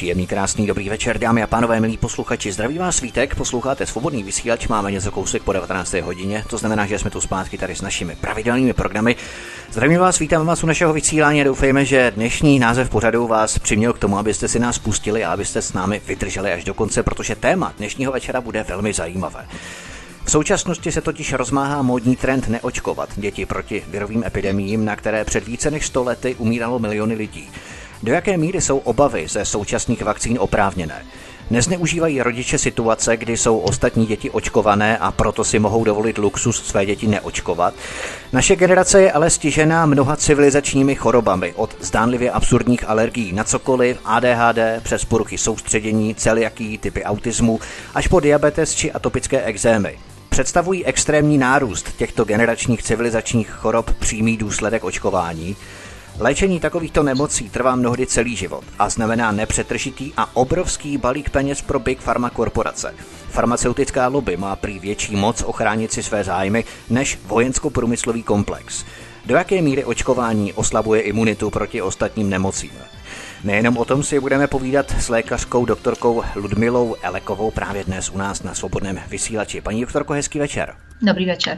Příjemný, krásný, dobrý večer, dámy a pánové, milí posluchači. Zdraví vás svítek, posloucháte svobodný vysílač, máme něco kousek po 19. hodině, to znamená, že jsme tu zpátky tady s našimi pravidelnými programy. Zdravím vás, vítám vás u našeho vysílání a doufejme, že dnešní název pořadu vás přiměl k tomu, abyste si nás pustili a abyste s námi vydrželi až do konce, protože téma dnešního večera bude velmi zajímavé. V současnosti se totiž rozmáhá módní trend neočkovat děti proti virovým epidemiím, na které před více než 100 lety umíralo miliony lidí. Do jaké míry jsou obavy ze současných vakcín oprávněné? Nezneužívají rodiče situace, kdy jsou ostatní děti očkované a proto si mohou dovolit luxus své děti neočkovat? Naše generace je ale stižená mnoha civilizačními chorobami, od zdánlivě absurdních alergií na cokoliv, ADHD, přes poruchy soustředění, celiaký, typy autismu, až po diabetes či atopické exémy. Představují extrémní nárůst těchto generačních civilizačních chorob přímý důsledek očkování? Léčení takovýchto nemocí trvá mnohdy celý život a znamená nepřetržitý a obrovský balík peněz pro Big Pharma korporace. Farmaceutická lobby má prý větší moc ochránit si své zájmy než vojensko-průmyslový komplex. Do jaké míry očkování oslabuje imunitu proti ostatním nemocím? Nejenom o tom si budeme povídat s lékařkou doktorkou Ludmilou Elekovou právě dnes u nás na svobodném vysílači. Paní doktorko, hezký večer. Dobrý večer.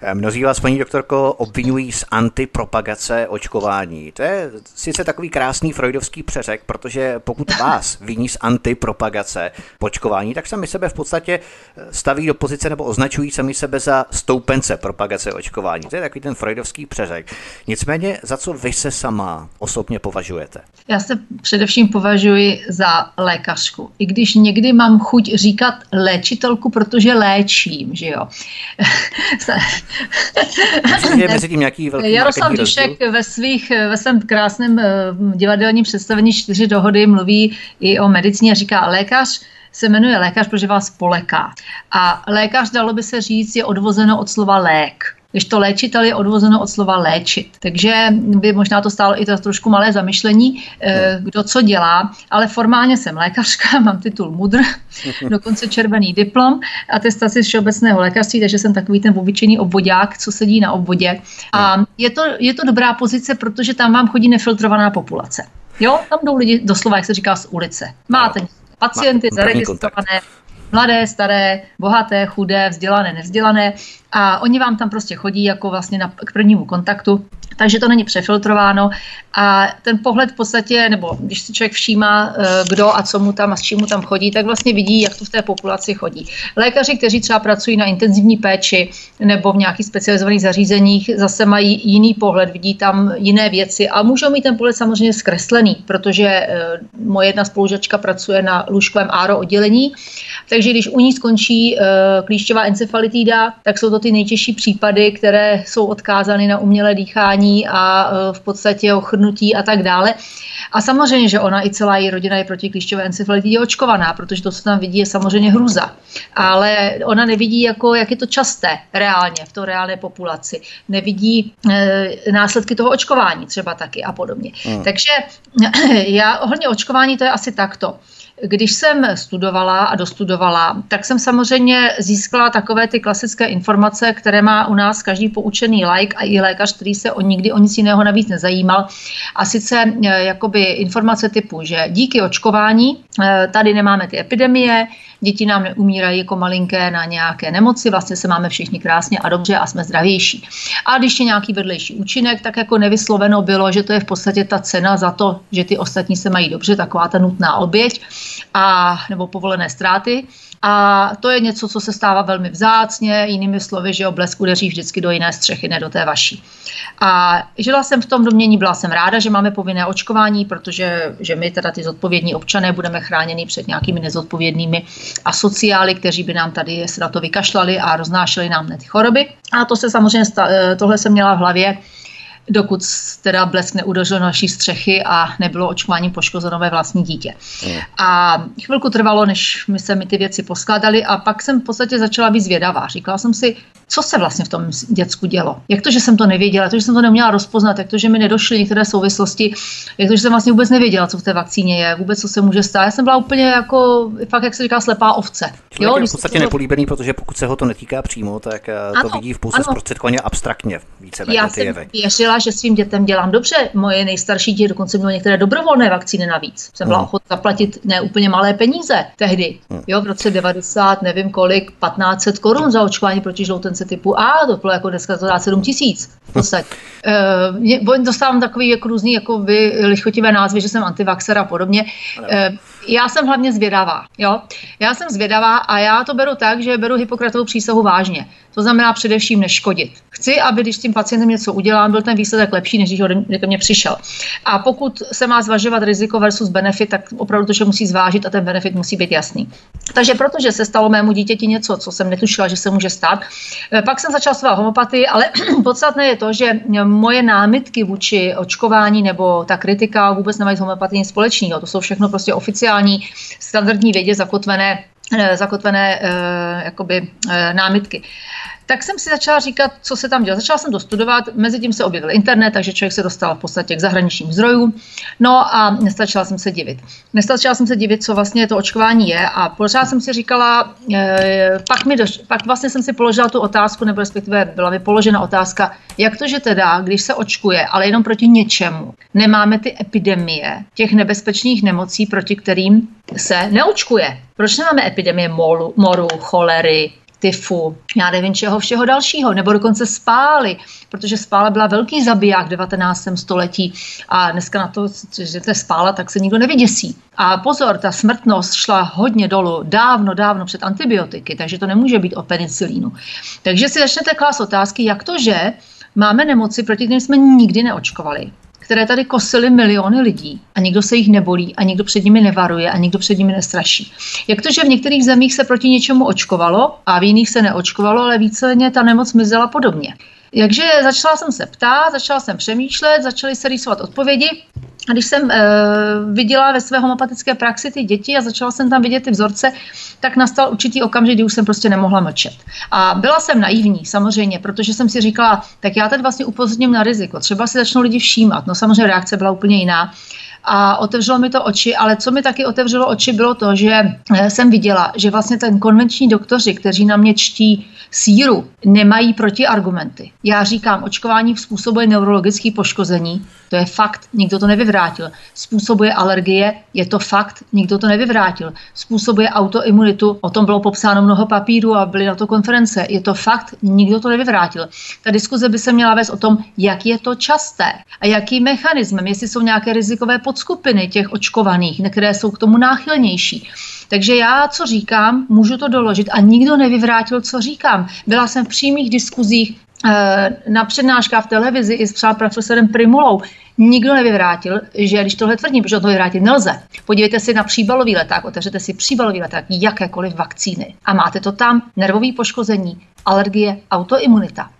Eh, mnozí vás, paní doktorko, obvinují z antipropagace očkování. To je sice takový krásný freudovský přeřek, protože pokud vás viní z antipropagace očkování, tak sami sebe v podstatě eh, staví do pozice nebo označují sami sebe za stoupence propagace očkování. To je takový ten freudovský přeřek. Nicméně, za co vy se sama osobně považujete? Já se především považuji za lékařku. I když někdy mám chuť říkat léčitelku, protože léčím, že jo. je mezi tím nějaký velký Jaroslav Dušek ve, svých, ve svém krásném eh, divadelním představení čtyři dohody mluví i o medicíně a říká lékař, se jmenuje lékař, protože vás poleká. A lékař, dalo by se říct, je odvozeno od slova lék když to léčitel je odvozeno od slova léčit. Takže by možná to stálo i to trošku malé zamyšlení, eh, kdo co dělá, ale formálně jsem lékařka, mám titul MUDR, dokonce červený diplom, atestaci z všeobecného lékařství, takže jsem takový ten obyčejný obvodák, co sedí na obvodě. A je to, je to dobrá pozice, protože tam vám chodí nefiltrovaná populace. Jo, tam jdou lidi doslova, jak se říká, z ulice. Máte pacienty zaregistrované, mladé, staré, bohaté, chudé, vzdělané, nevzdělané a oni vám tam prostě chodí jako vlastně na, k prvnímu kontaktu, takže to není přefiltrováno a ten pohled v podstatě, nebo když si člověk všímá, eh, kdo a co mu tam a s čím mu tam chodí, tak vlastně vidí, jak to v té populaci chodí. Lékaři, kteří třeba pracují na intenzivní péči nebo v nějakých specializovaných zařízeních, zase mají jiný pohled, vidí tam jiné věci a můžou mít ten pohled samozřejmě zkreslený, protože eh, moje jedna spolužačka pracuje na lůžkovém áro oddělení, takže když u ní skončí eh, klíšťová encefalitída, tak jsou to ty nejtěžší případy, které jsou odkázány na umělé dýchání a e, v podstatě ochrnutí a tak dále. A samozřejmě, že ona i celá její rodina je proti klíšťové encefalitidě očkovaná, protože to, co tam vidí, je samozřejmě hruza. Ale ona nevidí, jako, jak je to časté reálně v té reálné populaci. Nevidí e, následky toho očkování třeba taky a podobně. Hmm. Takže já ohledně očkování to je asi takto. Když jsem studovala a dostudovala, tak jsem samozřejmě získala takové ty klasické informace, které má u nás každý poučený like a i lékař, který se o nikdy o nic jiného navíc nezajímal. A sice eh, jakoby informace typu, že díky očkování eh, tady nemáme ty epidemie, děti nám neumírají jako malinké na nějaké nemoci, vlastně se máme všichni krásně a dobře a jsme zdravější. A když je nějaký vedlejší účinek, tak jako nevysloveno bylo, že to je v podstatě ta cena za to, že ty ostatní se mají dobře, taková ta nutná oběť a nebo povolené ztráty. A to je něco, co se stává velmi vzácně, jinými slovy, že blesk udeří vždycky do jiné střechy, ne do té vaší. A žila jsem v tom domění, byla jsem ráda, že máme povinné očkování, protože že my teda ty zodpovědní občané budeme chráněni před nějakými nezodpovědnými asociály, kteří by nám tady se na to vykašlali a roznášeli nám ty choroby. A to se samozřejmě, tohle jsem měla v hlavě dokud teda blesk neudožil naší střechy a nebylo očkování poškozeno ve vlastní dítě. Mm. A chvilku trvalo, než my se mi ty věci poskládali a pak jsem v podstatě začala být zvědavá. Říkala jsem si, co se vlastně v tom děcku dělo. Jak to, že jsem to nevěděla, jak to, že jsem to neměla rozpoznat, jak to, že mi nedošly některé souvislosti, jak to, že jsem vlastně vůbec nevěděla, co v té vakcíně je, vůbec co se může stát. Já jsem byla úplně jako, fakt, jak se říká, slepá ovce. jo, je v podstatě to... nepolíbený, protože pokud se ho to netýká přímo, tak eh, to ano, vidí v pouze zprostředkovaně abstraktně více Já jsem jevy. věřila, že svým dětem dělám dobře. Moje nejstarší dítě dokonce mělo některé dobrovolné vakcíny navíc. Jsem byla hmm. ochotná zaplatit ne úplně malé peníze tehdy. Hmm. Jo, v roce 90, nevím kolik, 1500 korun za očkování proti žloutence typu A, to bylo jako dneska to dá 7 tisíc v podstatě. Uh, dostávám takový jako různý jako vy, lichotivé názvy, že jsem antivaxer a podobně. Uh, já jsem hlavně zvědavá. Jo? Já jsem zvědavá a já to beru tak, že beru Hippokratovou přísahu vážně. To znamená především neškodit. Chci, aby když s tím pacientem něco udělám, byl ten výsledek lepší, než když ho ke mně přišel. A pokud se má zvažovat riziko versus benefit, tak opravdu to, že musí zvážit a ten benefit musí být jasný. Takže protože se stalo mému dítěti něco, co jsem netušila, že se může stát, eh, pak jsem začala svá homopatii, ale podstatné je to, že moje námitky vůči očkování nebo ta kritika vůbec nemají s homopatii nic společného. To jsou všechno prostě oficiální standardní vědě zakotvené eh, zakotvené uh, jakoby, uh, námitky tak jsem si začala říkat, co se tam dělo. Začala jsem to studovat, mezi tím se objevil internet, takže člověk se dostal v podstatě k zahraničním zdrojům. No a nestačila jsem se divit. Nestačila jsem se divit, co vlastně to očkování je a pořád jsem si říkala, eh, pak, mi doš, pak vlastně jsem si položila tu otázku, nebo respektive byla mi položena otázka, jak to, že teda, když se očkuje, ale jenom proti něčemu, nemáme ty epidemie těch nebezpečných nemocí, proti kterým se neočkuje. Proč nemáme epidemie moru, moru cholery, tyfu, já nevím čeho všeho dalšího, nebo dokonce spály, protože spála byla velký zabiják v 19. století a dneska na to, že to je spála, tak se nikdo nevyděsí. A pozor, ta smrtnost šla hodně dolů, dávno, dávno před antibiotiky, takže to nemůže být o penicilínu. Takže si začnete klást otázky, jak to, že máme nemoci, proti kterým jsme nikdy neočkovali které tady kosily miliony lidí a nikdo se jich nebolí a nikdo před nimi nevaruje a nikdo před nimi nestraší. Jak to, že v některých zemích se proti něčemu očkovalo a v jiných se neočkovalo, ale víceméně ta nemoc mizela podobně. Takže začala jsem se ptát, začala jsem přemýšlet, začaly se rýsovat odpovědi. A když jsem e, viděla ve své homopatické praxi ty děti a začala jsem tam vidět ty vzorce, tak nastal určitý okamžik, kdy už jsem prostě nemohla mlčet. A byla jsem naivní, samozřejmě, protože jsem si říkala, tak já teď vlastně upozorním na riziko. Třeba si začnou lidi všímat. No samozřejmě reakce byla úplně jiná a otevřelo mi to oči, ale co mi taky otevřelo oči, bylo to, že eh, jsem viděla, že vlastně ten konvenční doktoři, kteří na mě čtí síru, nemají protiargumenty. Já říkám, očkování způsobuje neurologické poškození, to je fakt, nikdo to nevyvrátil. Způsobuje alergie, je to fakt, nikdo to nevyvrátil. Způsobuje autoimunitu, o tom bylo popsáno mnoho papírů a byly na to konference, je to fakt, nikdo to nevyvrátil. Ta diskuze by se měla vést o tom, jak je to časté a jaký mechanismem, jestli jsou nějaké rizikové podskupiny těch očkovaných, které jsou k tomu náchylnější. Takže já, co říkám, můžu to doložit a nikdo nevyvrátil, co říkám. Byla jsem v přímých diskuzích na přednáškách v televizi i s třeba profesorem Primulou. Nikdo nevyvrátil, že když tohle tvrdím, protože to vyvrátit nelze. Podívejte si na příbalový leták, otevřete si příbalový leták, jakékoliv vakcíny a máte to tam, nervové poškození, alergie, autoimunita.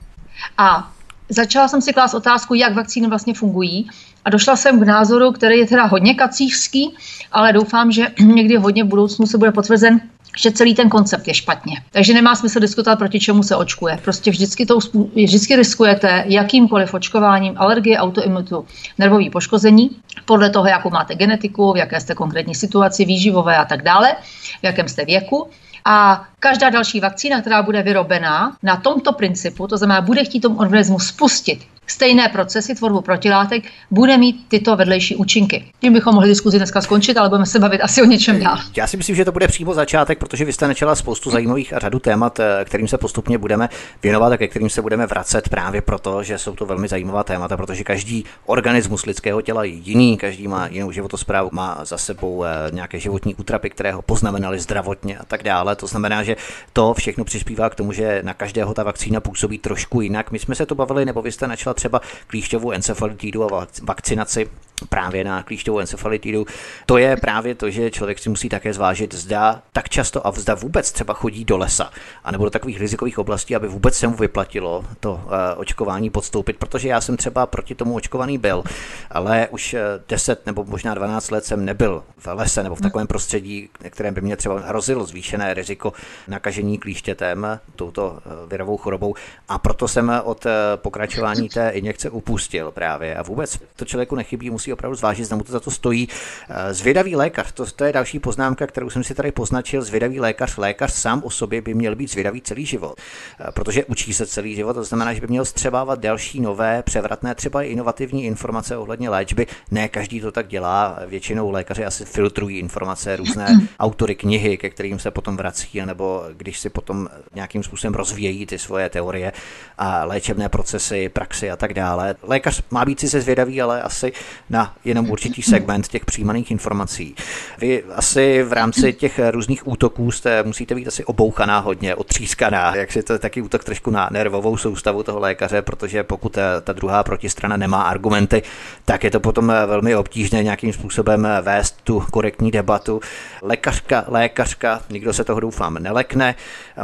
A začala jsem si klást otázku, jak vakcíny vlastně fungují a došla jsem k názoru, který je teda hodně kacířský, ale doufám, že někdy hodně v budoucnu se bude potvrzen, že celý ten koncept je špatně. Takže nemá smysl diskutovat, proti čemu se očkuje. Prostě vždycky, to, vždycky riskujete jakýmkoliv očkováním alergie, autoimunitu, nervový poškození, podle toho, jakou máte genetiku, v jaké jste konkrétní situaci, výživové a tak dále, v jakém jste věku. A každá další vakcína, která bude vyrobená na tomto principu, to znamená, bude chtít tomu organismu spustit stejné procesy tvorbu protilátek, bude mít tyto vedlejší účinky. Tím bychom mohli diskuzi dneska skončit, ale budeme se bavit asi o něčem dál. Já si myslím, že to bude přímo začátek, protože vy jste načala spoustu zajímavých a řadu témat, eh, kterým se postupně budeme věnovat a ke kterým se budeme vracet právě proto, že jsou to velmi zajímavá témata, protože každý organismus lidského těla je jiný, každý má jinou životosprávu, má za sebou eh, nějaké životní útrapy, které ho poznamenaly zdravotně a tak dále. To znamená, že to všechno přispívá k tomu, že na každého ta vakcína působí trošku jinak. My jsme se to bavili, nebo vy jste načala třeba klíšťovou encefalitidu a vakcinaci právě na klíšťovou encefalitidu, to je právě to, že člověk si musí také zvážit, zda tak často a zda vůbec třeba chodí do lesa, anebo do takových rizikových oblastí, aby vůbec se mu vyplatilo to uh, očkování podstoupit, protože já jsem třeba proti tomu očkovaný byl, ale už 10 nebo možná 12 let jsem nebyl v lese nebo v takovém prostředí, kterém by mě třeba hrozilo zvýšené riziko nakažení klíštětem, touto virovou chorobou. A proto jsem od pokračování té injekce upustil právě. A vůbec to člověku nechybí, musí opravdu zvážit, zda mu to za to stojí. Eh, zvědavý lékař, to, to je další poznámka, kterou jsem si tady poznačil. Zvědavý lékař, lékař sám o sobě by měl být zvědavý celý život, eh, protože učí se celý život, to znamená, že by měl střebávat další nové, převratné, třeba i inovativní informace ohledně léčby. Ne každý to tak dělá, většinou lékaři asi filtrují informace, různé autory knihy, ke kterým se potom vrací, nebo když si potom nějakým způsobem rozvíjejí ty svoje teorie a léčebné procesy, praxi a tak dále. Lékař má být si se zvědavý, ale asi na jenom určitý segment těch přijímaných informací. Vy asi v rámci těch různých útoků jste musíte být asi obouchaná hodně, otřískaná, jak si to je taky útok trošku na nervovou soustavu toho lékaře, protože pokud ta druhá protistrana nemá argumenty, tak je to potom velmi obtížné nějakým způsobem vést tu korektní debatu. Lékařka, lékařka, nikdo se toho doufám nelekne.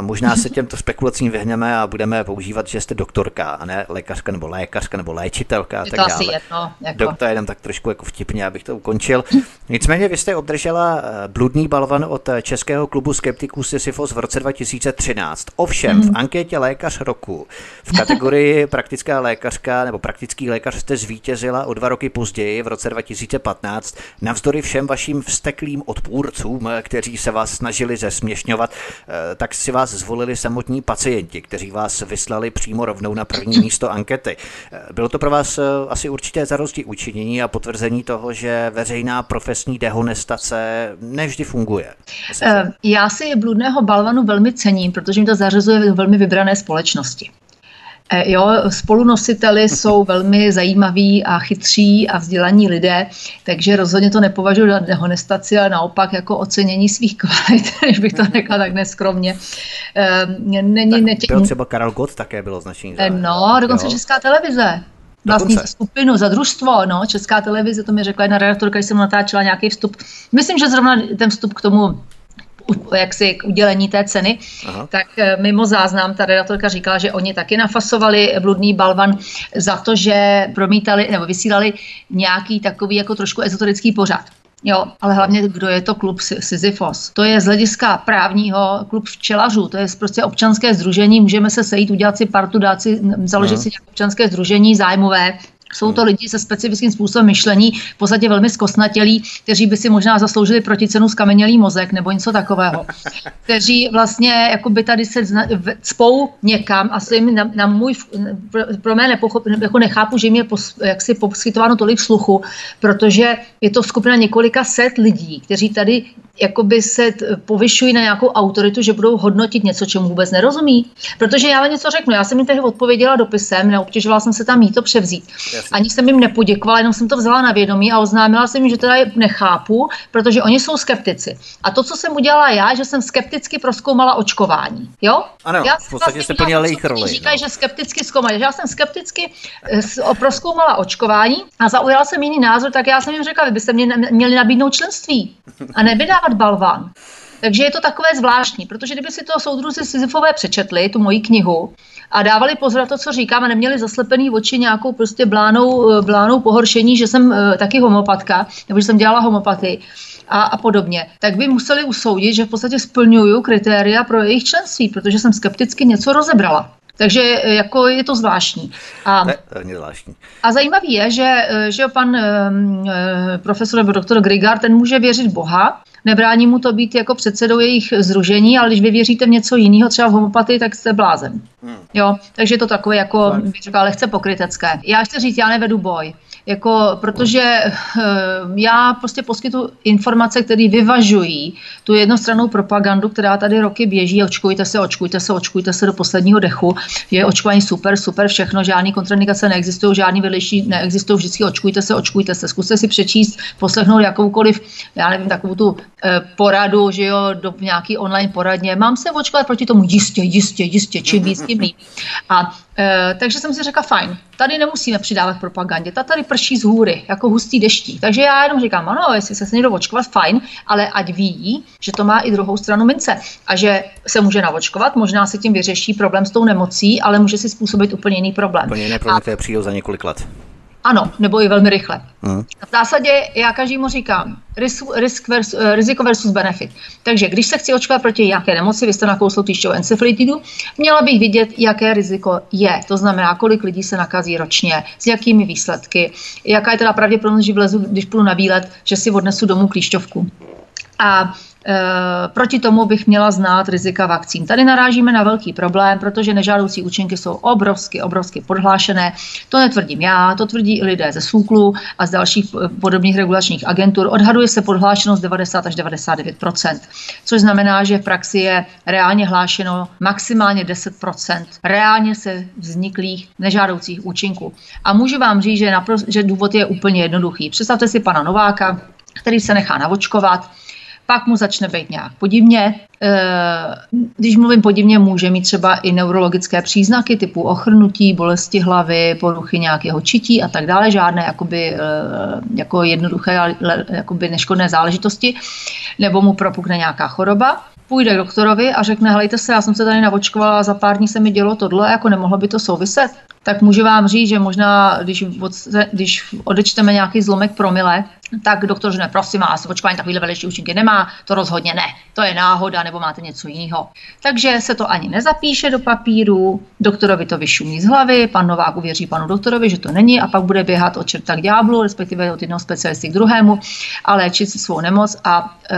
Možná se těmto spekulacím vyhneme a budeme používat, že jste doktorka, a ne lékařka nebo lékařka nebo léčitelka a tak dále. Asi jedno, jako... Doktor jenom tak trošku jako vtipně, abych to ukončil. Nicméně vy jste obdržela eh, bludný balvan od eh, Českého klubu skeptiků Sisyfos v roce 2013. Ovšem, v mhm. anketě Lékař roku v kategorii praktická lékařka nebo praktický lékař jste zvítězila o dva roky později v roce 2015 navzdory všem vašim vsteklým odpůrcům, eh, kteří se vás snažili zesměšňovat, tak si vás zvolili samotní pacienti, kteří vás vyslali přímo rovnou na první místo ankety. Bylo to pro vás asi určité zarosti učinění a potvrzení toho, že veřejná profesní dehonestace nevždy funguje. Eh, já si bludného balvanu velmi cením, protože mi to zařazuje v velmi vybrané společnosti. Eh, jo, spolunositeli jsou velmi zajímaví a chytří a vzdělaní lidé, takže rozhodně to nepovažuji za dehonestaci, ale naopak jako ocenění svých kvalit, když bych to řekla tak neskromně. Eh, není, tak byl třeba Karel Gott také bylo značení. No, dokonce jo. Česká televize vlastní Dokonce. skupinu, za družstvo, no, Česká televize, to mi řekla jedna redaktorka, když jsem natáčela nějaký vstup. Myslím, že zrovna ten vstup k tomu jak si k udělení té ceny, Aha. tak eh, mimo záznam ta redaktorka říkala, že oni taky nafasovali bludný balvan za to, že promítali nebo vysílali nějaký takový jako trošku ezoterický pořad. Jo, ale hlavně, kdo je to klub Sisyfos? To je z hlediska právního klub včelařů, to je prostě občanské združení, můžeme se sejít, udělat si partu, dát si, založit si občanské združení zájmové, jsou to lidi se specifickým způsobem myšlení, v podstatě velmi zkosnatělí, kteří by si možná zasloužili proti cenu skamenělý mozek nebo něco takového. Kteří vlastně jako by tady se cpou někam a jim na, na můj, pro mě nepochop, jako nechápu, že jim je pos, jaksi poskytováno tolik sluchu, protože je to skupina několika set lidí, kteří tady jakoby se povyšují na nějakou autoritu, že budou hodnotit něco, čemu vůbec nerozumí. Protože já vám něco řeknu, já jsem jim tehdy odpověděla dopisem, neobtěžovala jsem se tam mít to převzít. Ani jsem jim nepoděkovala, jenom jsem to vzala na vědomí a oznámila jsem jim, že teda je nechápu, protože oni jsou skeptici. A to, co jsem udělala já, že jsem skepticky proskoumala očkování. Jo? Ano, já v podstatě vlastně se plnila jejich roli. Říkají, no. že skepticky zkoumali. Já jsem skepticky eh, proskoumala očkování a zaujala jsem jiný názor, tak já jsem jim řekla, vy byste mě měli nabídnout členství a nevydávat balván. Takže je to takové zvláštní, protože kdyby si to soudruzi Sisyfové přečetli, tu moji knihu, a dávali pozor na to, co říkám a neměli zaslepený oči nějakou prostě blánou, eh, blánou pohoršení, že jsem uh, taky homopatka, nebo že jsem dělala homopatii a, a podobně, tak by museli usoudit, že v podstatě splňuju kritéria pro jejich členství, protože jsem skepticky něco rozebrala. Takže eh, jako je to zvláštní. A, ne, to zvláštní. A zajímavý je, že, že pan profesor nebo doktor Grigard, ten může věřit Boha, nebrání mu to být jako předsedou jejich združení, ale když vy věříte v něco jiného, třeba v homopatii, tak jste blázen. Hmm. Jo, takže je to takové jako, bych řekla, lehce pokrytecké. Já chci říct, já nevedu boj. Jako, protože uh, já prostě poskytu informace, které vyvažují tu jednostrannou propagandu, která tady roky běží. Očkujte se, očkujte se, očkujte se do posledního dechu. Je očkování super, super, všechno, žádný kontraindikace neexistují, žádný vedlejší neexistují, vždycky očkujte se, očkujte se. Zkuste si přečíst, poslechnout jakoukoliv, já nevím, takovou tu eh, poradu, že jo, do nějaký online poradně. Mám se očkovat proti tomu? Jistě, jistě, jistě, čím víc, tím. A E, takže jsem si řekla, fajn, tady nemusíme přidávat propagandě, ta tady prší z hůry, jako hustý deští. Takže já jenom říkám, ano, jestli se někdo očkovat, fajn, ale ať ví, že to má i druhou stranu mince a že se může navočkovat, možná se tím vyřeší problém s tou nemocí, ale může si způsobit úplně jiný problém. Úplně jiné problémy, které přijdou za několik let. Ano, nebo i velmi rychle. Uh. V zásadě já každému říkám risk, risk vers, eh, riziko versus benefit. Takže když se chci očkovat proti nějaké nemoci, vy jste nakouslou týšťou encefalitidu, měla bych vidět, jaké riziko je. To znamená, kolik lidí se nakazí ročně, s jakými výsledky, jaká je teda pravděpodobnost, že vlezu, když půjdu na výlet, že si odnesu domů klíšťovku. A proti tomu bych měla znát rizika vakcín. Tady narážíme na velký problém, protože nežádoucí účinky jsou obrovsky, obrovsky podhlášené. To netvrdím já, to tvrdí i lidé ze SÚKLu a z dalších eh, podobných regulačních agentur. Odhaduje se podhlášenost 90 až 99% což znamená, že v praxi je reálně hlášeno maximálně 10% reálně se vzniklých nežádoucích účinků. A můžu vám říct, že, že důvod je úplně jednoduchý. Představte si pana Nováka, který se nechá navočkovat, pak mu začne být nějak podivně. Eh, když mluvím podivně, může mít třeba i neurologické příznaky typu ochrnutí, bolesti hlavy, poruchy nějakého čití a tak dále, žádné jakoby, eh, jako jednoduché, jakoby neškodné záležitosti, nebo mu propukne nějaká choroba půjde k doktorovi a řekne, helejte se, já jsem se tady navočkovala za pár dní se mi dělo tohle, jako nemohlo by to souviset, tak můžu vám říct, že možná, když, od, když odečteme nějaký zlomek promile, tak doktor řekne, prosím vás, očkování takovýhle vedlejší účinky nemá, to rozhodně ne, to je náhoda, nebo máte něco jiného. Takže se to ani nezapíše do papíru, doktorovi to vyšumí z hlavy, pan Novák uvěří panu doktorovi, že to není a pak bude běhat od čerta k ďáblu, respektive od jednoho specialisty k druhému a léčit svou nemoc a, eh,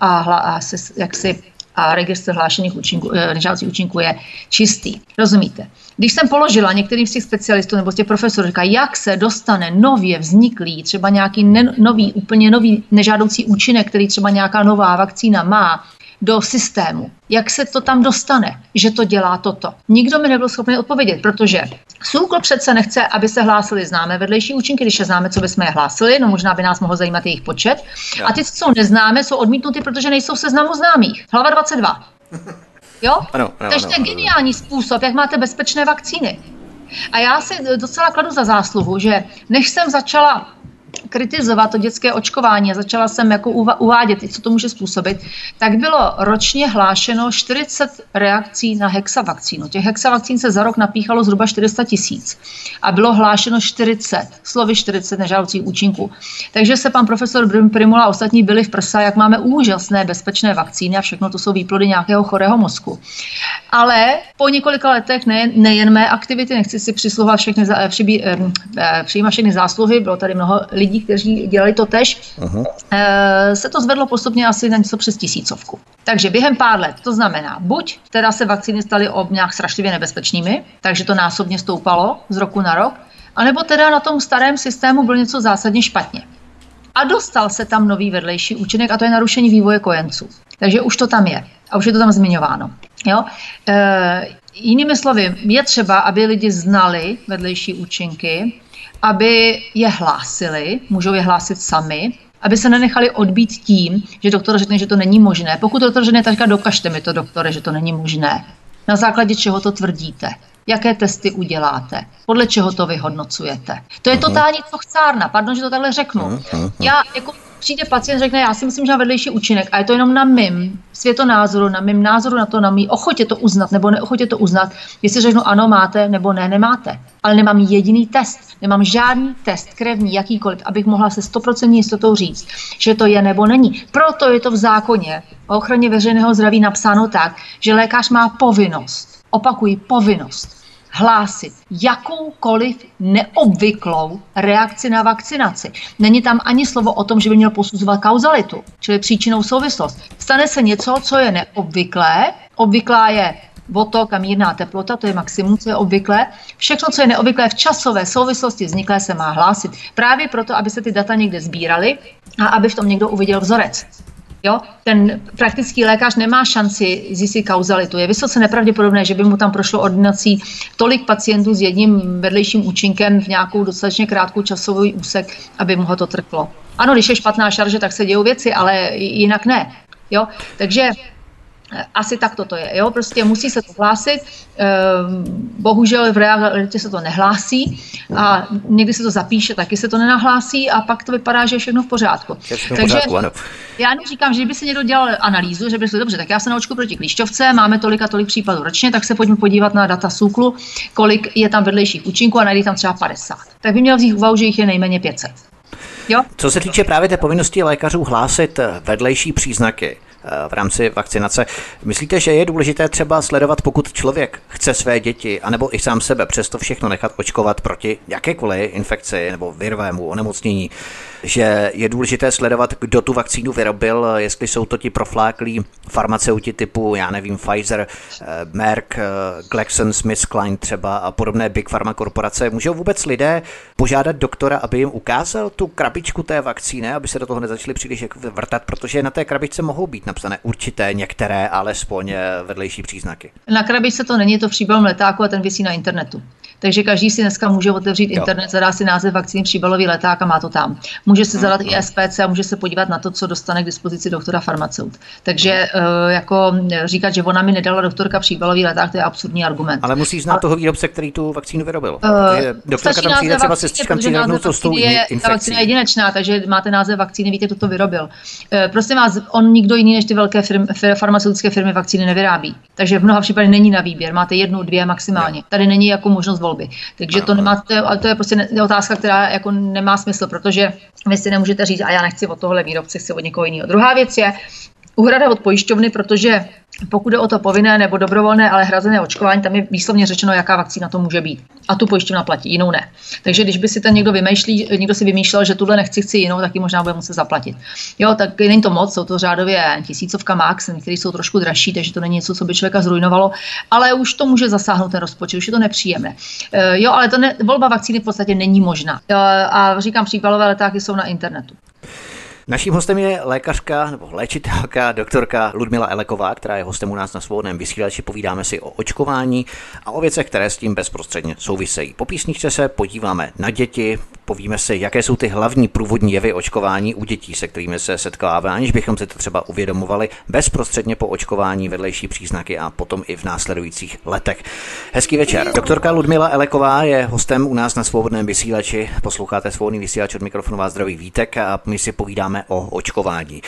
a, a, a se, jak si a registr hlášených účinků, eh, nežádoucích účinků je čistý. Rozumíte? Když jsem položila některým z těch specialistů nebo z těch profesorů, říká, jak se dostane nově vzniklý, třeba nějaký ne, nový, úplně nový nežádoucí účinek, který třeba nějaká nová vakcína má, do systému. Jak se to tam dostane, že to dělá toto? Nikdo mi nebyl schopný odpovědět, protože SÚKL přece nechce, aby se hlásili známé vedlejší účinky, když je známe, co bychom je hlásili, no možná by nás mohlo zajímat jejich počet. A ty, co jsou neznámé, jsou odmítnuty, protože nejsou v seznamu známých. Hlava 22. Jo? Ano, ano, Takže to je geniální způsob, jak máte bezpečné vakcíny. A já si docela kladu za zásluhu, že než jsem začala kritizovat to dětské očkování a začala jsem jako uvádět, co to může způsobit, tak bylo ročně hlášeno 40 reakcí na hexavakcínu. Těch hexavakcín se za rok napíchalo zhruba 400 tisíc a bylo hlášeno 40, slovy 40 nežádoucích účinků. Takže se pan profesor Primula a ostatní byli v prsa, jak máme úžasné bezpečné vakcíny a všechno to jsou výplody nějakého chorého mozku. Ale po několika letech ne, nejen mé aktivity, nechci si přisluhovat všechny, přibí, eh, eh, přijímat všechny zásluhy, bylo tady mnoho lidí, kteří dělali to tež, uh-huh. se to zvedlo postupně asi na něco přes tisícovku. Takže během pár let, to znamená, buď teda se vakcíny staly ob nějak strašlivě nebezpečnými, takže to násobně stoupalo z roku na rok, anebo teda na tom starém systému bylo něco zásadně špatně. A dostal se tam nový vedlejší účinek a to je narušení vývoje kojenců. Takže už to tam je a už je to tam zmiňováno. Jo? E, jinými slovy, je třeba, aby lidi znali vedlejší účinky, aby je hlásili, můžou je hlásit sami, aby se nenechali odbít tím, že doktor řekne, že to není možné. Pokud doktor řekne, tak dokažte mi to, doktore, že to není možné. Na základě čeho to tvrdíte? Jaké testy uděláte? Podle čeho to vyhodnocujete? To je totální cochcárna, pardon, že to takhle řeknu. Já jako přijde pacient, řekne, já si myslím, že má vedlejší účinek a je to jenom na mým světonázoru, na mým názoru na to, na mý ochotě to uznat nebo neochotě to uznat, jestli řeknu ano, máte nebo ne, nemáte. Ale nemám jediný test, nemám žádný test krevní, jakýkoliv, abych mohla se 100% jistotou říct, že to je nebo není. Proto je to v zákoně o ochraně veřejného zdraví napsáno tak, že lékař má povinnost, opakuji, povinnost hlásit jakoukoliv neobvyklou reakci na vakcinaci. Není tam ani slovo o tom, že by měl posuzovat kauzalitu, čili příčinou souvislost. Stane se něco, co je neobvyklé, obvyklá je otok a mírná teplota, to je maximum, co je obvyklé. Všechno, co je neobvyklé v časové souvislosti vzniklé, se má hlásit. Právě proto, aby se ty data někde sbíraly a aby v tom někdo uviděl vzorec. Jo? Ten praktický lékař nemá šanci zjistit kauzalitu. Je vysoce nepravděpodobné, že by mu tam prošlo ordinací tolik pacientů s jedním vedlejším účinkem v nějakou dostatečně krátkou časový úsek, aby mu ho to trklo. Ano, když je špatná šarže, tak se dějou věci, ale jinak ne. Jo? Takže Asi tak to je. Jo? Prostě musí se to hlásit. Ehm, bohužel v realitě se to nehlásí a někdy se to zapíše, taky se to nenahlásí a pak to vypadá, že je všechno v pořádku. Všechno Takže pořádku, ano. já říkám, že kdyby se někdo dělal analýzu, že by se dobře, tak já se naučku proti klíšťovce, máme tolik a tolik případů ročně, tak se pojďme podívat na data SÚKLu, kolik je tam vedlejších účinků a najde tam třeba 50. Tak by měl vzít úvahu, že jich je nejméně 500. Jo? Co se týče právě té povinnosti lékařů hlásit vedlejší příznaky, v rámci vakcinace. Myslíte, že je důležité třeba sledovat, pokud člověk chce své děti, anebo i sám sebe přesto všechno nechat očkovat proti jakékoliv infekci nebo virovému onemocnění, že je důležité sledovat, kdo tu vakcínu vyrobil, jestli jsou to ti profláklí farmaceuti typu, já nevím, Pfizer, eh, Merck, eh, GlaxoSmithKline třeba a podobné big pharma korporace. Můžou vůbec lidé požádat doktora, aby jim ukázal tu krabičku té vakcíny, aby se do toho nezačali příliš jako vrtat, protože na té krabičce mohou být napsané určité, některé, alespoň eh, vedlejší příznaky. Na krabičce to není to v příbalom letáku a ten vysí na internetu. Takže každý si dneska může otevřít jo. internet, zadá si název vakcíny příbalový leták a má to tam. Může si zadat i SPC a může se podívat na to, co dostane k dispozici doktora farmaceut. Takže eh, jako říkat, že ona mi nedala doktorka příbalový leták, to je absurdní argument. Ale musí znát a... toho výrobce, který tu vakcínu vyrobil. Uh, doktorka tam přijde třeba sestřičkám přijde to s tou je, Ta vakcína je jedinečná, takže máte název vakcíny, víte, kdo to vyrobil. Prostě vás, on nikdo jiný než ty velké firmy, farmaceutické firmy vakcíny nevyrábí. Takže v mnoha případech není na výběr. Máte jednu, dvě maximálně. Tady není jako možnost volby. Takže to nemá, to je, to je prostě otázka, která jako nemá smysl, protože vy si nemůžete říct, a já nechci od tohle výrobce, chci od někoho jiného. Druhá věc je, Uhrada od pojišťovny, protože pokud je o to povinné nebo dobrovolné, ale hrazené očkování, tam je výslovně řečeno, jaká vakcína to může být. A tu pojišťovna platí, jinou ne. Takže když by si ten někdo vymýšlí, někdo si vymýšlel, že tuhle nechci, chci jinou, tak ji možná bude muset zaplatit. Jo, tak není to moc, jsou to řádově tisícovka max, které jsou trošku dražší, takže to není něco, co by člověka zrujnovalo, ale už to může zasáhnout ten rozpočet, už je to nepříjemné. E, jo, ale to ne, volba vakcíny v podstatě není možná. E, a říkám, příbalové letáky jsou na internetu. Naším hostem je lékařka nebo léčitelka, doktorka Ludmila Eleková, která je hostem u nás na svobodném vysílači. Povídáme si o očkování a o věcech, které s tím bezprostředně souvisejí. Po písničce se podíváme na děti, povíme si, jaké jsou ty hlavní průvodní jevy očkování u dětí, se kterými se setkáváme, aniž bychom si to třeba uvědomovali bezprostředně po očkování vedlejší příznaky a potom i v následujících letech. Hezký večer. Doktorka Ludmila Eleková je hostem u nás na svobodném vysílači. Posloucháte svobodný vysílač od mikrofonu vás zdraví Vítek a my si povídáme o očkování.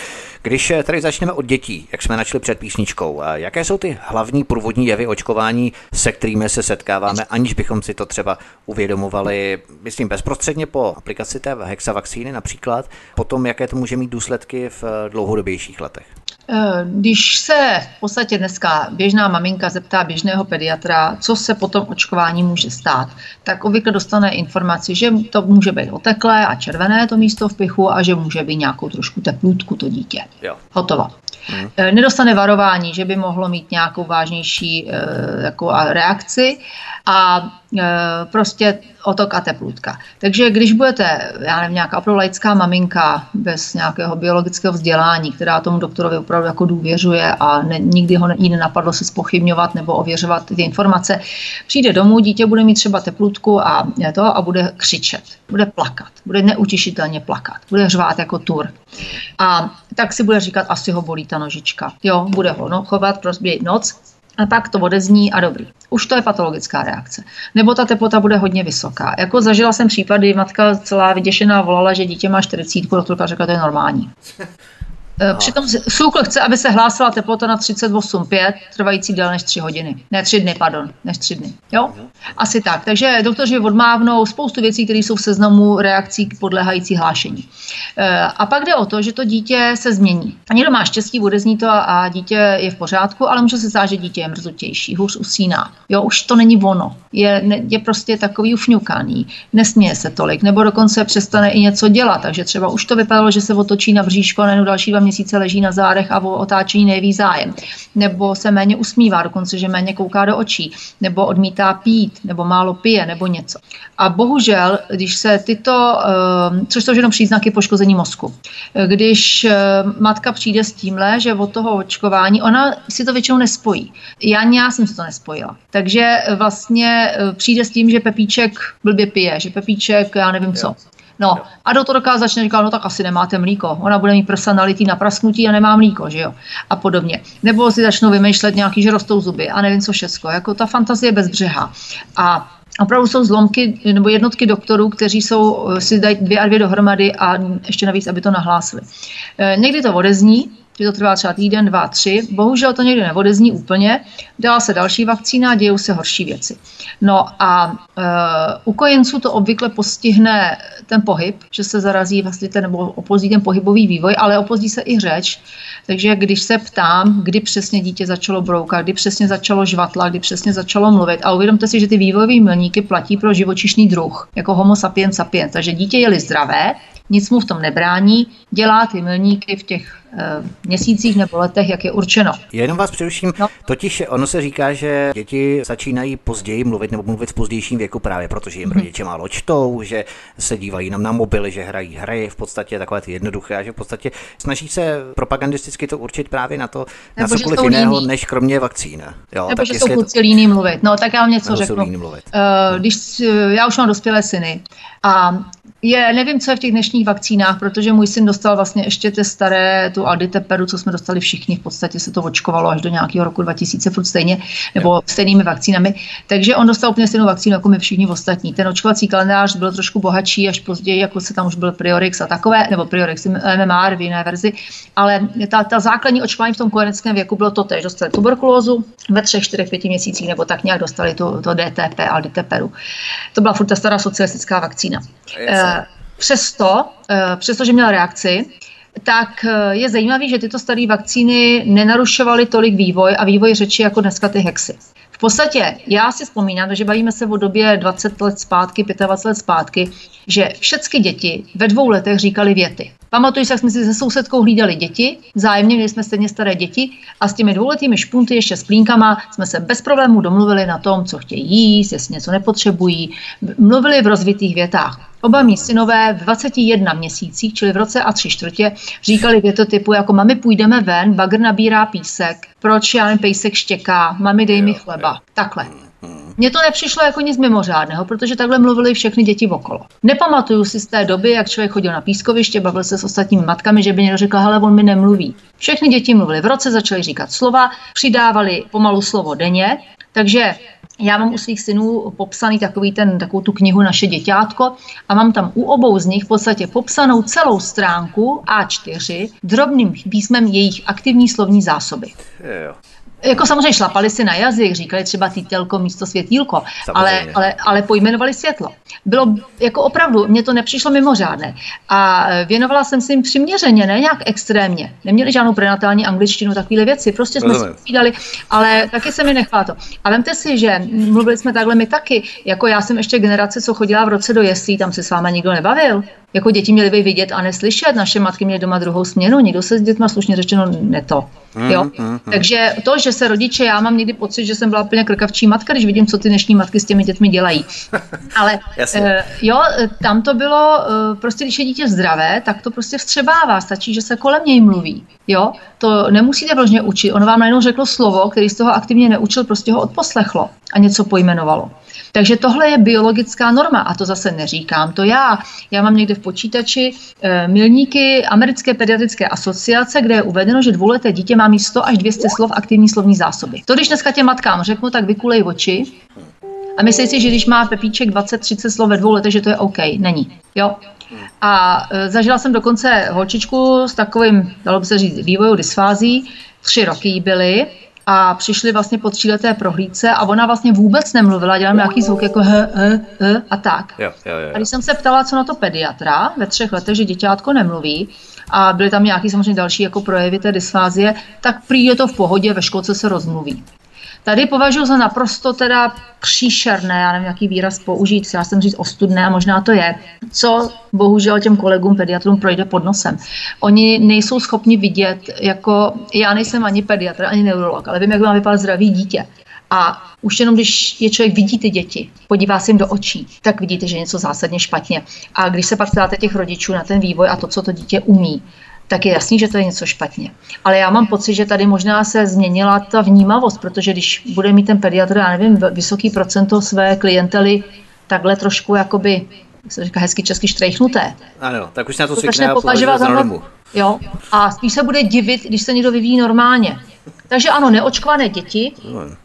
Když tady začneme od dětí, jak jsme načli před písničkou, jaké jsou ty hlavní průvodní jevy očkování, se kterými se setkáváme, aniž bychom si to třeba uvědomovali, myslím, bezprostředně po aplikaci té hexavakcíny například, potom jaké to může mít důsledky v dlouhodobějších letech? Eh, když se v podstatě dneska běžná maminka zeptá běžného pediatra, co se po tom očkování může stát, tak obvykle dostane informaci, že to může být oteklé a červené to místo v pichu a že může být nějakou trošku teplutku to dítě. Jo. Hotovo. Hmm. Nedostane varování, že by mohlo mít nějakou vážnější e, jako reakci a prostě otok a teplutka. Takže když budete, já nevím, nějaká opravdu laická maminka bez nějakého biologického vzdělání, která tomu doktorovi opravdu jako důvěřuje a ne, nikdy ho jí nenapadlo se spochybňovat nebo ověřovat ty informace, přijde domů, dítě bude mít třeba teplutku a to a bude křičet, bude plakat, bude neutěšitelně plakat, bude řvát jako tur. A tak si bude říkat, asi ho bolí ta nožička. Jo, bude ho no, chovat, prostě noc, a pak to odezní a dobrý. Už to je patologická reakce. Nebo ta teplota bude hodně vysoká. Jako zažila jsem případy, matka celá vyděšená volala, že dítě má 40, doktorka řekla, to je normální. Eh, přitom SÚKL chce, aby se hlásila teplota na 38,5, trvající déle než 3 hodiny. Ne 3 dny, pardon, než 3 dny. Jo? Asi tak. Takže doktoři odmávnou spoustu věcí, které jsou v seznamu reakcí podléhající hlášení. Eh, a pak jde o to, že to dítě se změní. A někdo má štěstí, odezní to a dítě je v pořádku, ale může se stát, že dítě je mrzutější, hůř usíná. Jo, už to není ono. Je, je prostě takový ufňukaný, nesměje se tolik, nebo dokonce přestane i něco dělat. Takže třeba už to vypadalo, že se otočí na bříško a další dva měsíce leží na zádech a o otáčení neví zájem. Nebo se méně usmívá, dokonce, že méně kouká do očí, nebo odmítá pít, nebo málo pije, nebo něco. A bohužel, když se tyto, eh, což jsou jenom příznaky poškození mozku, když eh, matka přijde s tímhle, že od toho očkování, ona si to většinou nespojí. Já, já jsem si to nespojila. Takže vlastně eh, přijde s tím, že Pepíček blbě pije, že Pepíček, já nevím co. No a doktorka začne říkat, no tak asi nemáte mlíko. Ona bude mít prsa nalitý na prasknutí a nemá mlíko, že jo? A podobně. Nebo si začnou vymýšlet nějaký, že rostou zuby a nevím co všechno. Jako ta fantazie bez břeha. A opravdu jsou zlomky nebo jednotky doktorů, kteří jsou, si dají dvě a dvě dohromady a ještě navíc, aby to nahlásili. E, někdy to odezní, že to trvá třeba týden, dva, tři. Bohužel to někdy neodezní úplně. Dala se další vakcína a dějou se horší věci. No a e, u kojenců to obvykle postihne ten pohyb, že se zarazí vlastně ten, nebo opozdí ten pohybový vývoj, ale opozdí se i řeč. Takže když se ptám, kdy přesně dítě začalo broukat, kdy přesně začalo žvatla, kdy přesně začalo mluvit, a uvědomte si, že ty vývojové milníky platí pro živočišný druh, jako homo sapiens sapiens. Takže dítě je-li zdravé, nic mu v tom nebrání, dělá ty milníky v těch měsících nebo letech, jak je určeno. Jenom vás přeruším, no. totiž ono se říká, že děti začínají později mluvit nebo mluvit v pozdějším věku právě protože jim hmm. rodiče málo čtou, že se dívají jenom na mobily, že hrají hry, v podstatě takové ty jednoduché, a že v podstatě snaží se propagandisticky to určit právě na to, nebo na cokoliv jiného, líní. než kromě vakcín. Jo, nebo tak že jsou kluci líní mluvit. No tak já vám něco řeknu. Mluvit. Uh, když, já už mám dospělé syny a je, nevím, co je v těch dnešních vakcínách, protože můj syn dostal vlastně ještě ty staré, tu Alditeperu, co jsme dostali všichni, v podstatě se to očkovalo až do nějakého roku 2000, furt stejně, nebo jo. stejnými vakcínami. Takže on dostal úplně stejnou vakcínu jako my všichni ostatní. Ten očkovací kalendář byl trošku bohatší, až později, jako se tam už byl Priorix a takové, nebo Priorix MMR v jiné verzi, ale ta, ta základní očkování v tom kojeneckém věku bylo to tež. Dostali tuberkulózu ve třech, čtyřech, pěti měsících, nebo tak nějak dostali to, to DTP, Alditeperu. To byla furt ta stará socialistická vakcína. Yes. Přesto, eh, přestože měl reakci, tak eh, je zajímavé, že tyto staré vakcíny nenarušovaly tolik vývoj a vývoj řeči jako dneska ty hexy. V podstatě já si vzpomínám, že bavíme se o době 20 let zpátky, 25 let zpátky, že všechny děti ve dvou letech říkali věty. Pamatuju jak jsme si se sousedkou hlídali děti, vzájemně měli jsme stejně staré děti a s těmi dvouletými špunty ještě s plínkama jsme se bez problémů domluvili na tom, co chtějí jíst, jestli něco nepotřebují. Mluvili v rozvitých větách. Oba mý synové v 21 měsících, čili v roce a tři čtvrtě, říkali věto typu jako mami půjdeme ven, bagr nabírá písek, proč já pejsek štěká, mami dej mi chleba. Takhle. Mně to nepřišlo jako nic mimořádného, protože takhle mluvili všechny děti okolo. Nepamatuju si z té doby, jak člověk chodil na pískoviště, bavil se s ostatními matkami, že by někdo řekl, hele, on mi nemluví. Všechny děti mluvili v roce, začaly říkat slova, přidávali pomalu slovo denně, takže já mám u svých synů popsaný takový ten, takovou tu knihu Naše děťátko a mám tam u obou z nich v podstatě popsanou celou stránku A4 drobným písmem jejich aktivní slovní zásoby. Jo jako samozřejmě šlapali si na jazyk, říkali třeba týtelko místo světílko, ale, ale, ale pojmenovali světlo. Bylo jako opravdu, mně to nepřišlo mimořádné. A věnovala jsem si jim přiměřeně, ne nějak extrémně. Neměli žádnou prenatální angličtinu, takové věci, prostě jsme Rozumím. si povídali, ale taky se mi nechvá to. A vemte si, že mluvili jsme takhle my taky, jako já jsem ještě generace, co chodila v roce do jeslí, tam se s váma nikdo nebavil jako děti měly by vidět a neslyšet. Naše matky měly doma druhou směnu, nikdo se s dětma slušně řečeno neto. Mm, jo? Mm, mm. Takže to, že se rodiče, já mám někdy pocit, že jsem byla úplně krkavčí matka, když vidím, co ty dnešní matky s těmi dětmi dělají. Ale uh, jo, tam to bylo, uh, prostě když je dítě zdravé, tak to prostě vstřebává, stačí, že se kolem něj mluví. Jo, to nemusíte vložně učit. On vám najednou řekl slovo, který z toho aktivně neučil, prostě ho odposlechlo a něco pojmenovalo. Takže tohle je biologická norma a to zase neříkám to já. Já mám někde v počítači e, milníky Americké pediatrické asociace, kde je uvedeno, že dvouleté dítě má mít 100 až 200 slov aktivní slovní zásoby. To, když dneska těm matkám řeknu, tak vykulej oči, a myslí si, že když má Pepíček 20-30 slov ve dvou letech, že to je OK. Není. Jo? A e, zažila jsem dokonce holčičku s takovým, dalo by se říct, vývojou dysfází. Tři roky byly a přišli vlastně po tříleté prohlídce a ona vlastně vůbec nemluvila, dělala nějaký zvuk jako h, h, h a tak. Jo, jo, jo. A když jsem se ptala, co na to pediatra ve třech letech, že děťátko nemluví, a byly tam nějaký samozřejmě další jako projevy té dysfázie, tak prý je to v pohodě, ve školce se rozmluví. Tady považuji za naprosto teda příšerné, já nevím, jaký výraz použít, já jsem říct ostudné a možná to je, co bohužel těm kolegům pediatrům projde pod nosem. Oni nejsou schopni vidět, jako já nejsem ani pediatr, ani neurolog, ale vím, jak má vypadat zdravý dítě. A už jenom když je člověk vidí ty děti, podívá se jim do očí, tak vidíte, že je něco zásadně špatně. A když se pak ptáte těch rodičů na ten vývoj a to, co to dítě umí, tak je jasný, že to je něco špatně. Ale já mám pocit, že tady možná se změnila ta vnímavost, protože když bude mít ten pediatr, já nevím, vysoký procento své klientely takhle trošku jakoby se říká hezky česky štrejchnuté. Ano, tak už se na to, to zvykne a považovat za normu. Jo, a spíš se bude divit, když se někdo vyvíjí normálně. Takže ano, neočkované děti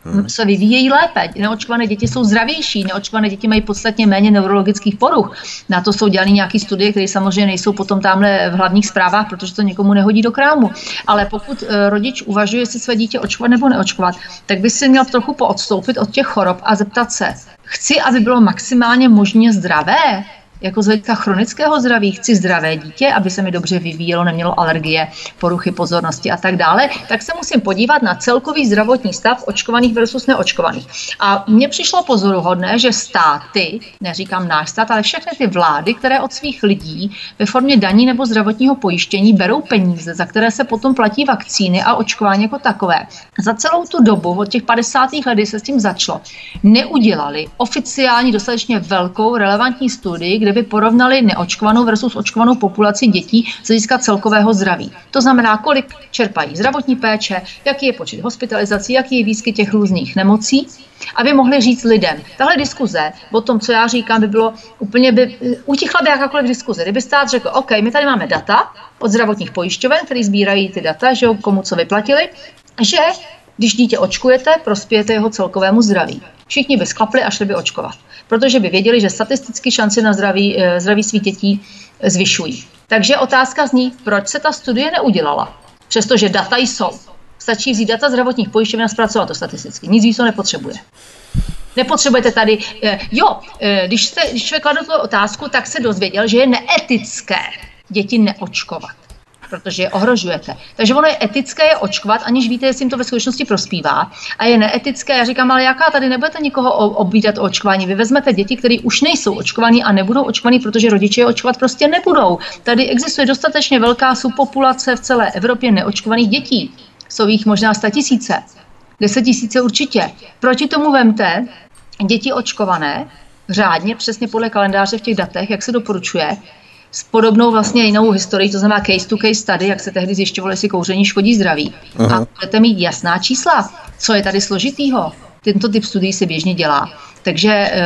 hmm. se vyvíjejí lépe. Neočkované děti jsou zdravější, neočkované děti mají podstatně méně neurologických poruch. Na to jsou dělány nějaké studie, které samozřejmě nejsou potom tamhle v hlavních zprávách, protože to někomu nehodí do krámu. Ale pokud eh, rodič uvažuje, jestli své dítě očkovat nebo neočkovat, tak by si měl trochu poodstoupit od těch chorob a zeptat se, chci, aby bylo maximálně možně zdravé, jako z hlediska chronického zdraví chci zdravé dítě, aby se mi dobře vyvíjelo, nemělo alergie, poruchy pozornosti a tak dále, tak se musím podívat na celkový zdravotní stav očkovaných versus neočkovaných. A mně přišlo pozoruhodné, že státy, neříkám náš stát, ale všechny ty vlády, které od svých lidí ve formě daní nebo zdravotního pojištění berou peníze, za které se potom platí vakcíny a očkování jako takové. Za celou tu dobu, od těch 50. let, kdy se s tím začalo, neudělali oficiální dostatečně velkou relevantní studii, kde kde by porovnali neočkovanou versus očkovanou populaci dětí z hlediska celkového zdraví. To znamená, kolik čerpají zdravotní péče, jaký je počet hospitalizací, jaký je výskyt těch různých nemocí, aby mohli říct lidem. Tahle diskuze o tom, co já říkám, by bylo úplně, by, utichla by jakákoliv diskuze. Kdyby stát řekl, OK, my tady máme data od zdravotních pojišťoven, které sbírají ty data, že komu co vyplatili, že když dítě očkujete, prospějete jeho celkovému zdraví. Všichni by sklapli a šli by očkovat protože by věděli, že statisticky šance na zdraví, eh, zdraví svých dětí zvyšují. Takže otázka zní, proč se ta studie neudělala, přestože data jsou. Stačí vzít data zdravotních pojišťoven a zpracovat to statisticky. Nic víc to nepotřebuje. Nepotřebujete tady, eh, jo, eh, když, jste, když člověk kladl tu otázku, tak se dozvěděl, že je neetické děti neočkovat protože je ohrožujete. Takže ono je etické je očkovat, aniž víte, jestli jim to ve skutečnosti prospívá. A je neetické, já říkám, ale jaká tady nebudete nikoho obídat o očkování. Vy vezmete děti, které už nejsou očkovaní a nebudou očkovaní, protože rodiče je očkovat prostě nebudou. Tady existuje dostatečně velká subpopulace v celé Evropě neočkovaných dětí. Jsou jich možná 100 tisíce. 10 tisíce určitě. Proti tomu vemte děti očkované, řádně, přesně podle kalendáře v těch datech, jak se doporučuje, s podobnou vlastně jinou historií, to znamená case to case study, jak se tehdy zjišťovalo, jestli kouření škodí zdraví. Aha. A budete mít jasná čísla, co je tady složitýho. Tento typ studií se běžně dělá. Takže eh,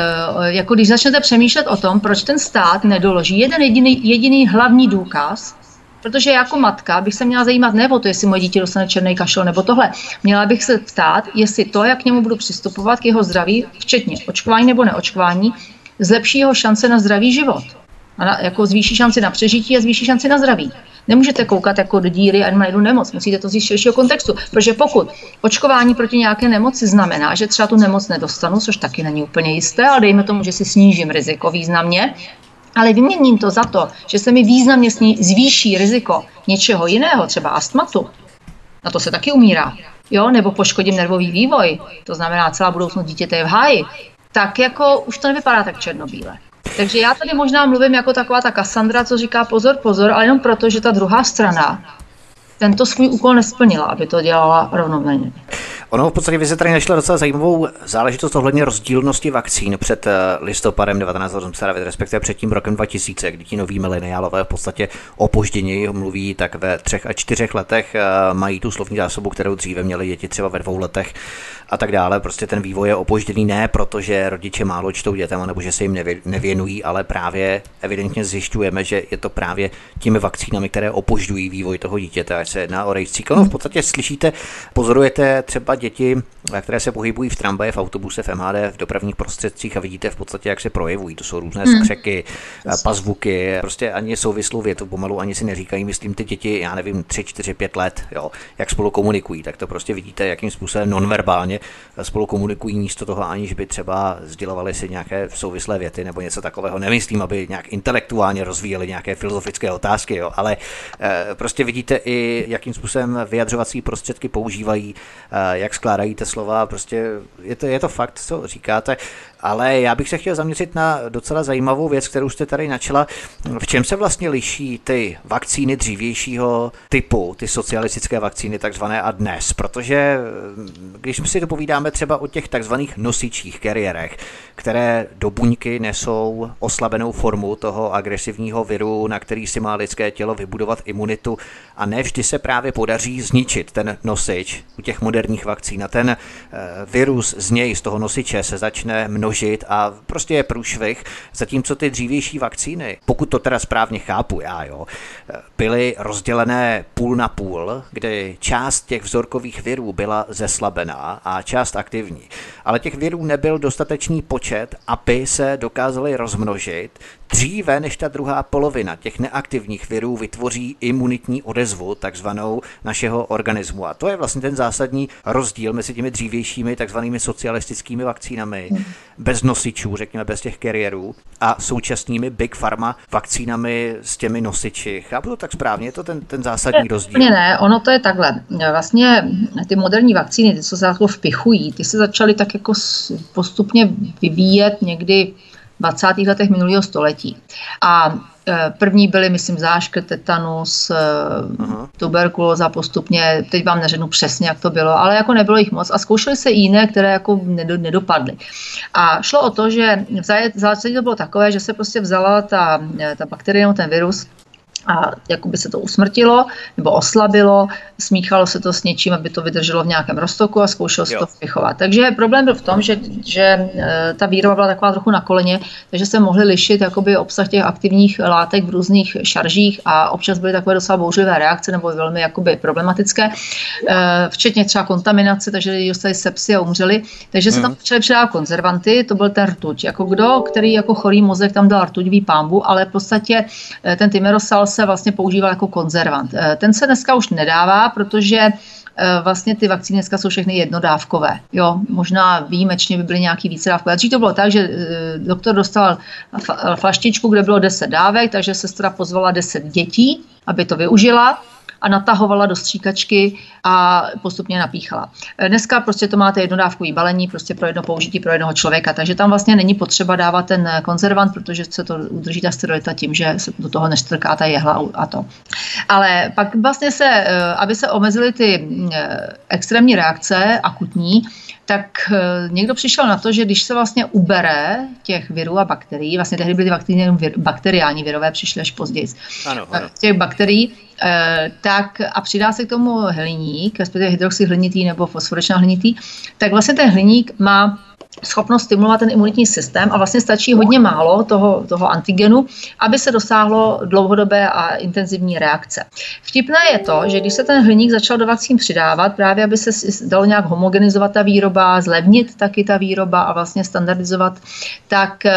jako když začnete přemýšlet o tom, proč ten stát nedoloží jeden jediný, jediný hlavní důkaz, protože jako matka bych se měla zajímat ne o to, jestli moje dítě dostane černý kašel nebo tohle. Měla bych se ptát, jestli to, jak k němu budu přistupovat k jeho zdraví, včetně očkování nebo neočkování, zlepší jeho šance na zdravý život a na, jako zvýší šanci na přežití a zvýší šanci na zdraví. Nemůžete koukat jako do díry a na jednu nemoc, musíte to zjistit širšího kontextu, protože pokud očkování proti nějaké nemoci znamená, že třeba tu nemoc nedostanu, což taky není úplně jisté, ale dejme tomu, že si snížím riziko významně, ale vyměním to za to, že se mi významně zvýší riziko něčeho jiného, třeba astmatu, na to se taky umírá, jo, nebo poškodím nervový vývoj, to znamená celá budoucnost dítěte je v háji, tak jako už to nevypadá tak černobíle. Takže já tady možná mluvím jako taková ta Kassandra, co říká pozor, pozor, ale jenom proto, že ta druhá strana tento svůj úkol nesplnila, aby to dělala rovnoměrně. Ono v podstatě vy se tady našla docela zajímavou záležitost ohledně rozdílnosti vakcín před eh, listopadem 1989, respektive před tím rokem 2000, kdy ti noví mileniálové v podstatě opožděně mluví, tak ve třech a čtyřech letech eh, mají tu slovní zásobu, kterou dříve měli děti třeba ve dvou letech a tak dále. Prostě ten vývoj je opožděný ne protože rodiče málo čtou dětem, nebo že se jim nevěnují, ale právě evidentně zjišťujeme, že je to právě těmi vakcínami, které opožďují vývoj toho dítěte, ať se jedná o rejstřík. No v podstatě slyšíte, pozorujete třeba děti, které se pohybují v tramvaje, v autobuse, v MHD, v dopravních prostředcích a vidíte v podstatě, jak se projevují. To jsou různé hmm. skřeky, pazvuky, prostě ani souvislou větu pomalu ani si neříkají, myslím ty děti, já nevím, 3, 4, 5 let, jo, jak spolu komunikují, tak to prostě vidíte, jakým způsobem nonverbálně spolu komunikují místo toho, aniž by třeba sdělovali si nějaké souvislé věty nebo něco takového. Nemyslím, aby nějak intelektuálně rozvíjeli nějaké filozofické otázky, jo, ale e, prostě vidíte i, jakým způsobem vyjadřovací prostředky používají, e, jak skládají ty slova, prostě je to, je to fakt, co říkáte. Ale já bych se chtěl zaměřit na docela zajímavou věc, kterou jste tady načela. V čem se vlastně liší ty vakcíny dřívějšího typu, ty socialistické vakcíny takzvané a dnes? Protože když si to povídáme třeba o těch takzvaných nosičích, kariérech, které do buňky nesou oslabenou formu toho agresivního viru, na který si má lidské tělo vybudovat imunitu a ne vždy se právě podaří zničit ten nosič u těch moderních vakcín. A ten virus z něj, z toho nosiče se začne množit a prostě je průšvih, zatímco ty dřívější vakcíny, pokud to teda správně chápu já, jo, byly rozdělené půl na půl, kdy část těch vzorkových virů byla zeslabená a část aktivní. Ale těch virů nebyl dostatečný počet, aby se dokázali rozmnožit dříve, než ta druhá polovina těch neaktivních virů vytvoří imunitní odezvu, takzvanou našeho organismu. A to je vlastně ten zásadní rozdíl mezi těmi dřívějšími takzvanými socialistickými vakcínami, hmm. bez nosičů, řekněme bez těch kariérů, a současnými big pharma vakcínami s těmi nosiči. Chápu to tak správně? Je to ten, ten zásadní rozdíl? Ne, ne, ono to je takhle. Vlastně ty moderní vakcíny, ty, co se jako vpichují, ty se začaly tak jako postupně vyvíjet někdy 20. letech minulého století. A e, První byly, myslím, záškrt, tetanus, Aha. E, tuberkulóza postupně, teď vám neřeknu přesně, jak to bylo, ale jako nebylo jich moc a zkoušely se jiné, které jako nedopadly. A šlo o to, že v zásadě to bylo takové, že se prostě vzala ta, e, ta bakterie, ten virus, a jakoby se to usmrtilo nebo oslabilo, smíchalo se to s něčím, aby to vydrželo v nějakém roztoku a zkoušelo se to vpichovat. Takže problém byl v tom, že, že e, ta výroba byla taková trochu na koleně, takže se mohly lišit jakoby obsah těch aktivních látek v různých šaržích a občas byly takové docela bouřlivé reakce nebo velmi jakoby problematické, e, včetně třeba kontaminace, takže lidi dostali sepsy a umřeli. Takže se tam hmm. začaly přidávat konzervanty, to byl ten rtuť. Jako kdo, který jako chorý mozek tam dal rtuť, pámbu, ale v podstatě e, ten Timerosal se vlastně používal jako konzervant. Eh, ten se dneska už nedává, protože eh, vlastně ty vakcíny dneska jsou všechny jednodávkové. Jo, možná výjimečně by byly nějaký více dávkové. Dřív to bylo tak, že eh, doktor dostal flaštičku, kde bylo 10 dávek, takže sestra pozvala 10 dětí, aby to využila a natahovala do stříkačky a postupně napíchala. Dneska prostě to máte jednodávkový balení prostě pro jedno použití pro jednoho člověka, takže tam vlastně není potřeba dávat ten konzervant, protože se to udrží ta sterilita tím, že se do toho neštrká ta jehla a to. Ale pak vlastně se, eh, aby se omezily ty eh, extrémní reakce, akutní, tak někdo přišel na to, že když se vlastně ubere těch virů a bakterií, vlastně tehdy byly bakteriální virové, přišly až později, ano, ano. těch bakterií, tak a přidá se k tomu hliník, respektive hydroxyhlinitý nebo fosforečná hlinitý, tak vlastně ten hliník má schopnost stimulovat ten imunitní systém a vlastně stačí hodně málo toho, toho antigenu, aby se dosáhlo dlouhodobé a intenzivní reakce. Vtipné je to, že když se ten hliník začal do vakcín přidávat, právě aby se dalo nějak homogenizovat ta výroba, zlevnit taky ta výroba a vlastně standardizovat, tak eh,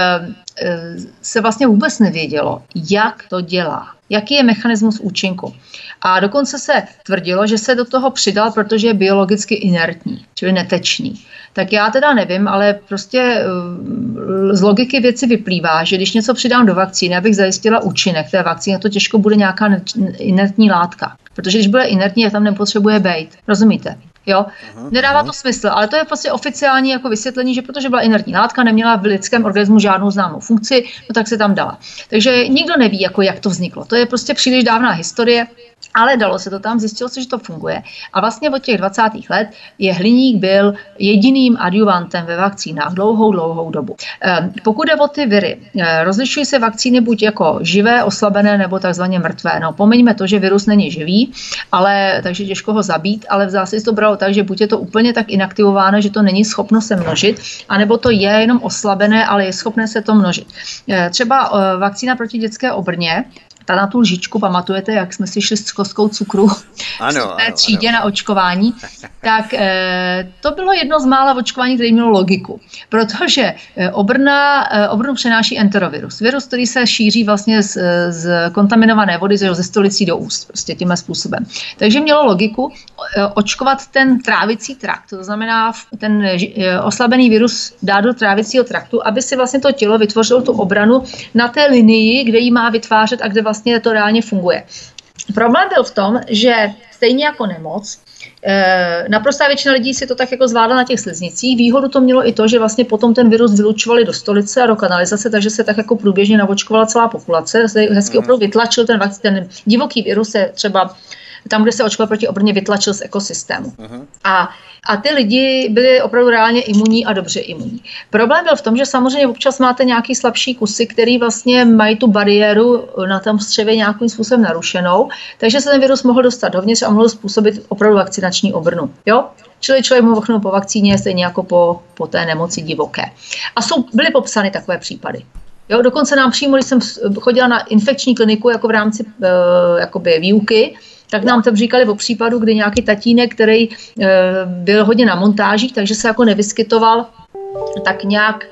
se vlastně vůbec nevědělo, jak to dělá jaký je mechanismus účinku. A dokonce se tvrdilo, že se do toho přidal, protože je biologicky inertní, čili netečný. Tak já teda nevím, ale prostě eh, z logiky věci vyplývá, že když něco přidám do vakcíny, abych zajistila účinek té vakcíny, to těžko bude nějaká inertní látka. Protože když bude inertní, tam nepotřebuje být. Rozumíte? Jo? Nedává to smysl, ale to je prostě oficiální jako vysvětlení, že protože byla inertní látka, neměla v lidském organismu žádnou známou funkci, no tak se tam dala. Takže nikdo neví, jako jak to vzniklo. To je prostě příliš dávná historie. Ale dalo se to tam, zjistilo se, že to funguje. A vlastně od těch 20. let je hliník byl jediným adjuvantem ve vakcínách dlouhou, dlouhou dobu. Ehm, pokud jde o ty viry, eh, rozlišují se vakcíny buď jako živé, oslabené nebo takzvaně mrtvé. No, pomeňme to, že virus není živý, ale takže těžko ho zabít, ale v zásadě to bralo tak, že buď je to úplně tak inaktivováno, že to není schopno se množit, anebo to je jenom oslabené, ale je schopné se to množit. Eh, třeba eh, vakcína proti dětské obrně, ta na tu lžičku, pamatujete, jak jsme si šli s kostkou cukru ano, v té třídě ano. na očkování, tak e, to bylo jedno z mála očkování, které mělo logiku, protože e, obrna, e, obrnu přenáší enterovirus, virus, který se šíří vlastně z, z kontaminované vody ze stolicí do úst, prostě tímhle způsobem. Takže mělo logiku e, očkovat ten trávicí trakt, to znamená ten oslabený virus dát do trávicího traktu, aby si vlastně to tělo vytvořilo tu obranu na té linii, kde ji má vytvářet a kde vlastně vlastně to reálně funguje. Problém byl v tom, že stejně jako nemoc, e, naprostá většina lidí si to tak jako zvládla na těch sliznicích. Výhodu to mělo i to, že vlastně potom ten virus vylučovali do stolice a do kanalizace, takže se tak jako průběžně navočkovala celá populace. Hezky mhm. opravdu vytlačil ten, ten divoký virus se třeba tam, kde se očkoval proti obrně, vytlačil z ekosystému. Uh-huh. A, a ty lidi byli opravdu reálně imunní a dobře imunní. Problém byl v tom, že samozřejmě občas máte nějaký slabší kusy, který vlastně mají tu bariéru na tom střevě nějakým způsobem narušenou, takže se ten virus mohl dostat dovnitř a mohl způsobit opravdu vakcinační obrnu. Jo? Čili člověk mohl ochrnout po vakcíně stejně jako po, po té nemoci divoké. A jsou, byly popsány takové případy. Jo, dokonce nám přímo, když jsem chodila na infekční kliniku jako v rámci uh, jakoby výuky, tak nám tam říkali o případu, kdy nějaký tatínek, který uh, byl hodně na montážích, takže se jako nevyskytoval tak nějak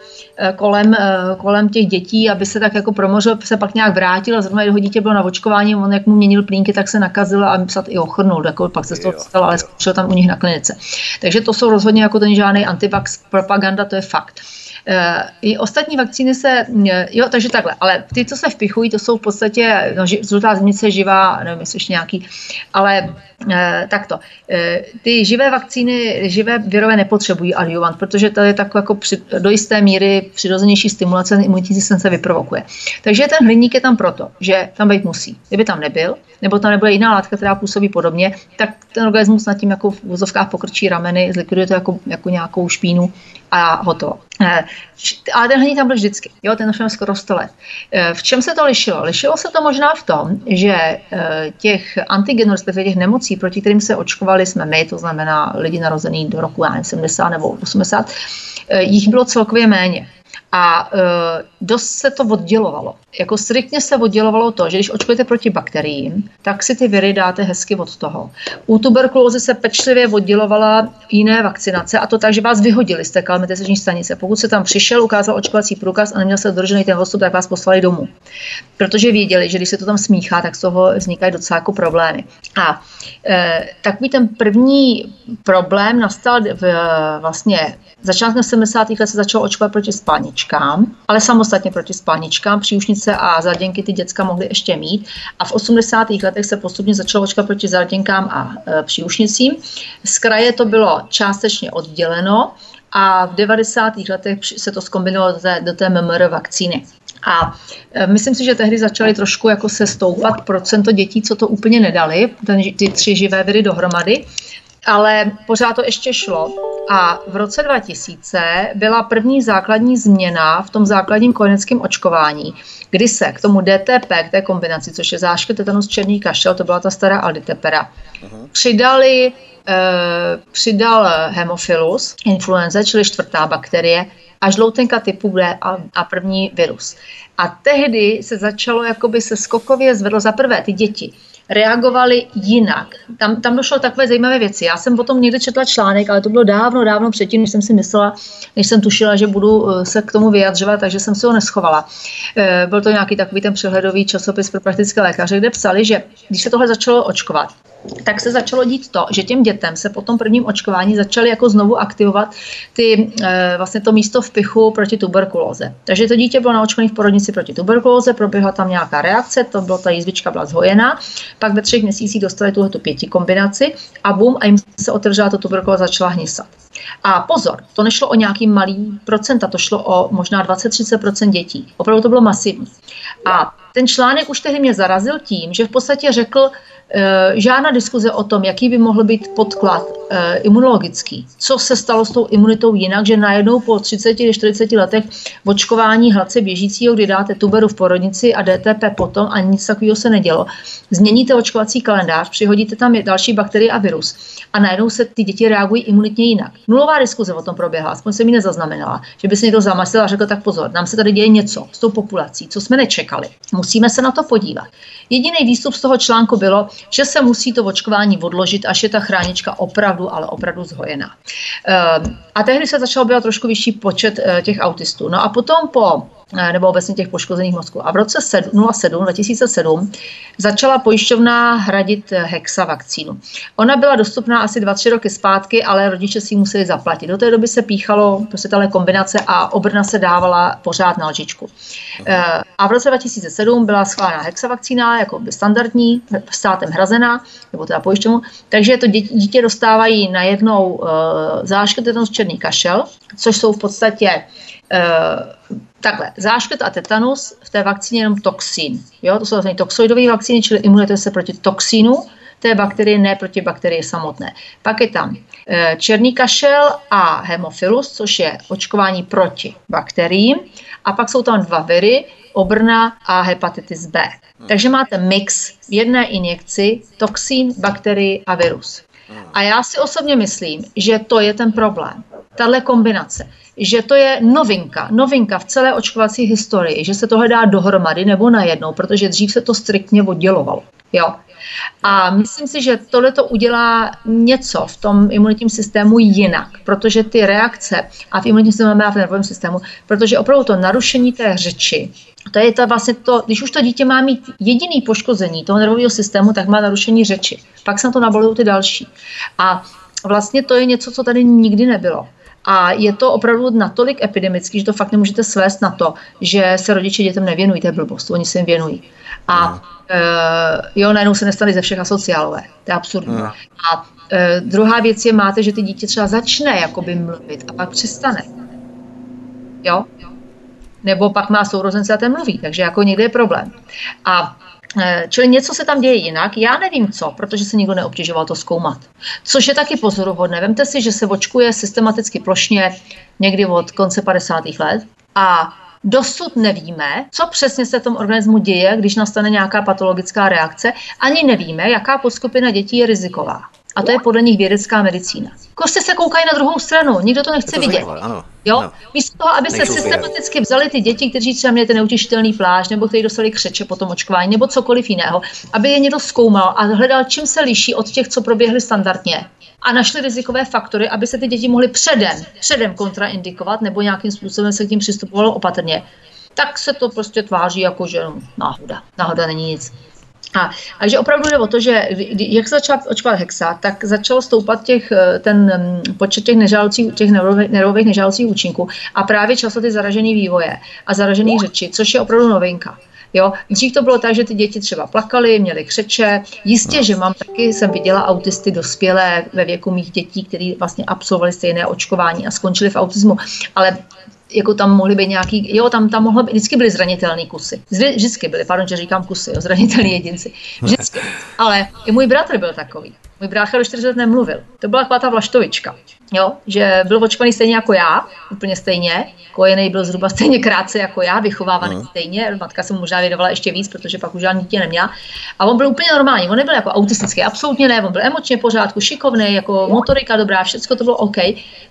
kolem, kolem těch dětí, aby se tak jako promořil, se pak nějak vrátil a zrovna jeho dítě bylo na očkování, on jak mu měnil plínky, tak se nakazil a se i ochrnul, jako pak se z toho stalo, ale skončil tam u nich na klinice. Takže to jsou rozhodně jako ten žádný antivax propaganda, to je fakt. Eh, I ostatní vakcíny se, eh, jo, takže takhle, ale ty, co se vpichují, to jsou v podstatě, no, žlutá znice živá, nevím, jestli ještě nějaký, ale eh, takto. Ty živé vakcíny, živé virové nepotřebují adjuvant, protože to je tak jako při, do jisté míry přirozenější stimulace imunitní systém se vyprovokuje. Takže ten hliník je tam proto, že tam být musí. Kdyby tam nebyl, nebo tam nebude jiná látka, která působí podobně, tak ten organismus nad tím jako v vozovkách pokrčí rameny, zlikviduje to jako, jako nějakou špínu a hotovo. Eh, ale ten hliník tam byl vždycky, jo, ten našel skoro 100 let. Eh, v čem se to lišilo? Lišilo se to možná v tom, že eh, těch antigenů, respektive těch nemocí, proti kterým se očkovali jsme my, to znamená lidi narozený do roku 70 nebo 80, jich bylo celkově méně. A e, dost se to oddělovalo. Jako striktně se oddělovalo to, že když očkujete proti bakteriím, tak si ty viry dáte hezky od toho. U tuberkulózy se pečlivě oddělovala jiné vakcinace a to tak, že vás vyhodili z té kalmetizační stanice. Pokud se tam přišel, ukázal očkovací průkaz a neměl se dodržený ten postup, tak vás poslali domů. Protože věděli, že když se to tam smíchá, tak z toho vznikají docela jako problémy. A e, takový ten první problém nastal v, vlastně začátkem 70. let se začalo očkovat proti spáničkám, ale samostatně proti spáničkám. Příušnice a zarděnky ty děcka mohly ještě mít. A v 80. letech se postupně začalo očkovat proti zarděnkám a e, příušnicím. Z kraje to bylo částečně odděleno a v 90. letech se to zkombinovalo do té, MMR vakcíny. A e, myslím si, že tehdy začaly trošku jako se stoupat procento dětí, co to úplně nedali, ten, ty tři živé viry dohromady ale pořád to ještě šlo. A v roce 2000 byla první základní změna v tom základním kojeneckém očkování, kdy se k tomu DTP, k té kombinaci, což je zášky tetanus černý kašel, to byla ta stará alditepera, uh-huh. přidali přidal hemophilus influenza, čili čtvrtá bakterie, a žloutenka typu B a, a první virus. A tehdy se začalo, jakoby se skokově zvedlo za prvé ty děti reagovali jinak. Tam, tam došlo takové zajímavé věci. Já jsem potom někde četla článek, ale to bylo dávno, dávno předtím, než jsem si myslela, než jsem tušila, že budu eh, se k tomu vyjadřovat, takže jsem si ho neschovala. Eh, byl to nějaký takový ten přehledový časopis pro praktické lékaře, kde psali, že když se tohle začalo očkovat, tak se začalo dít to, že těm dětem se po tom prvním očkování začaly jako znovu aktivovat ty, e, vlastně to místo v pichu proti tuberkulóze. Takže to dítě bylo naočkované v porodnici proti tuberkulóze, proběhla tam nějaká reakce, to bylo ta jízvička byla zhojená, pak ve třech měsících dostali tuhle pěti kombinaci a bum, a jim se otevřela ta tuberkulóza začala hnisat. A pozor, to nešlo o nějaký malý procenta, to šlo o možná 20-30% dětí. Opravdu to bylo masivní. A ten článek už tehdy mě zarazil tím, že v podstatě řekl, Eh, žádná diskuze o tom, jaký by mohl být podklad e, imunologický. Co se stalo s tou imunitou jinak, že najednou po 30-40 letech očkování hladce běžícího, kdy dáte tuberu v porodnici a DTP potom a nic takového se nedělo, změníte očkovací kalendář, přihodíte tam další bakterie a virus a najednou se ty děti reagují imunitně jinak. Nulová diskuze o tom proběhla, aspoň se mi nezaznamenala, že by se někdo zamasil a řekl tak pozor, nám se tady děje něco s tou populací, co jsme nečekali. Musíme se na to podívat. Jediný výstup z toho článku bylo, že se musí to očkování odložit, až je ta chránička opravdu, ale opravdu zhojená. Ehm, a tehdy se začal být trošku vyšší počet eh, těch autistů. No a potom po nebo obecně těch poškozených mozků. A v roce 07, 2007 začala pojišťovna hradit eh, hexa vakcínu. Ona byla dostupná asi 2-3 roky zpátky, ale rodiče si ji museli zaplatit. Do té doby se píchalo prostě tahle kombinace a obrna se dávala pořád na lžičku. Eh, a v roce 2007 byla schválena hexa vakcína jako by standardní, státem hrazená, nebo teda pojišťovnou, takže to dítě, dítě dostávají najednou uh, záškrt černý kašel, což jsou v podstatě uh, Takhle, záškrt a tetanus v té vakcíně jenom toxín. Jo? To jsou vlastně toxoidové vakcíny, čili imunituje se proti toxínu, té bakterie, ne proti bakterii samotné. Pak je tam eh, černý kašel a hemofilus, což je očkování proti bakteriím. A pak jsou tam dva viry, obrna a hepatitis B. Takže máte mix v jedné injekci toxín, bakterii a virus. A já si osobně myslím, že to je ten problém. Tahle kombinace. Že to je novinka, novinka v celé očkovací historii, že se tohle dá dohromady nebo najednou, protože dřív se to striktně oddělovalo. Jo. A myslím si, že tohle to udělá něco v tom imunitním systému jinak, protože ty reakce a v imunitním systému a v nervovém systému, protože opravdu to narušení té řeči, to je to vlastně to, když už to dítě má mít jediný poškození toho nervového systému, tak má narušení řeči. Pak se na to nabalují ty další. A vlastně to je něco, co tady nikdy nebylo. A je to opravdu natolik epidemický, že to fakt nemůžete svést na to, že se rodiče dětem nevěnují, to je blbost, oni se jim věnují. A uh, jo, najednou se nestane ze všech asociálové. To je absurdní. A uh, druhá věc je, máte, že ty dítě třeba začne jakoby mluvit a pak přestane. Jo? Nebo pak má sourozence a ten mluví, takže jako někde je problém. A čili něco se tam děje jinak, já nevím co, protože se nikdo neobtěžoval to zkoumat. Což je taky pozoruhodné. Vemte si, že se očkuje systematicky plošně někdy od konce 50. let a Dosud nevíme, co přesně se v tom organismu děje, když nastane nějaká patologická reakce, ani nevíme, jaká podskupina dětí je riziková. A to je podle nich vědecká medicína. Kosti se koukají na druhou stranu, nikdo to nechce to vidět. Zajímavé, ano. Jo? Ano. Místo toho, aby se systematicky vzali ty děti, kteří třeba měli ten neutěšitelný pláž, nebo kteří dostali křeče po tom očkování, nebo cokoliv jiného, aby je někdo zkoumal a hledal, čím se liší od těch, co proběhly standardně. A našli rizikové faktory, aby se ty děti mohly předem, předem kontraindikovat, nebo nějakým způsobem se k tím přistupovalo opatrně. Tak se to prostě tváří jako, že náhoda. Náhoda není nic. A, a že opravdu jde o to, že jak se začal očkovat hexa, tak začal stoupat těch, eh, ten mm, počet těch, těch nervových, nervových nežádoucích účinků a právě často ty zaražené vývoje a zaražené řeči, což je opravdu novinka. Jo, dřív to bylo tak, že ty děti třeba plakaly, měly křeče. Jistě, že mám taky, jsem viděla autisty dospělé ve věku mých dětí, kteří vlastně absolvovali stejné očkování a skončili v autismu. Ale jako tam mohly být nějaký, jo, tam, tam mohlo být, vždycky byly zranitelné kusy. Vždycky byly, pardon, že říkám kusy, jo, zranitelní jedinci. Vždycky. Ale i můj bratr byl takový. Můj brácha do 40 let nemluvil. To byla taková ta vlaštovička. Jo, že byl očkovaný stejně jako já, úplně stejně. Kojený byl zhruba stejně krátce jako já, vychovávaný uh. stejně. Matka se mu možná vědovala ještě víc, protože pak už žádný dítě neměla. A on byl úplně normální, on nebyl jako autistický, absolutně ne, on byl emočně pořádku, šikovný, jako motorika dobrá, všechno to bylo OK,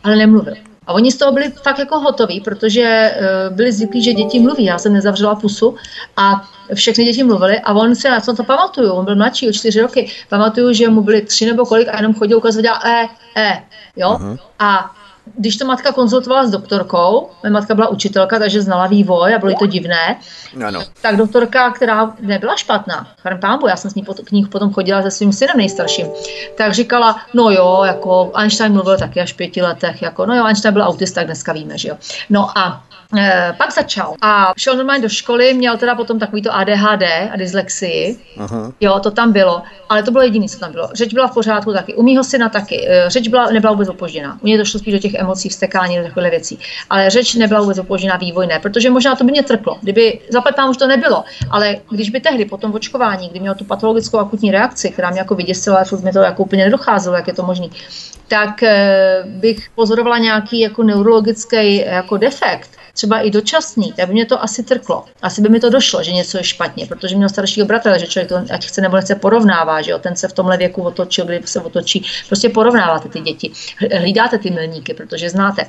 ale nemluvil. A oni z toho byli fakt jako hotoví, protože uh, byli zvyklí, že děti mluví. Já jsem nezavřela pusu a všechny děti mluvily a on se na to pamatuju. On byl mladší o čtyři roky. Pamatuju, že mu byly tři nebo kolik a jenom chodil ukazovat e, e, jo. Uh-huh. A když to matka konzultovala s doktorkou, moje matka byla učitelka, takže znala vývoj a bylo to divné, ano. tak doktorka, která nebyla špatná, pámbu, já jsem s ní pot, k ní potom chodila se svým synem nejstarším, tak říkala, no jo, jako Einstein mluvil taky až v pěti letech, jako no jo, Einstein byl autista, dneska víme, že jo. No a pak začal. A šel normálně do školy, měl teda potom takový to ADHD a dyslexii, Aha. jo, to tam bylo, ale to bylo jediné, co tam bylo. Řeč byla v pořádku taky, u mýho syna taky, e, řeč byla, nebyla vůbec opožděná, u mě to šlo spíš do těch emocí, vstekání, do takových věcí, ale řeč nebyla vůbec opožděná vývoj, ne, protože možná to by mě trplo, kdyby, zapletám už to nebylo, ale když by tehdy po tom očkování, kdy měl tu patologickou akutní reakci, která mě jako vyděsila, furt mi to jako úplně nedocházelo, jak je to možné, tak e, bych pozorovala nějaký jako neurologický jako defekt, třeba i dočasný, tak by mě to asi trklo. Asi by mi to došlo, že něco je špatně, protože měl staršího bratra, že člověk to, ať chce nebo nechce, porovnává, že jo, ten se v tomhle věku otočil, kdy se otočí. Prostě porovnáváte ty děti, hlídáte ty milníky, protože znáte.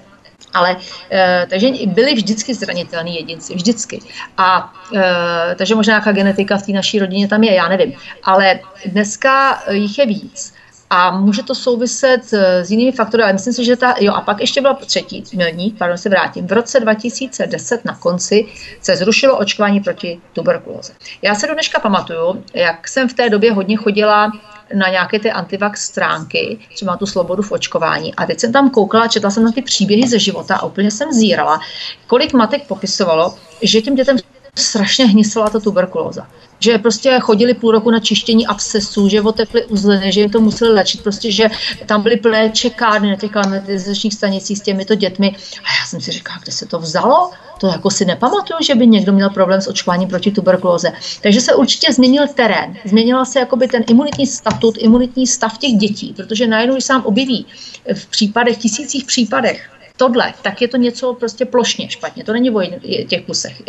Ale e, takže byli vždycky zranitelní jedinci, vždycky. A e, takže možná nějaká genetika v té naší rodině tam je, já nevím. Ale dneska jich je víc. A může to souviset eh, s jinými faktory, ale myslím si, že ta, jo, a pak ještě byla třetí milník, pardon, se vrátím. V roce 2010 na konci se zrušilo očkování proti tuberkulóze. Já se do dneška pamatuju, jak jsem v té době hodně chodila na nějaké ty antivax stránky, třeba tu svobodu v očkování. A teď jsem tam koukala, četla jsem na ty příběhy ze života a úplně jsem zírala, kolik matek popisovalo, že těm dětem strašně hnisela ta tuberkulóza že prostě chodili půl roku na čištění abscesů, že otekly uzliny, že jim to museli léčit, prostě, že tam byly plné čekárny na těch klimatizačních stanicích s těmito dětmi. A já jsem si říkala, kde se to vzalo? To jako si nepamatuju, že by někdo měl problém s očkováním proti tuberkulóze. Takže se určitě změnil terén, změnila se jakoby ten imunitní statut, imunitní stav těch dětí, protože najednou, když sám objeví v případech, tisících případech, tohle, tak je to něco prostě plošně špatně. To není o těch kusech,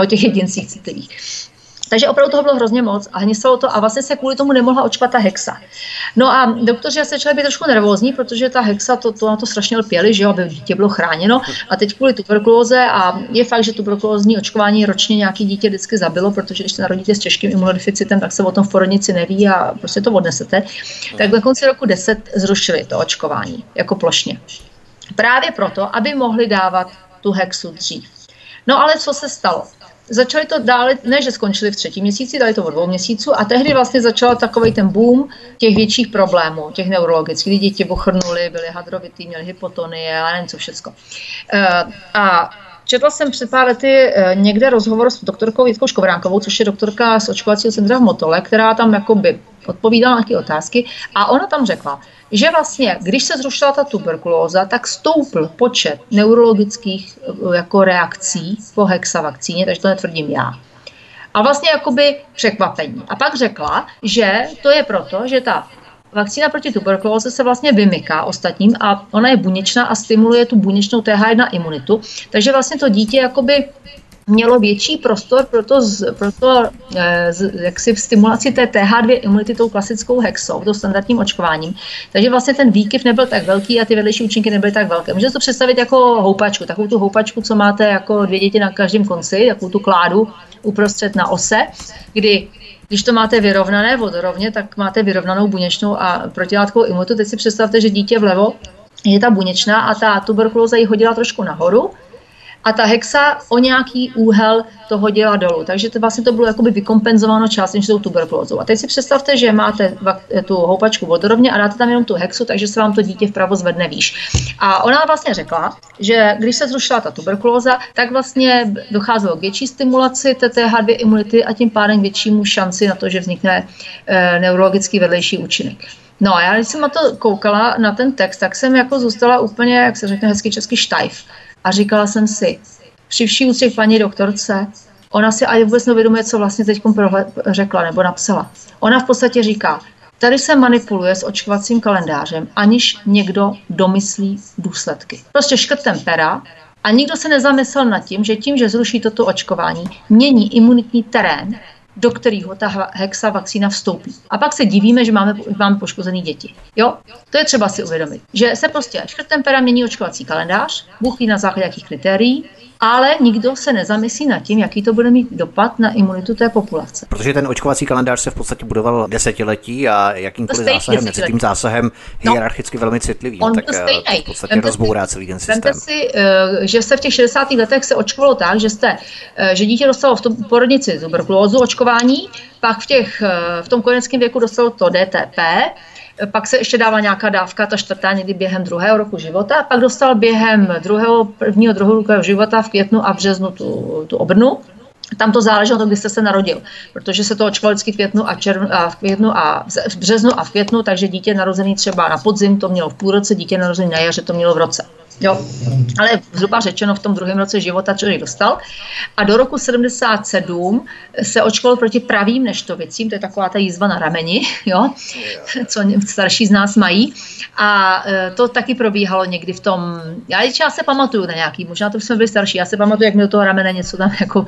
o těch jedincích citlivých. Takže opravdu toho bylo hrozně moc a hnisalo to a vlastně se kvůli tomu nemohla očkovat ta hexa. No a doktoři se začali být trošku nervózní, protože ta hexa, to, to na to strašně lpěli, že jo, aby dítě bylo chráněno. A teď kvůli tuberkulóze a je fakt, že tuberkulózní očkování ročně nějaký dítě vždycky zabilo, protože když se narodíte s těžkým imunodeficitem, tak se o tom v porodnici neví a prostě to odnesete. Tak na konci roku 10 zrušili to očkování jako plošně. Právě proto, aby mohli dávat tu hexu dřív. No ale co se stalo? začali to dále, ne, že skončili v třetím měsíci, dali to o dvou měsíců a tehdy vlastně začal takový ten boom těch větších problémů, těch neurologických. Kdy děti pochrnuli, byly hadrovitý, měli hypotonie a nevím co všechno. Uh, a Četla jsem před pár lety eh, někde rozhovor s doktorkou Jitkou Škovránkovou, což je doktorka z očkovacího centra v Motole, která tam jakoby odpovídala na nějaké otázky a ona tam řekla, že vlastně, když se zrušila ta tuberkulóza, tak stoupl počet neurologických eh, jako reakcí po hexavakcíně, takže to netvrdím já. A vlastně jakoby překvapení. A pak řekla, že to je proto, že ta vakcína proti tuberkulóze se vlastně vymyká ostatním a ona je buněčná a stimuluje tu buněčnou TH1 imunitu. Takže vlastně to dítě jakoby mělo větší prostor pro to, pro to eh, jak si v stimulaci té TH2 imunity tou klasickou hexou, tou standardním očkováním. Takže vlastně ten výkyv nebyl tak velký a ty vedlejší účinky nebyly tak velké. Můžete to představit jako houpačku, takovou tu houpačku, co máte jako dvě děti na každém konci, takovou tu kládu uprostřed na ose, kdy když to máte vyrovnané vodorovně, tak máte vyrovnanou buněčnou a protilátkovou imunitu. Teď si představte, že dítě vlevo je ta buněčná a ta tuberkulóza ji hodila trošku nahoru a ta hexa o nějaký úhel to hodila dolů. Takže to vlastně to bylo jakoby vykompenzováno částečně tou tuberkulózou. A teď si představte, že máte tu houpačku vodorovně a dáte tam jenom tu hexu, takže se vám to dítě vpravo zvedne výš. A ona vlastně řekla, že když se zrušila ta tuberkulóza, tak vlastně docházelo k větší stimulaci TTH2 imunity a tím pádem většímu šanci na to, že vznikne e, neurologický vedlejší účinek. No a já když jsem na to koukala, na ten text, tak jsem jako zůstala úplně, jak se řekne hezky česky, štajf. A říkala jsem si, při vší úctě paní doktorce, ona si ani vůbec nevědomuje, co vlastně teď řekla nebo napsala. Ona v podstatě říká, tady se manipuluje s očkovacím kalendářem, aniž někdo domyslí důsledky. Prostě škrtem pera a nikdo se nezamyslel nad tím, že tím, že zruší toto očkování, mění imunitní terén do kterého ta hexa vakcína vstoupí. A pak se divíme, že máme, máme poškozené děti. Jo, to je třeba si uvědomit, že se prostě škrtem pera mění očkovací kalendář, Bůh na základě jakých kritérií, ale nikdo se nezamyslí nad tím, jaký to bude mít dopad na imunitu té populace. Protože ten očkovací kalendář se v podstatě budoval desetiletí a jakýmkoliv zásahem, tím zásahem no, hierarchicky velmi citlivý, on tak to stejný. to v podstatě Vemte rozbourá celý ten systém. si, eh, že se v těch 60. letech se očkovalo tak, že, jste, eh, že dítě dostalo v tom porodnici tuberkulózu očkování, pak v, těch, eh, v tom kojeneckém věku dostalo to DTP, pak se ještě dává nějaká dávka, ta čtvrtá někdy během druhého roku života, a pak dostal během druhého, prvního, druhého roku života v květnu a březnu tu, tu obrnu. Tam to záleží na tom, kdy jste se narodil, protože se to očkovalo vždycky v květnu a, červ, a v květnu a v březnu a v květnu, takže dítě narozené třeba na podzim to mělo v půl roce, dítě narozené na jaře to mělo v roce. Jo, ale zhruba řečeno v tom druhém roce života člověk dostal. A do roku 77 se očkoval proti pravým neštovicím, to je taková ta jízva na rameni, jo, co starší z nás mají. A e, to taky probíhalo někdy v tom, já, já se pamatuju na nějaký, možná to jsme byli starší, já se pamatuju, jak mi do toho ramene něco tam jako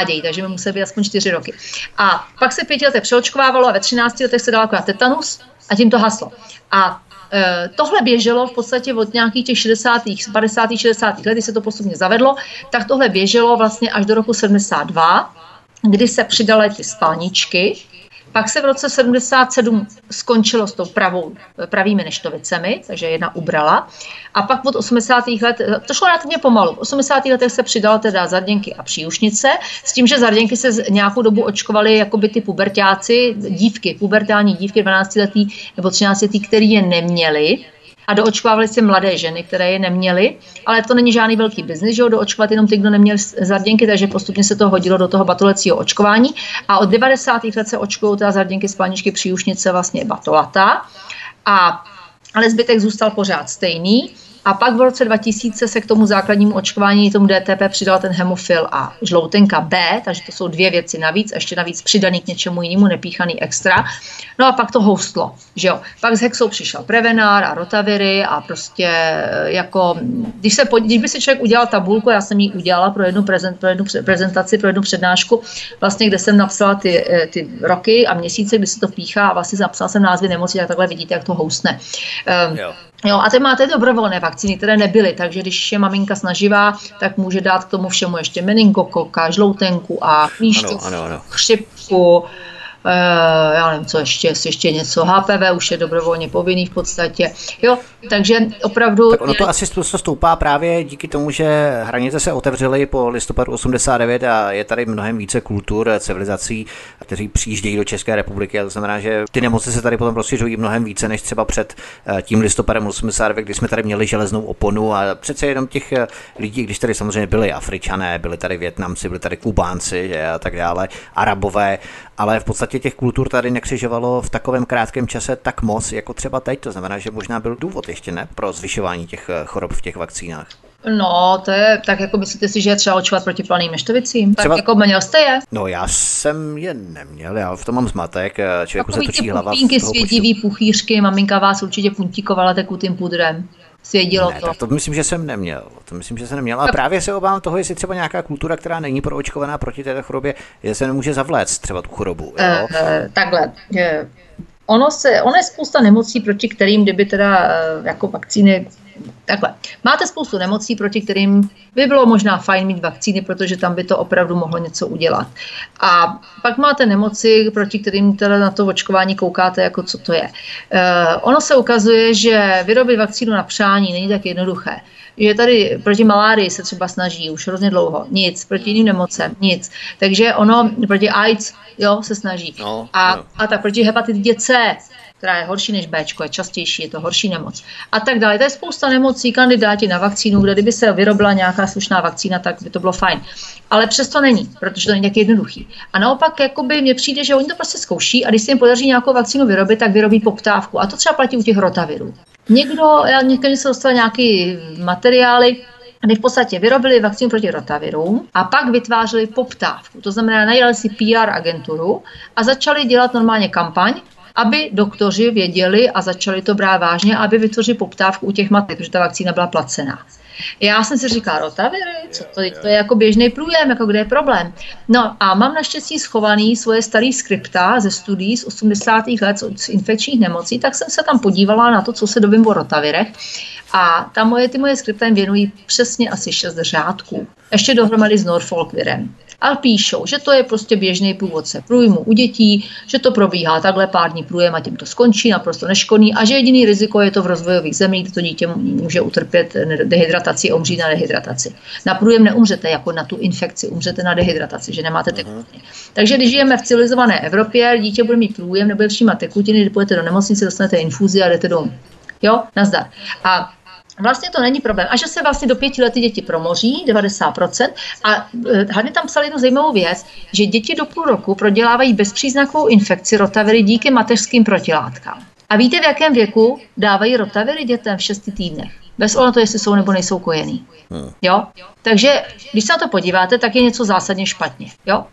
provádějí, takže mi museli být aspoň čtyři roky. A pak se pěti letech přeočkovávalo a ve 13 letech se dala tetanus a tím to haslo. A Eh, tohle běželo v podstatě od nějakých těch 60., 50., 60. let, kdy se to postupně zavedlo, tak tohle běželo vlastně až do roku 72, kdy se přidaly ty spalničky, pak se v roce 77 skončilo s tou pravou, pravými neštovicemi, takže jedna ubrala. A pak od 80. let, to šlo relativně pomalu, v 80. letech se přidalo teda zarděnky a příušnice, s tím, že zarděnky se nějakou dobu očkovaly jako by ty pubertáci, dívky, pubertální dívky 12 letý nebo 13 letý, který je neměli, a doočkovávali se mladé ženy, které je neměly, ale to není žádný velký biznis, že jo, doočkovat jenom ty, kdo neměl zarděnky, takže postupně se to hodilo do toho batolecího očkování a od 90. let se očkují teda zarděnky, spalničky, příušnice, vlastně batolata a ale zbytek zůstal pořád stejný. A pak v roce 2000 se k tomu základnímu očkování, tomu DTP, přidal ten hemofil a žloutenka B, takže to jsou dvě věci navíc, ještě navíc přidaný k něčemu jinému, nepíchaný extra. No a pak to houstlo, že jo. Pak s hexou přišel Prevenár a Rotaviry a prostě eh, jako, když, se, když by si člověk udělal tabulku, já jsem ji udělala pro jednu, prezent, pro jednu prezentaci, pro jednu přednášku, vlastně, kde jsem napsala ty, eh, ty roky a měsíce, kdy se to píchá a vlastně napsala jsem názvy nemocí, tak takhle vidíte, jak to houstne. Um, jo. Jo, a teď máte dobrovolné vakcíny, které nebyly, takže když je maminka snaživá, tak může dát k tomu všemu ještě meningokoka, žloutenku a klíšťovku, chřipku, Eh, já nevím, co ještě, jestli ještě něco, HPV už je dobrovolně povinný v podstatě, jo, takže opravdu... Tak ono to asi stoupá právě díky tomu, že hranice se otevřely po listopadu 89 a je tady mnohem více kultur, civilizací, kteří přijíždějí do České republiky a to znamená, že ty nemoci se tady potom rozšiřují mnohem více než třeba před eh, tím listopadem 89, kdy jsme tady měli železnou oponu a přece jenom těch eh, lidí, když tady samozřejmě byli Afričané, byli tady Větnamci, byli tady Kubánci že, a tak dále, Arabové, ale v podstatě těch kultur tady nekřižovalo v takovém krátkém čase tak moc, jako třeba teď. To znamená, že možná byl důvod ještě ne pro zvyšování těch eh, chorob v těch vakcínách. No, to je tak, jako myslíte si, že je třeba očkovat proti planým neštovicím? Třeba... Tak jako měl jste je? No, já jsem je neměl, já v tom mám zmatek, eh, člověku se točí hlava. Pupínky, svědivý puchýřky, maminka vás určitě puntikovala tekutým pudrem svědilo ne, to. Tak to myslím, že jsem neměl. To myslím, že jsem neměl. A právě se obávám toho, jestli třeba nějaká kultura, která není proočkovaná proti této chorobě, že se nemůže zavléct třeba tu chorobu. Jo? Uh, takhle. Je, ono, se, ono je spousta nemocí, proti kterým, kdyby teda uh, jako vakcíny takhle. Máte spoustu nemocí, proti kterým by bylo možná fajn mít vakcíny, protože tam by to opravdu mohlo něco udělat. A pak máte nemoci, proti kterým teda na to očkování koukáte, jako co to je. Uh, ono se ukazuje, že vyrobit vakcínu na přání není tak jednoduché že tady proti malárii se třeba snaží už hrozně dlouho, nic, proti jiným nemocem, nic. Takže ono proti AIDS, jo, se snaží. No, a, no. a tak proti hepatitidě C která je horší než B, je častější, je to horší nemoc. A tak dále. To je spousta nemocí, kandidáti na vakcínu, kde kdyby se vyrobila nějaká slušná vakcína, tak by to bylo fajn. Ale přesto není, protože to není tak jednoduchý. A naopak, jakoby mně přijde, že oni to prostě zkouší a když se jim podaří nějakou vakcínu vyrobit, tak vyrobí poptávku. A to třeba platí u těch rotavirů. Někdo, já někdy se dostal nějaký materiály, kdy v podstatě vyrobili vakcínu proti rotavirům a pak vytvářeli poptávku. To znamená, najali si PR agenturu a začali dělat normálně kampaň, aby doktoři věděli a začali to brát vážně, aby vytvořili poptávku u těch matek, protože ta vakcína byla placená. Já jsem si říkala, rotaviry, co to, to je jako běžný průjem, jako kde je problém. No a mám naštěstí schovaný svoje starý skripta ze studií z 80. let z infekčních nemocí, tak jsem se tam podívala na to, co se dovím o rotavirech. A tam moje, ty moje skripta jim věnují přesně asi 6 řádků. Ještě dohromady s Norfolkvirem ale píšou, že to je prostě běžný průvodce průjmu u dětí, že to probíhá takhle pár dní průjem a tím to skončí, naprosto neškodný a že jediný riziko je to v rozvojových zemích, kde to dítě může utrpět dehydrataci a umřít na dehydrataci. Na průjem neumřete jako na tu infekci, umřete na dehydrataci, že nemáte tekutiny. Takže když žijeme v civilizované Evropě, dítě bude mít průjem, nebude přijímat tekutiny, když půjdete do nemocnice, dostanete infuzi a jdete domů. Jo, nazdar. A Vlastně to není problém. A že se vlastně do pěti let děti promoří, 90%. A e, hlavně tam psali jednu zajímavou věc, že děti do půl roku prodělávají bezpříznakovou infekci rotaviry díky mateřským protilátkám. A víte, v jakém věku dávají rotaviry dětem v šesti týdnech? Bez ohledu to, jestli jsou nebo nejsou kojený. Hmm. Jo? Takže když se na to podíváte, tak je něco zásadně špatně. Jo?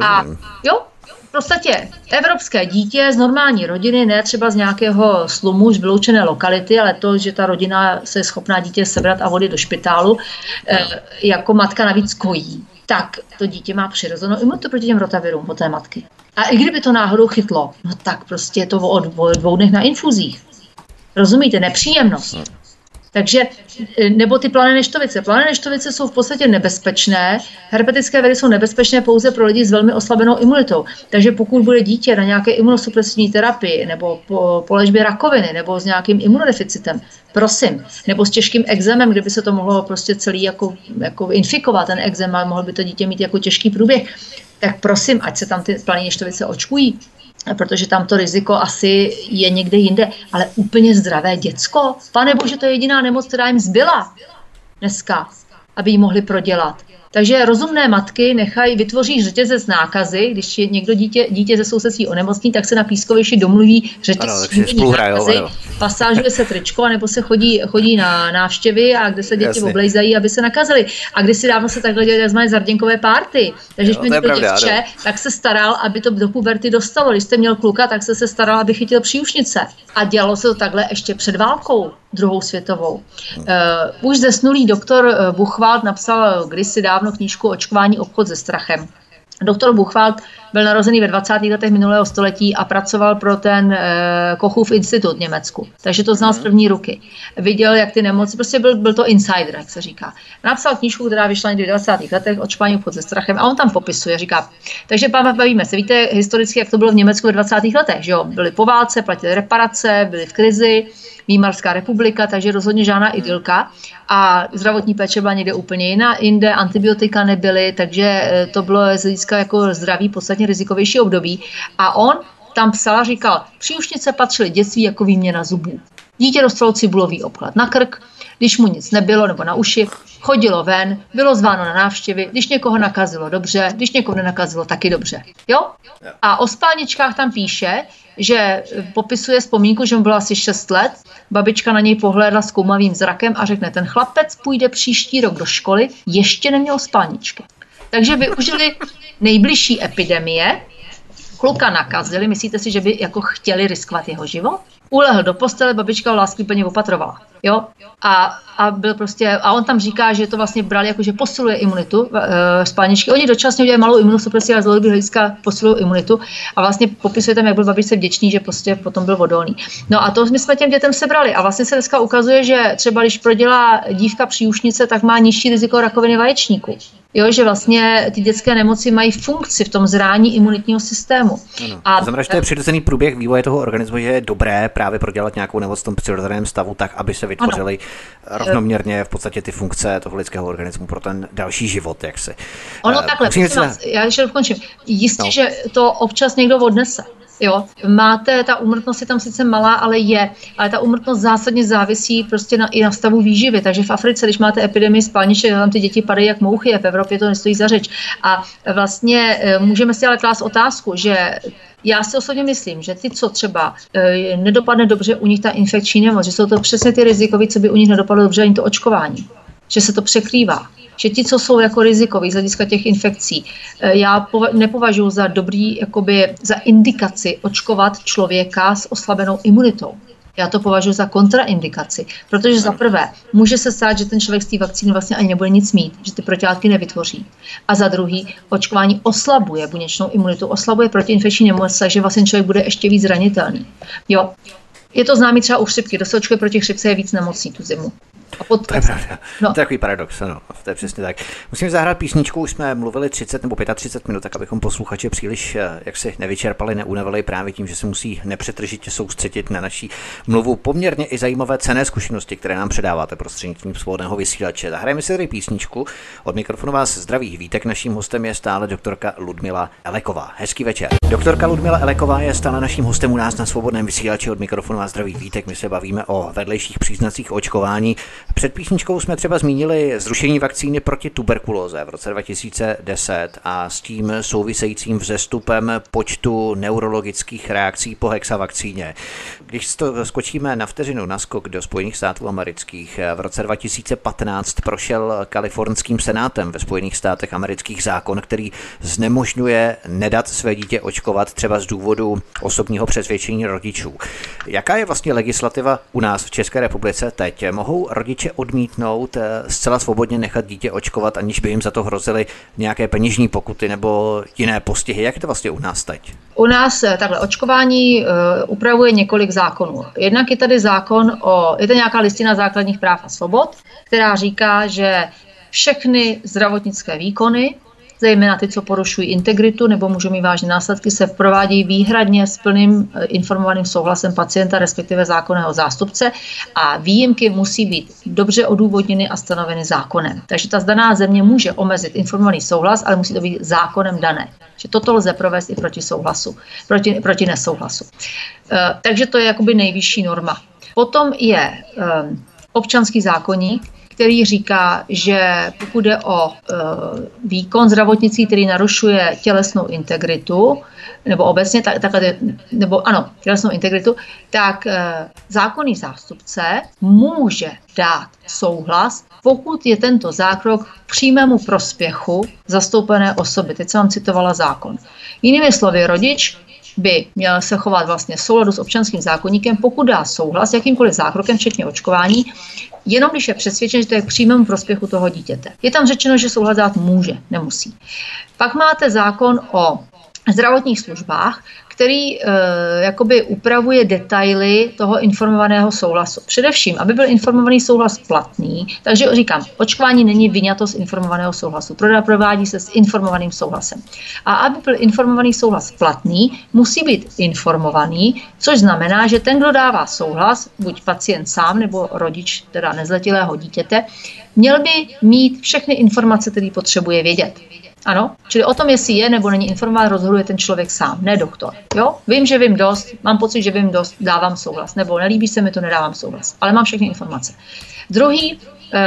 A jo, v podstatě evropské dítě z normální rodiny, ne třeba z nějakého slumu, z vyloučené lokality, ale to, že ta rodina se je schopná dítě sebrat a vody do špitálu, eh, jako matka navíc kojí, tak to dítě má přirozenou imunitu proti těm rotavirům po té matky. A i kdyby to náhodou chytlo, no tak prostě je to o dvou dnech na infuzích. Rozumíte? Nepříjemnost. Takže, e, nebo ty plané neštovice. Plané neštovice jsou v podstatě nebezpečné. Herpetické viry jsou nebezpečné pouze pro lidi s velmi oslabenou imunitou. Takže pokud bude dítě na nějaké imunosupresivní terapii nebo po, po léčbě rakoviny nebo s nějakým imunodeficitem, prosím, nebo s těžkým exemem, kde by se to mohlo prostě celý jako, jako infikovat, ten exem a mohl by to dítě mít jako těžký průběh, tak prosím, ať se tam ty plané neštovice očkují protože tam to riziko asi je někde jinde, ale úplně zdravé děcko. Pane bože, to je jediná nemoc, která jim zbyla dneska, aby ji mohli prodělat. Takže rozumné matky nechají, vytvoří řetězec nákazy, když je někdo dítě, dítě ze sousedství onemocní, tak se na pískovišti domluví řetězec nákazy, pasážuje se tričko, nebo se chodí, chodí na návštěvy a kde se děti Jasně. oblejzají, aby se nakazili. A když si dávno se takhle dělali tzv. zarděnkové párty. Takže když měl děvče, tak se staral, aby to do puberty dostalo. Když jste měl kluka, tak se se staral, aby chytil příušnice. A dělalo se to takhle ještě před válkou druhou světovou. Uh, už zesnulý doktor eh, Buchwald napsal kdysi dávno knížku Očkování obchod se strachem. Doktor Buchwald byl narozený ve 20. letech minulého století a pracoval pro ten e, Kochův institut v Německu. Takže to znal z mhm. první ruky. Viděl, jak ty nemoci, prostě byl, byl to insider, jak se říká. Napsal knížku, která vyšla někdy v 20. letech, Očkování obchod se strachem a on tam popisuje, říká, takže bavíme se, víte historicky, jak to bylo v Německu ve 20. letech, že jo? Byly po válce, platili reparace, byly v krizi, Výmarská republika, takže rozhodně žádná idylka. A zdravotní péče byla někde úplně jiná, jinde antibiotika nebyly, takže eh, to bylo z hlediska jako zdraví podstatně rizikovější období. A on tam psal a říkal, příušnice patřily dětství jako výměna zubů. Dítě dostalo cibulový obklad na krk, když mu nic nebylo nebo na uši, chodilo ven, bylo zváno na návštěvy, když někoho nakazilo dobře, když někoho nenakazilo taky dobře. Jo? A o spálničkách tam píše, že popisuje vzpomínku, že mu bylo asi 6 let, babička na něj pohlédla s koumavým zrakem a řekne, ten chlapec půjde příští rok do školy, ještě neměl spálničky. Takže využili nejbližší epidemie, kluka nakazili, myslíte si, že by jako chtěli riskovat jeho život? Ulehl do postele, babička ho láskyplně opatrovala. Jo? A, a, byl prostě, a on tam říká, že to vlastně brali jako, že posiluje imunitu uh, spalničky. Oni dočasně udělají malou imunosupresi, ale z dlouhodobého hlediska posilují imunitu. A vlastně popisuje tam, jak byl babičce vděčný, že prostě potom byl vodolný. No a to my jsme těm dětem sebrali. A vlastně se dneska ukazuje, že třeba když prodělá dívka příušnice, tak má nižší riziko rakoviny vaječníku. Jo, že vlastně ty dětské nemoci mají funkci v tom zrání imunitního systému. Ano. A znamená, že to je přirozený průběh vývoje toho organismu, že je dobré právě prodělat nějakou nemoc v tom přirozeném stavu tak, aby se vytvořily rovnoměrně v podstatě ty funkce toho lidského organismu pro ten další život, jak se. Ono uh, takhle, se... vás, já ještě dokončím. Jistě, no. že to občas někdo odnese. Jo, máte, ta úmrtnost je tam sice malá, ale je, ale ta úmrtnost zásadně závisí prostě na, i na stavu výživy. Takže v Africe, když máte epidemii spalniček, tam ty děti padají jak mouchy, a v Evropě to nestojí za řeč. A vlastně e, můžeme si ale klást otázku, že já si osobně myslím, že ty, co třeba e, nedopadne dobře u nich ta infekční nemoc, že jsou to přesně ty rizikoví, co by u nich nedopadlo dobře ani to očkování že se to překrývá. Že ti, co jsou jako rizikoví z hlediska těch infekcí, e, já nepovažuji za dobrý, jakoby za indikaci očkovat člověka s oslabenou imunitou. Já to považuji za kontraindikaci, protože za prvé může se stát, že ten člověk z té vakcíny vlastně ani nebude nic mít, že ty protilátky nevytvoří. A za druhý, očkování oslabuje buněčnou imunitu, oslabuje protiinfekční nemoc, takže vlastně člověk bude ještě víc zranitelný. Jo, je to známý třeba u chřipky, kdo se očkuje proti chřipce je víc nemocný tu zimu. A pod... To je pravda. No. To je takový paradox, ano. To je přesně tak. Musím zahrát písničku, už jsme mluvili 30 nebo 35 minut, tak abychom posluchače příliš eh, jak si nevyčerpali, neunavili právě tím, že se musí nepřetržitě soustředit na naší mluvu. Poměrně i zajímavé cené zkušenosti, které nám předáváte prostřednictvím svobodného vysílače. Zahrajeme si tady písničku. Od mikrofonu vás zdraví vítek. Naším hostem je stále doktorka Ludmila Eleková. Hezký večer. Doktorka Ludmila Eleková je stále naším hostem u nás na svobodném vysílači. Od mikrofonu vás zdraví vítek. My se bavíme o vedlejších příznacích očkování. Před písničkou jsme třeba zmínili zrušení vakcíny proti tuberkulóze v roce 2010 a s tím souvisejícím vzestupem počtu neurologických reakcí po hexavakcíně. Když to skočíme na vteřinu na skok do Spojených států amerických, v roce 2015 prošel kalifornským senátem ve Spojených státech amerických zákon, který znemožňuje nedat své dítě očkovat třeba z důvodu osobního přesvědčení rodičů. Jaká je vlastně legislativa u nás v České republice teď? Mohou rodiče odmítnout eh, zcela svobodně nechat dítě očkovat, aniž by jim za to hrozily nějaké peněžní pokuty nebo jiné postihy? Jak je to vlastně u nás teď? U nás eh, takhle očkování uh, upravuje několik zákonů. Jednak je tady zákon o, je to nějaká listina základních práv a svobod, která říká, že všechny zdravotnické výkony zejména ty, co porušují integritu nebo můžou mít vážné následky, se provádějí výhradně s plným eh, informovaným souhlasem pacienta, respektive zákonného zástupce a výjimky musí být dobře odůvodněny a stanoveny zákonem. Takže ta zdaná země může omezit informovaný souhlas, ale musí to být zákonem dané. Že toto lze provést i proti souhlasu, proti, proti nesouhlasu. Eh, takže to je jakoby nejvyšší norma. Potom je eh, občanský zákonník, který říká, že pokud jde o e, výkon zdravotnictví, který narušuje tělesnou integritu, nebo obecně, tak, tak, nebo ano, tělesnou integritu, tak e, zákonný zástupce může dát souhlas, pokud je tento zákrok k přímému prospěchu zastoupené osoby. Teď jsem vám citovala zákon. Jinými slovy, rodič by měl se chovat vlastně v souladu s občanským zákonníkem, pokud dá souhlas s jakýmkoliv zákrokem, včetně očkování, jenom když je přesvědčen, že to je k přímému prospěchu toho dítěte. Je tam řečeno, že souhlas dát může, nemusí. Pak máte zákon o zdravotních službách, který e, jakoby upravuje detaily toho informovaného souhlasu. Především, aby byl informovaný souhlas platný, takže říkám, očkování není vyňato z informovaného souhlasu. Provádí se s informovaným souhlasem. A aby byl informovaný souhlas platný, musí být informovaný, což znamená, že ten, kdo dává souhlas, buď pacient sám nebo rodič teda nezletilého dítěte, měl by mít všechny informace, které potřebuje vědět. Ano, čili o tom, jestli je nebo není informován, rozhoduje ten člověk sám, ne doktor. Jo? Vím, že vím dost, mám pocit, že vím dost, dávám souhlas, nebo nelíbí se mi to, nedávám souhlas, ale mám všechny informace. Druhý e,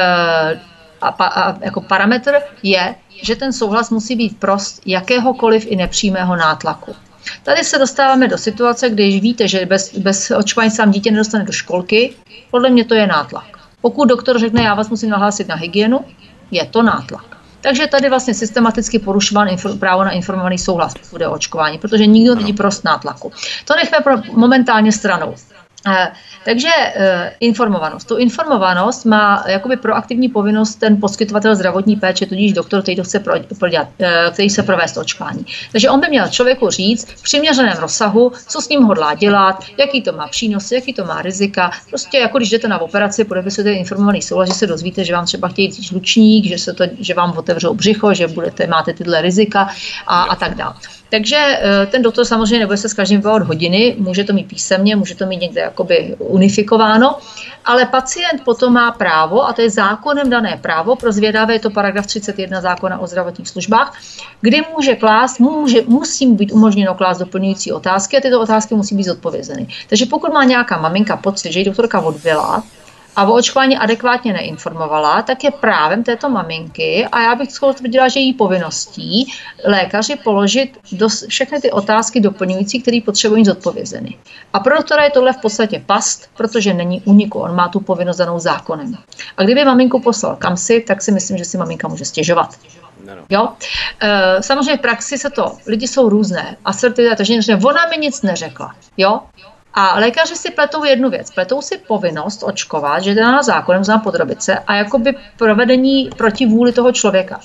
a, a, jako parametr je, že ten souhlas musí být prost jakéhokoliv i nepřímého nátlaku. Tady se dostáváme do situace, když víte, že bez, bez očkování sám dítě nedostane do školky, podle mě to je nátlak. Pokud doktor řekne, já vás musím nahlásit na hygienu, je to nátlak. Takže tady vlastně systematicky porušován právo na informovaný souhlas, pokud je očkování, protože nikdo není prost nátlaku. To nechme pro momentálně stranou. Eh, takže eh, informovanost. Tu informovanost má jakoby proaktivní povinnost ten poskytovatel zdravotní péče, tudíž doktor, který to chce prodělat, eh, který se provést očkování. Takže on by měl člověku říct v přiměřeném rozsahu, co s ním hodlá dělat, jaký to má přínos, jaký to má rizika. Prostě jako když jdete na operaci, podepisujete informovaný souhlas, že se dozvíte, že vám třeba chtějí žlučník, že, se to, že vám otevřou břicho, že budete, máte tyhle rizika a, a tak dále. Takže eh, ten doktor samozřejmě nebude se s každým vyvolat hodiny, může to mít písemně, může to mít někde jakoby unifikováno, ale pacient potom má právo, a to je zákonem dané právo, pro zvědavé je to paragraf 31 zákona o zdravotních službách, kdy může klást, může, musí být umožněno klást doplňující otázky a tyto otázky musí být zodpovězeny. Takže pokud má nějaká maminka pocit, že ji doktorka odbyla, a o očkování adekvátně neinformovala, tak je právem této maminky a já bych skoro tvrdila, že její povinností lékaři položit dos, všechny ty otázky doplňující, které potřebují zodpovězeny. A pro doktora je tohle v podstatě past, protože není uniku, on má tu povinnost danou zákonem. A kdyby maminku poslal kam si, tak si myslím, že si maminka může stěžovat. Jo? E, samozřejmě v praxi se to, lidi jsou různé, asertivita, takže ona mi nic neřekla. Jo? A lékaři si pletou jednu věc. Pletou si povinnost očkovat, že je zákonem znám podrobit se a jakoby provedení proti vůli toho člověka.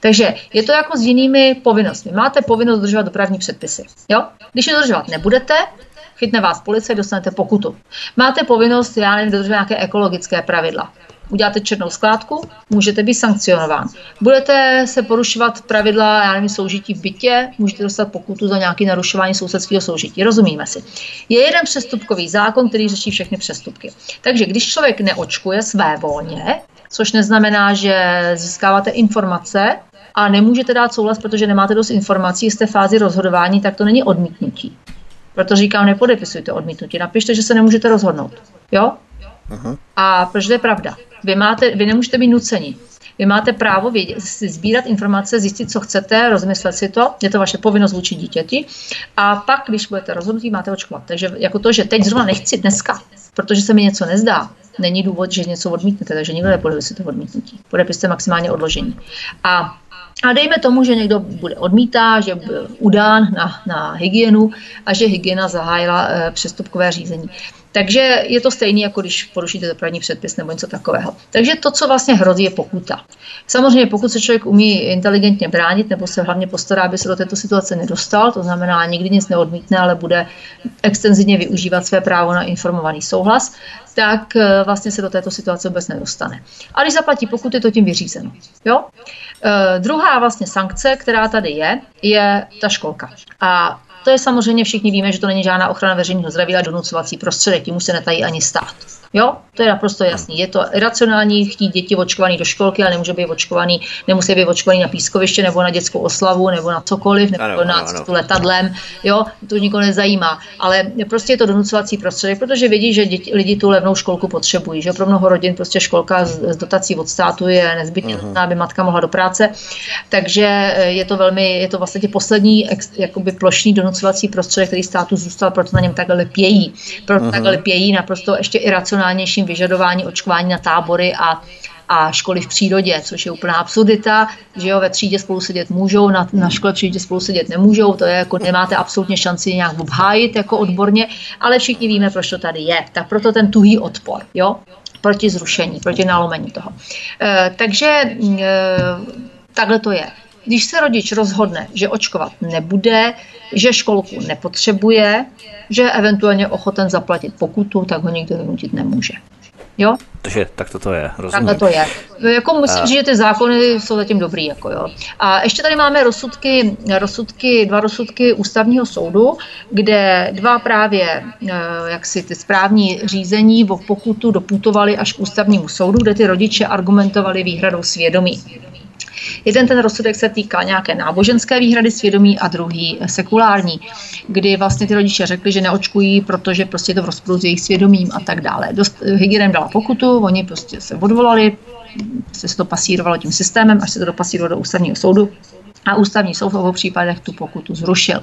Takže je to jako s jinými povinnostmi. Máte povinnost dodržovat dopravní předpisy. Jo? Když je dodržovat nebudete, chytne vás policie, dostanete pokutu. Máte povinnost, já nevím, dodržovat nějaké ekologické pravidla uděláte černou skládku, můžete být sankcionován. Budete se porušovat pravidla, já nevím, soužití v bytě, můžete dostat pokutu za nějaké narušování sousedského soužití. Rozumíme si. Je jeden přestupkový zákon, který řeší všechny přestupky. Takže když člověk neočkuje své volně, což neznamená, že získáváte informace, a nemůžete dát souhlas, protože nemáte dost informací, jste v fázi rozhodování, tak to není odmítnutí. Proto říkám, nepodepisujte odmítnutí. Napište, že se nemůžete rozhodnout. Jo? Aha. A proč to je pravda? Vy, máte, vy nemůžete být nuceni. Vy máte právo vědět, sbírat informace, zjistit, co chcete, rozmyslet si to, je to vaše povinnost vůči dítěti. A pak, když budete rozhodnutí, máte očkovat. Takže jako to, že teď zrovna nechci dneska, protože se mi něco nezdá, není důvod, že něco odmítnete, takže nikdo to odmítnutí. Podepište maximálně odložení. A a dejme tomu, že někdo bude odmítá, že byl udán na, na hygienu a že hygiena zahájila e, přestupkové řízení. Takže je to stejné, jako když porušíte dopravní předpis nebo něco takového. Takže to, co vlastně hrozí, je pokuta. Samozřejmě, pokud se člověk umí inteligentně bránit nebo se hlavně postará, aby se do této situace nedostal, to znamená, nikdy nic neodmítne, ale bude extenzivně využívat své právo na informovaný souhlas, tak eh, vlastně se do této situace vůbec nedostane. A když zaplatí pokud je to tím vyřízeno. Jo? E, druhá vlastně sankce, která tady je, je ta školka. A to je samozřejmě, všichni víme, že to není žádná ochrana veřejného zdraví, ale donucovací prostředek, tím se netají ani stát. Jo, to je naprosto jasný. Je to racionální chtít děti očkovaný do školky, ale nemůže být očkovaný, nemusí být očkovaný na pískoviště nebo na dětskou oslavu nebo na cokoliv, nebo ano, na cestu letadlem. Jo, to nikoho nezajímá. Ale prostě je to donucovací prostředek, protože vidí, že děti, lidi tu levnou školku potřebují. Že pro mnoho rodin prostě školka z, z dotací od státu je nezbytně uh-huh. aby matka mohla do práce. Takže eh, je to velmi, je to vlastně poslední ex, jakoby plošný donucovací prostředek, který státu zůstal, proto na něm takhle lpějí. Proto uh-huh. takhle lpějí naprosto ještě iracionální racionálnějším vyžadování očkování na tábory a a školy v přírodě, což je úplná absurdita, že jo, ve třídě spolu sedět můžou, na, na škole v třídě spolu sedět nemůžou, to je jako nemáte absolutně šanci nějak obhájit jako odborně, ale všichni víme, proč to tady je. Tak proto ten tuhý odpor, jo, proti zrušení, proti nalomení toho. E, takže e, takhle to je. Když se rodič rozhodne, že očkovat nebude, že školku nepotřebuje, že je eventuálně ochoten zaplatit pokutu, tak ho nikdo donutit nemůže. Jo? Takže tak to je, rozumím. Takhle to je. Jako musím říct, že ty zákony jsou zatím dobrý. Jako jo. A ještě tady máme rozsudky, rozsudky, dva rozsudky ústavního soudu, kde dva právě eh, jak si ty správní řízení o pokutu doputovali až k ústavnímu soudu, kde ty rodiče argumentovali výhradou svědomí. Jeden ten rozsudek se týká nějaké náboženské výhrady svědomí a druhý sekulární, kdy vlastně ty rodiče řekli, že neočkují, protože prostě je to v rozporu s jejich svědomím a tak dále. Dost, hygienem dala pokutu, oni prostě se odvolali, se to pasírovalo tím systémem, až se to dopasírovalo do ústavního soudu a ústavní soud v obou případech tu pokutu zrušil.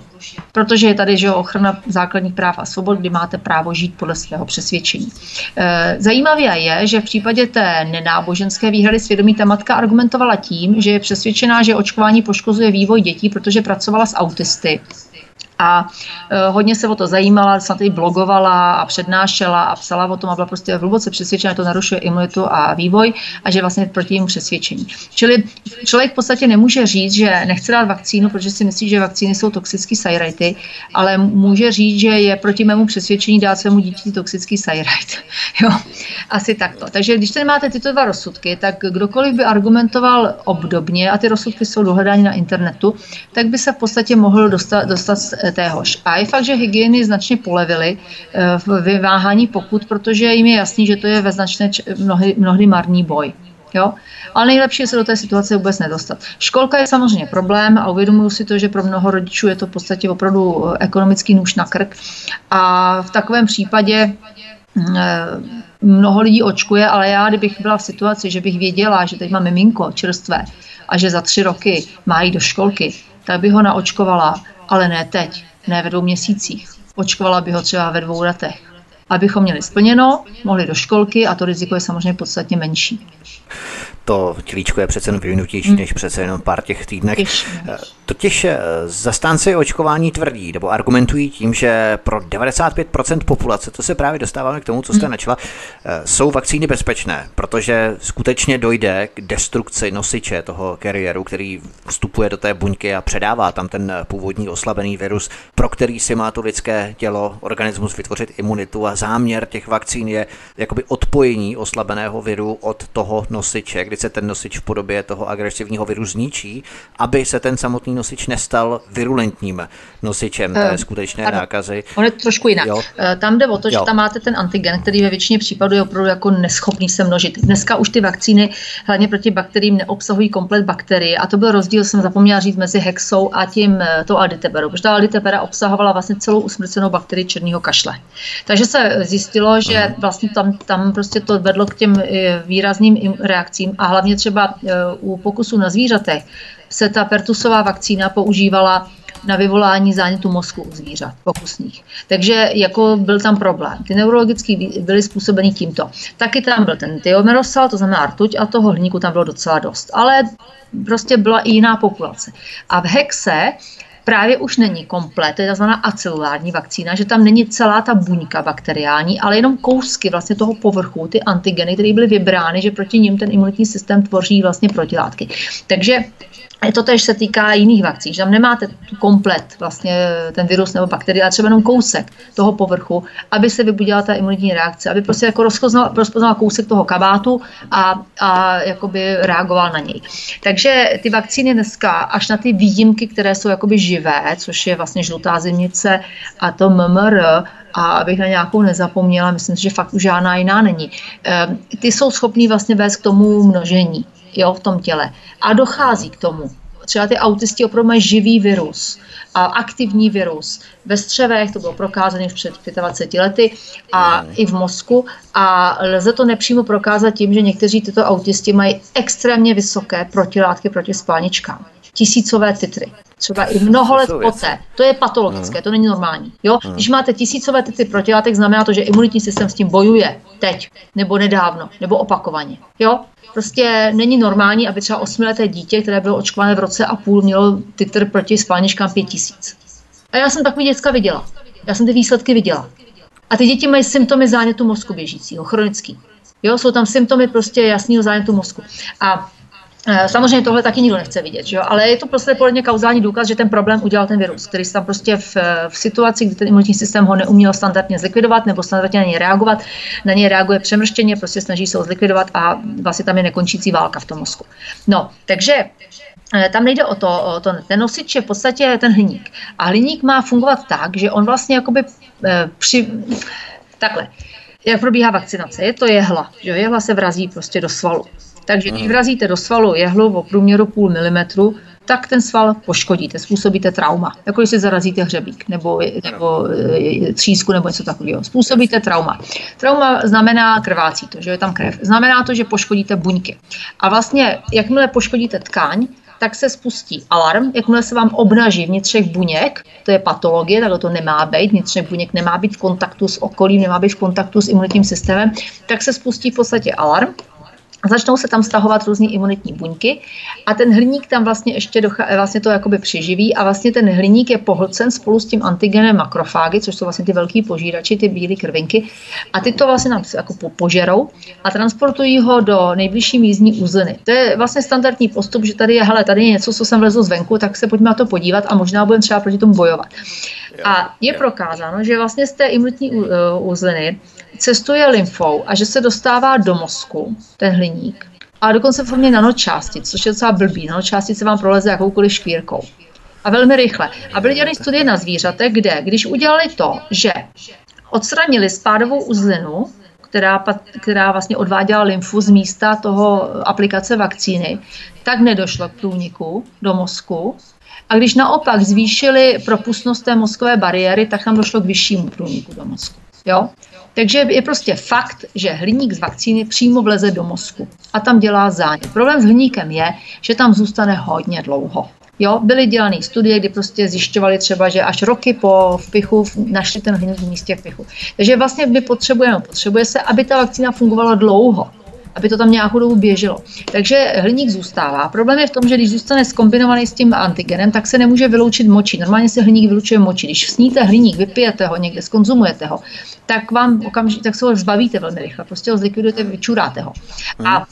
Protože je tady že ochrana základních práv a svobod, kdy máte právo žít podle svého přesvědčení. E, zajímavé je, že v případě té nenáboženské výhrady svědomí ta matka argumentovala tím, že je přesvědčená, že očkování poškozuje vývoj dětí, protože pracovala s autisty a e, hodně se o to zajímala, snad i blogovala a přednášela a psala o tom a byla prostě hluboce přesvědčena, že to narušuje imunitu a vývoj a že vlastně proti němu přesvědčení. Čili člověk v podstatě nemůže říct, že nechce dát vakcínu, protože si myslí, že vakcíny jsou toxické sajrajty, ale může říct, že je proti mému přesvědčení dát svému dítěti toxický sajrajt. Jo, asi takto. Takže když tady máte tyto dva rozsudky, tak kdokoliv by argumentoval obdobně, a ty rozsudky jsou dohledány na internetu, tak by se v podstatě mohl dostat, dostat téhož. A je fakt, že hygieny značně polevily eh, v vyváhání pokut, protože jim je jasný, že to je ve značné mnohdy, mnohdy marný boj. Jo? Ale nejlepší je se do té situace vůbec nedostat. Školka je samozřejmě problém a uvědomuji si to, že pro mnoho rodičů je to v podstatě opravdu eh, ekonomický nůž na krk. A v takovém případě eh, mnoho lidí očkuje, ale já, kdybych byla v situaci, že bych věděla, že teď mám miminko čerstvé a že za tři roky má jít do školky, tak bych ho naočkovala ale ne teď, ne ve dvou měsících. Očkovala by ho třeba ve dvou letech. Abychom měli splněno, mohli do školky a to riziko je samozřejmě podstatně menší to tělíčko je přece jen vyvinutější hmm. než přece jenom pár těch týdnech. Eh, totiž eh, zastánci očkování tvrdí nebo argumentují tím, že pro 95% populace, to se právě dostáváme k tomu, co jste hmm. načala, eh, jsou vakcíny bezpečné, protože skutečně dojde k destrukci nosiče toho kariéru, který vstupuje do té buňky a předává tam ten původní oslabený virus, pro který si má to lidské tělo, organismus vytvořit imunitu a záměr těch vakcín je jakoby odpojení oslabeného viru od toho nosiče, kdy se ten nosič v podobě toho agresivního viru zničí, aby se ten samotný nosič nestal virulentním nosičem té uh, skutečné ano. nákazy. On je trošku jinak. Jo. Eh, tam jde o to, jo. že tam máte ten antigen, který ve většině případů je opravdu jako neschopný se množit. Dneska už ty vakcíny hlavně proti bakteriím neobsahují komplet bakterie a to byl rozdíl, jsem zapomněla říct, mezi hexou a tím eh, to alditeberou, protože ta alditebera obsahovala vlastně celou usmrcenou bakterii černého kašle. Takže se zjistilo, že vlastně tam, tam prostě to vedlo k těm výrazným reakcím a hlavně třeba e, u pokusů na zvířatech se ta pertusová vakcína používala na vyvolání zánětu mozku u zvířat pokusných. Takže jako byl tam problém. Ty neurologické byly způsobeny tímto. Taky tam byl ten tiomerosal, to znamená rtuť, a toho hliníku tam bylo docela dost. Ale prostě byla i jiná populace. A v hexe právě už není komplet, to je tzv. acelulární vakcína, že tam není celá ta buňka bakteriální, ale jenom kousky vlastně toho povrchu, ty antigeny, které byly vybrány, že proti ním ten imunitní systém tvoří vlastně protilátky. Takže to tež se týká jiných vakcín, že tam nemáte komplet vlastně ten virus nebo bakterie, ale třeba jenom kousek toho povrchu, aby se vybudila ta imunitní reakce, aby prostě jako rozpoznal, rozpoznal kousek toho kabátu a, a jakoby reagoval na něj. Takže ty vakcíny dneska, až na ty výjimky, které jsou jakoby živé, což je vlastně žlutá zimnice a to MMR, a abych na nějakou nezapomněla, myslím si, že fakt už žádná jiná není. Ehm, ty jsou schopný vlastně vést k tomu množení jo, v tom těle. A dochází k tomu. Třeba ty autisti opravdu mají živý virus, a aktivní virus ve střevech, to bylo prokázané už před 25 lety, a i v mozku. A lze to nepřímo prokázat tím, že někteří tyto autisti mají extrémně vysoké protilátky proti spalničkám. Tisícové titry třeba i mnoho let poté. To je patologické, to není normální. Jo? Když máte tisícové titry protilátek, znamená to, že imunitní systém s tím bojuje teď, nebo nedávno, nebo opakovaně. Jo? Prostě není normální, aby třeba osmileté dítě, které bylo očkované v roce a půl, mělo titr proti spalničkám pět tisíc. A já jsem takový děcka viděla. Já jsem ty výsledky viděla. A ty děti mají symptomy zánětu mozku běžícího, chronický. Jo, jsou tam symptomy prostě jasného zánětu mozku. A samozřejmě tohle taky nikdo nechce vidět, že jo? ale je to prostě podle mě kauzální důkaz, že ten problém udělal ten virus, který se tam prostě v, v situaci, kdy ten imunitní systém ho neuměl standardně zlikvidovat nebo standardně na něj reagovat, na něj reaguje přemrštěně, prostě snaží se ho zlikvidovat a vlastně tam je nekončící válka v tom mozku. No, takže eh, tam nejde o to, o to, ten nosič je v podstatě ten hliník. A hliník má fungovat tak, že on vlastně jakoby eh, při... Takhle, jak probíhá vakcinace? Je to jehla, že jehla se vrazí prostě do svalu. Takže když vrazíte do svalu jehlu o průměru půl milimetru, tak ten sval poškodíte, způsobíte trauma. Jako když si zarazíte hřebík nebo, nebo e, třísku nebo něco takového. Způsobíte trauma. Trauma znamená krvácí to, že je tam krev. Znamená to, že poškodíte buňky. A vlastně, jakmile poškodíte tkáň, tak se spustí alarm, jakmile se vám obnaží vnitřek buněk, to je patologie, takhle to nemá být, vnitřek buněk nemá být v kontaktu s okolím, nemá být v kontaktu s imunitním systémem, tak se spustí v podstatě alarm začnou se tam stahovat různé imunitní buňky a ten hliník tam vlastně ještě docha- vlastně to jakoby přiživí a vlastně ten hliník je pohlcen spolu s tím antigenem makrofágy, což jsou vlastně ty velký požírači, ty bílé krvinky a ty to vlastně nám jako požerou a transportují ho do nejbližší mízní uzliny. To je vlastně standardní postup, že tady je, hele, tady je něco, co jsem vlezl zvenku, tak se pojďme na to podívat a možná budeme třeba proti tomu bojovat. A je prokázáno, že vlastně z té imunitní uzliny cestuje lymfou a že se dostává do mozku, ten hliník, a dokonce v formě nanočástic, což je docela blbý. Nanočástice vám proleze jakoukoliv škvírkou. A velmi rychle. A byly dělané studie na zvířatech, kde, když udělali to, že odstranili spádovou uzlinu, která, která vlastně odváděla lymfu z místa toho aplikace vakcíny, tak nedošlo k průniku do mozku. A když naopak zvýšili propustnost té mozkové bariéry, tak tam došlo k vyššímu průniku do mozku. Jo? Takže je prostě fakt, že hliník z vakcíny přímo vleze do mozku a tam dělá zánět. Problém s hliníkem je, že tam zůstane hodně dlouho. Jo, byly dělané studie, kdy prostě zjišťovali třeba, že až roky po vpichu našli ten hliník v místě vpichu. Takže vlastně my potřebujeme, potřebuje se, aby ta vakcína fungovala dlouho aby to tam nějakou dobu běželo. Takže hliník zůstává. Problém je v tom, že když zůstane skombinovaný s tím antigenem, tak se nemůže vyloučit moči. Normálně se hliník vylučuje moči. Když sníte hliník, vypijete ho někde, skonzumujete ho, tak vám okamžitě tak se ho zbavíte velmi rychle. Prostě ho zlikvidujete, vyčuráte ho. A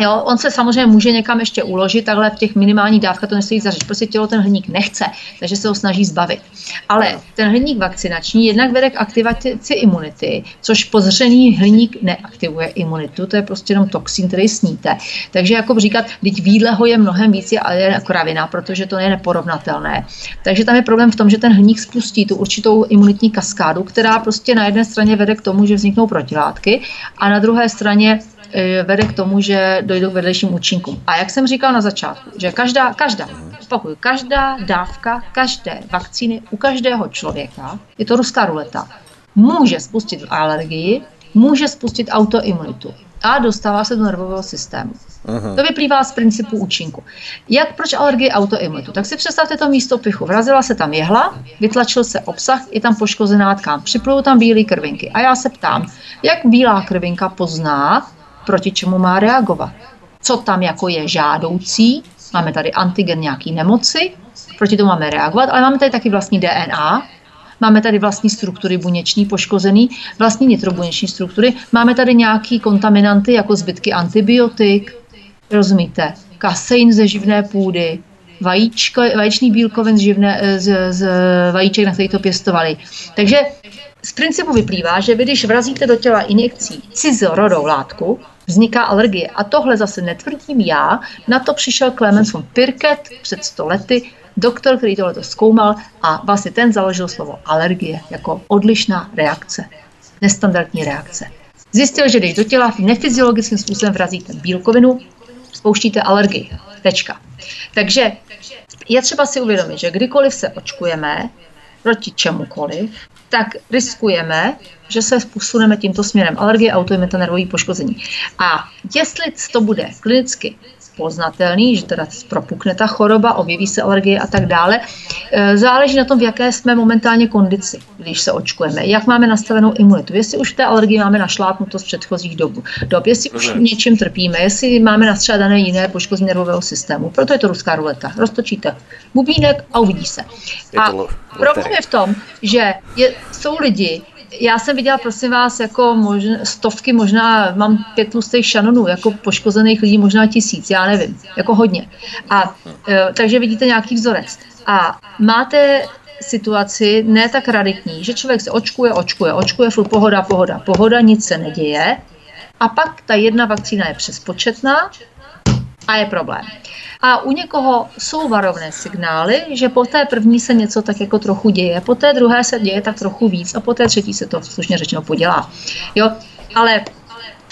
jo, on se samozřejmě může někam ještě uložit, takhle v těch minimálních dávkách to nestojí za řeč. Prostě tělo ten hliník nechce, takže se ho snaží zbavit. Ale ten hliník vakcinační jednak vede k aktivaci imunity, což pozřený hliník neaktivuje imunitu, to je prostě jenom toxin, který sníte. Takže jako říkat, teď výdle ho je mnohem víc, je kravina, protože to je neporovnatelné. Takže tam je problém v tom, že ten hník spustí tu určitou imunitní kaskádu, která prostě na jedné straně vede k tomu, že vzniknou protilátky a na druhé straně e, vede k tomu, že dojdou k vedlejším účinkům. A jak jsem říkal na začátku, že každá, každá, opakuju, každá dávka každé vakcíny u každého člověka, je to ruská ruleta, může spustit alergii, může spustit autoimunitu a dostává se do nervového systému. Aha. To vyplývá z principu účinku. Jak proč alergie autoimunitu? Tak si představte to místo pichu. Vrazila se tam jehla, vytlačil se obsah, je tam poškozená tkán, připlují tam bílé krvinky. A já se ptám, jak bílá krvinka pozná, proti čemu má reagovat? Co tam jako je žádoucí? Máme tady antigen nějaký nemoci, proti tomu máme reagovat, ale máme tady taky vlastní DNA, máme tady vlastní struktury buněční poškozený, vlastní nitrobuněční struktury, máme tady nějaký kontaminanty jako zbytky antibiotik, rozumíte, kasein ze živné půdy, vajíčko, vaječný bílkovin z, živné, z, z vajíček, na který to pěstovali. Takže z principu vyplývá, že vy, když vrazíte do těla injekcí cizorodou látku, vzniká alergie. A tohle zase netvrdím já, na to přišel Clemens von Pirket před 100 lety, doktor, který tohle zkoumal a vlastně ten založil slovo alergie jako odlišná reakce, nestandardní reakce. Zjistil, že když do těla nefyziologickým způsobem vrazíte bílkovinu, spouštíte alergii. Tečka. Takže je třeba si uvědomit, že kdykoliv se očkujeme proti čemukoliv, tak riskujeme, že se posuneme tímto směrem. Alergie, autoimunita, nervový poškození. A jestli to bude klinicky poznatelný, že teda propukne ta choroba, objeví se alergie a tak dále. E, záleží na tom, v jaké jsme momentálně kondici, když se očkujeme, jak máme nastavenou imunitu, jestli už v té alergii máme našlápnuto z předchozích dob, dob jestli už něčím trpíme, jestli máme nastřádané jiné poškození nervového systému. Proto je to ruská ruleta. Roztočíte bubínek a uvidí se. A problém je v tom, že je, jsou lidi, já jsem viděla, prosím vás, jako možná, stovky, možná mám pět tlustých šanonů, jako poškozených lidí, možná tisíc, já nevím, jako hodně. A e, takže vidíte nějaký vzorec. A máte situaci ne tak raditní, že člověk se očkuje, očkuje, očkuje, furt pohoda, pohoda, pohoda, nic se neděje. A pak ta jedna vakcína je přespočetná a je problém. A u někoho jsou varovné signály, že po té první se něco tak jako trochu děje, po té druhé se děje tak trochu víc a po té třetí se to slušně řečeno podělá. Jo, ale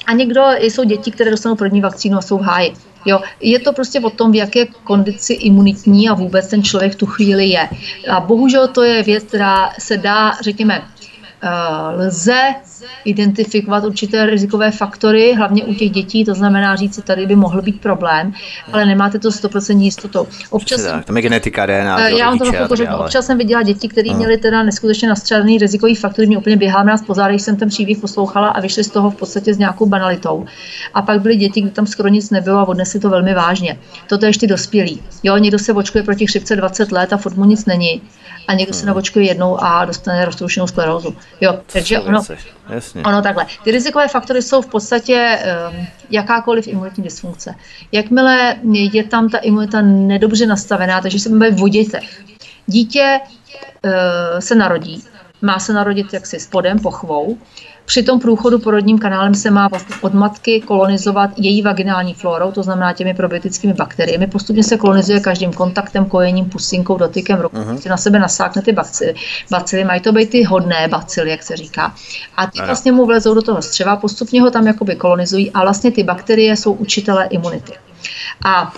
a někdo, jsou děti, které dostanou první vakcínu a jsou v háji. Jo, je to prostě o tom, v jaké kondici imunitní a vůbec ten člověk tu chvíli je. A bohužel to je věc, která se dá, řekněme, eh, lze identifikovat určité rizikové faktory, hlavně u těch dětí, to znamená říct si, tady by mohl být problém, ale nemáte to 100% jistotou. Občas tak, tam je genetika, DNA. Eh, já vám to trochu řeknu. Občas jsem viděla děti, které uh. měly teda neskutečně nastřelený rizikový faktor, mě úplně běhá nás pozár, když jsem ten příběh poslouchala a vyšli z toho v podstatě s nějakou banalitou. A pak byly děti, kde tam skoro nic nebylo a odnesli to velmi vážně. Toto je ještě dospělí. Jo, někdo se očkuje proti chřipce 20 let a furt mu nic není a někdo se hmm. naočkuje jednou a dostane roztroušenou sklerózu. Jo, takže ono, Jasně. ono takhle. Ty rizikové faktory jsou v podstatě um, jakákoliv imunitní dysfunkce. Jakmile je tam ta imunita nedobře nastavená, takže se bavíme o dětech. Dítě uh, se narodí, má se narodit jaksi spodem, pochvou, při tom průchodu porodním kanálem se má vlastně od matky kolonizovat její vaginální florou, to znamená těmi probiotickými bakteriemi. Postupně se kolonizuje každým kontaktem, kojením, pusinkou, dotykem rukou. Uh-huh. na sebe nasákne ty bacily. bacily. Mají to být ty hodné bacily, jak se říká. A ty vlastně mu vlezou do toho střeva, postupně ho tam jakoby kolonizují a vlastně ty bakterie jsou učitelé imunity. A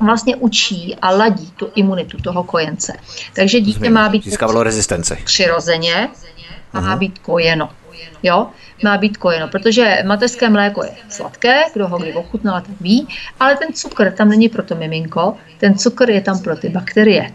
vlastně učí a ladí tu imunitu toho kojence. Takže dítě má být rezistenci. přirozeně, má uh-huh. být kojeno jo, má být kojeno, protože mateřské mléko je sladké, kdo ho kdy ochutnal, tak ví, ale ten cukr tam není pro to miminko, ten cukr je tam pro ty bakterie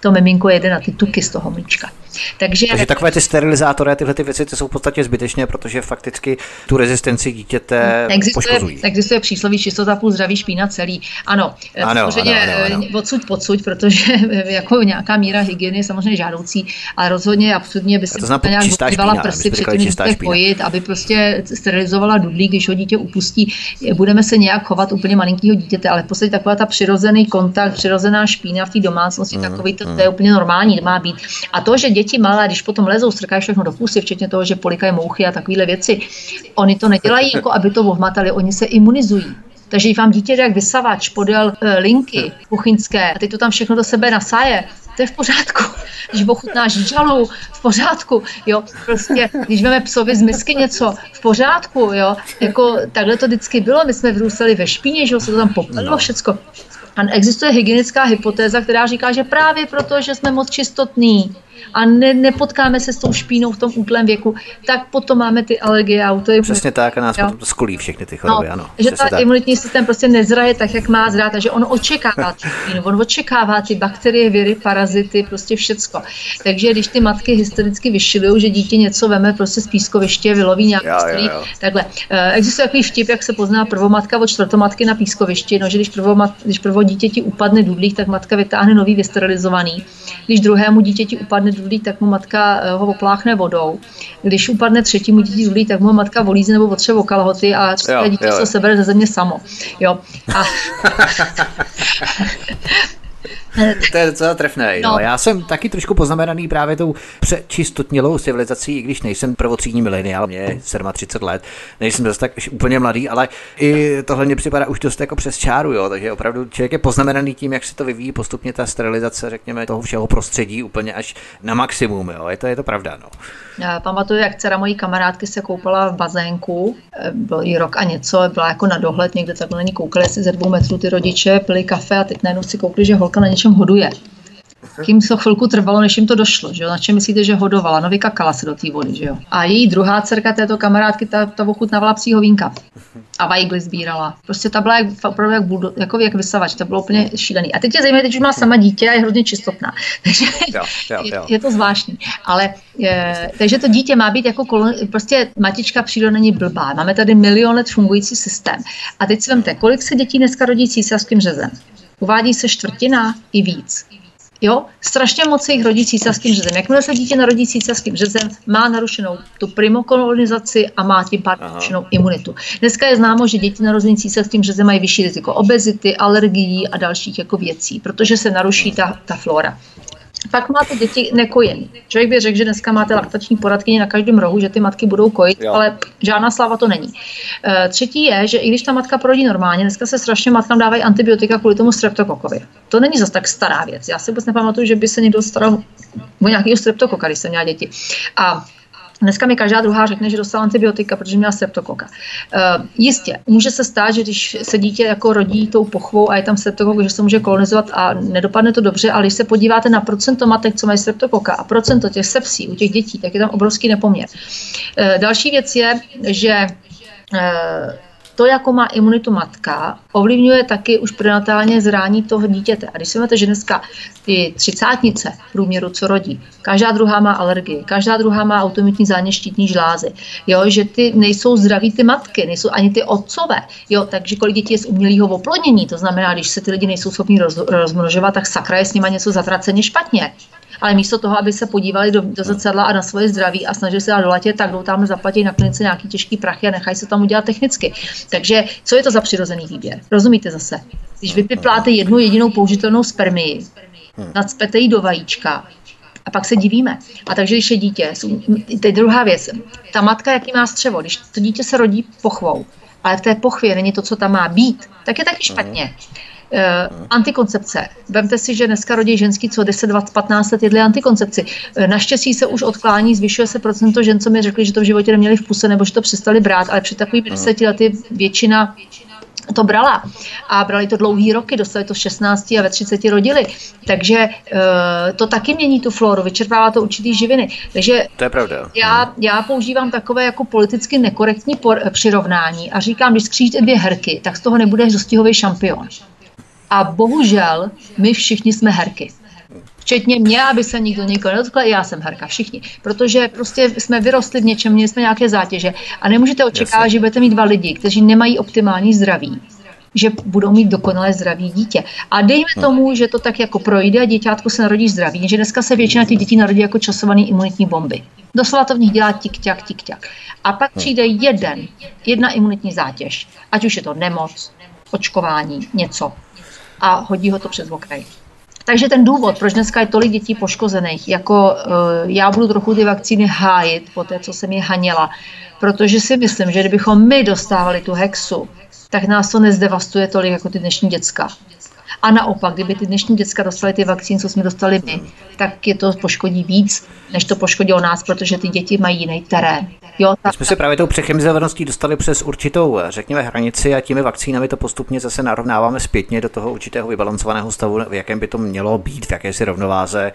to miminko jede na ty tuky z toho mlíčka. Takže, Takže takové ty sterilizátory a tyhle ty věci ty jsou v podstatě zbytečné, protože fakticky tu rezistenci dítěte existuje, poškozují. Existuje přísloví čistota plus zdraví špína celý. Ano, ano samozřejmě ano, ano, ano. Eh, odsud podsud, protože jako nějaká míra hygieny je samozřejmě žádoucí, ale rozhodně absolutně by se nějak dívala prsty předtím, než pojít, aby prostě sterilizovala dudlí, když ho dítě upustí. Budeme se nějak chovat úplně malinkého dítěte, ale v podstatě taková ta přirozený kontakt, přirozená špína v té domácnosti, mm, takový to, to je úplně normální, má být. A to, že děti malé, když potom lezou, strkají všechno do pusy, včetně toho, že polikají mouchy a takovéhle věci, oni to nedělají jako, aby to ohmatali, oni se imunizují. Takže vám dítě jde jak vysavač podél e, linky kuchyňské a teď to tam všechno do sebe nasáje, to je v pořádku. Když ochutnáš žalu, v pořádku, jo, prostě, když máme psovi z misky něco, v pořádku, jo, jako takhle to vždycky bylo, my jsme vrůstali ve špíně, že jo, se to tam popelilo no. všecko. A existuje hygienická hypotéza, která říká, že právě proto, že jsme moc čistotní, a ne, nepotkáme se s tou špínou v tom útlém věku, tak potom máme ty alergie a autoimunity. Přesně tak a nás jo. potom skulí všechny ty choroby, no, ano. Že ta tak. imunitní systém prostě nezraje tak, jak má zrát, takže on očekává tu špínu, on očekává ty bakterie, viry, parazity, prostě všecko. Takže když ty matky hystericky vyšilují, že dítě něco veme prostě z pískoviště, vyloví nějaký starý, takhle. Eh, existuje takový vtip, jak se pozná prvomatka od čtvrtomatky na pískovišti, no, že když prvo, když prvo dítěti upadne dudlík, tak matka vytáhne nový vysterilizovaný. Když druhému dítěti upadne dudlík, tak mu matka eh, ho opláchne vodou. Když upadne třetímu dítěti dudlík, tak mu matka volízne nebo otře o kalhoty a dítě se sebere ze země samo. Jo. A to je docela trefné. No. no. Já jsem taky trošku poznamenaný právě tou přečistotnělou civilizací, i když nejsem prvotřídní mileniál, mě je 37 let, nejsem zase tak úplně mladý, ale i tohle mě připadá už dost jako přes čáru, jo, takže opravdu člověk je poznamenaný tím, jak se to vyvíjí postupně ta sterilizace, řekněme, toho všeho prostředí úplně až na maximum, jo, je to, je to pravda, no. Já pamatuju, jak dcera mojí kamarádky se koupala v bazénku, eh, byl jí rok a něco, byla jako na dohled, někde takhle na ní koukali si ze dvou metrů ty rodiče, pili kafe a teď najednou si koukli, že holka na něčem hoduje. Kým to chvilku trvalo, než jim to došlo, že jo? Na čem myslíte, že hodovala? No vykakala se do té vody, že jo? A její druhá dcerka této kamarádky, ta, ta ochutnávala psího vínka. A vajgly sbírala. Prostě ta byla jak, opravdu jak, buldo, jako jak vysavač, to bylo úplně šílený. A teď je zajímavé, teď už má sama dítě a je hrozně čistotná. Takže jo, jo, jo. je to zvláštní. Ale je, takže to dítě má být jako kolon, prostě matička příroda není blbá. Máme tady milion let fungující systém. A teď si vemte, kolik se dětí dneska rodí císařským řezem? Uvádí se čtvrtina i víc. Jo, strašně moc se jich rodí císařským řezem. Jakmile se dítě narodí císařským řezem, má narušenou tu primokolonizaci a má tím pádem narušenou imunitu. Dneska je známo, že děti narození císařským řezem mají vyšší riziko obezity, alergií a dalších jako věcí, protože se naruší ta, ta flora. Pak máte děti nekojený. Člověk by řekl, že dneska máte laktační poradkyně na každém rohu, že ty matky budou kojit, jo. ale žádná sláva to není. E, třetí je, že i když ta matka porodí normálně, dneska se strašně matkám dávají antibiotika kvůli tomu streptokokovi. To není zase tak stará věc. Já si vůbec nepamatuju, že by se někdo staral o nějakého streptokoka, když jsem měla děti. A Dneska mi každá druhá řekne, že dostala antibiotika, protože měla streptokoka. Uh, jistě, může se stát, že když se dítě jako rodí tou pochvou a je tam streptokok, že se může kolonizovat a nedopadne to dobře, ale když se podíváte na procento matek, co mají streptokoka a procento těch sepsí u těch dětí, tak je tam obrovský nepoměr. Uh, další věc je, že uh, to, jako má imunitu matka, ovlivňuje taky už prenatálně zrání toho dítěte. A když si máte, že dneska ty třicátnice v průměru, co rodí, každá druhá má alergii, každá druhá má autoimunitní zánět štítní žlázy, jo, že ty nejsou zdraví ty matky, nejsou ani ty otcové, jo, takže kolik dětí je z umělého oplodnění, to znamená, když se ty lidi nejsou schopni roz, rozmnožovat, tak sakra je s nima něco zatraceně špatně ale místo toho, aby se podívali do, do zrcadla a na svoje zdraví a snažili se dát do letě, tak jdou tam zaplatit na klinice nějaký těžký prachy a nechají se tam udělat technicky. Takže co je to za přirozený výběr? Rozumíte zase? Když vypipláte jednu jedinou použitelnou spermii, nadspete ji do vajíčka, a pak se divíme. A takže, když je dítě, to je druhá věc, ta matka, jaký má střevo, když to dítě se rodí pochvou, ale v té pochvě není to, co tam má být, tak je taky špatně. Uh, antikoncepce. Vemte si, že dneska rodí ženský, co 10, 20, 15 let jedli antikoncepci. Uh, naštěstí se už odklání, zvyšuje se procento žen, co mi řekli, že to v životě neměli v puse nebo že to přestali brát, ale před takovými deseti lety většina to brala a brali to dlouhý roky, dostali to v 16 a ve 30 rodili. Takže uh, to taky mění tu floru, vyčerpává to určitý živiny. Takže to je pravda. Já, já používám takové jako politicky nekorektní por, přirovnání a říkám, když skřížíte dvě herky, tak z toho nebude dostihový šampion. A bohužel my všichni jsme herky. Včetně mě, aby se nikdo nikoho nedotkl, já jsem herka, všichni. Protože prostě jsme vyrostli v něčem, měli jsme nějaké zátěže a nemůžete očekávat, Jasně. že budete mít dva lidi, kteří nemají optimální zdraví že budou mít dokonale zdraví dítě. A dejme no. tomu, že to tak jako projde a děťátko se narodí zdravý, že dneska se většina těch dětí narodí jako časované imunitní bomby. Doslova to v nich dělá tik-ťak, tik-ťak. A pak no. přijde jeden, jedna imunitní zátěž, ať už je to nemoc, očkování, něco a hodí ho to přes okraj. Takže ten důvod, proč dneska je tolik dětí poškozených, jako uh, já budu trochu ty vakcíny hájit po té, co jsem je haněla, protože si myslím, že kdybychom my dostávali tu hexu, tak nás to nezdevastuje tolik jako ty dnešní děcka. A naopak, kdyby ty dnešní děcka dostaly ty vakcíny, co jsme dostali my, tak je to poškodí víc, než to poškodilo nás, protože ty děti mají jiný terén. Jo, tak, My jsme se právě tou přechemizovaností dostali přes určitou, řekněme, hranici a těmi vakcínami to postupně zase narovnáváme zpětně do toho určitého vybalancovaného stavu, v jakém by to mělo být, v jakési rovnováze.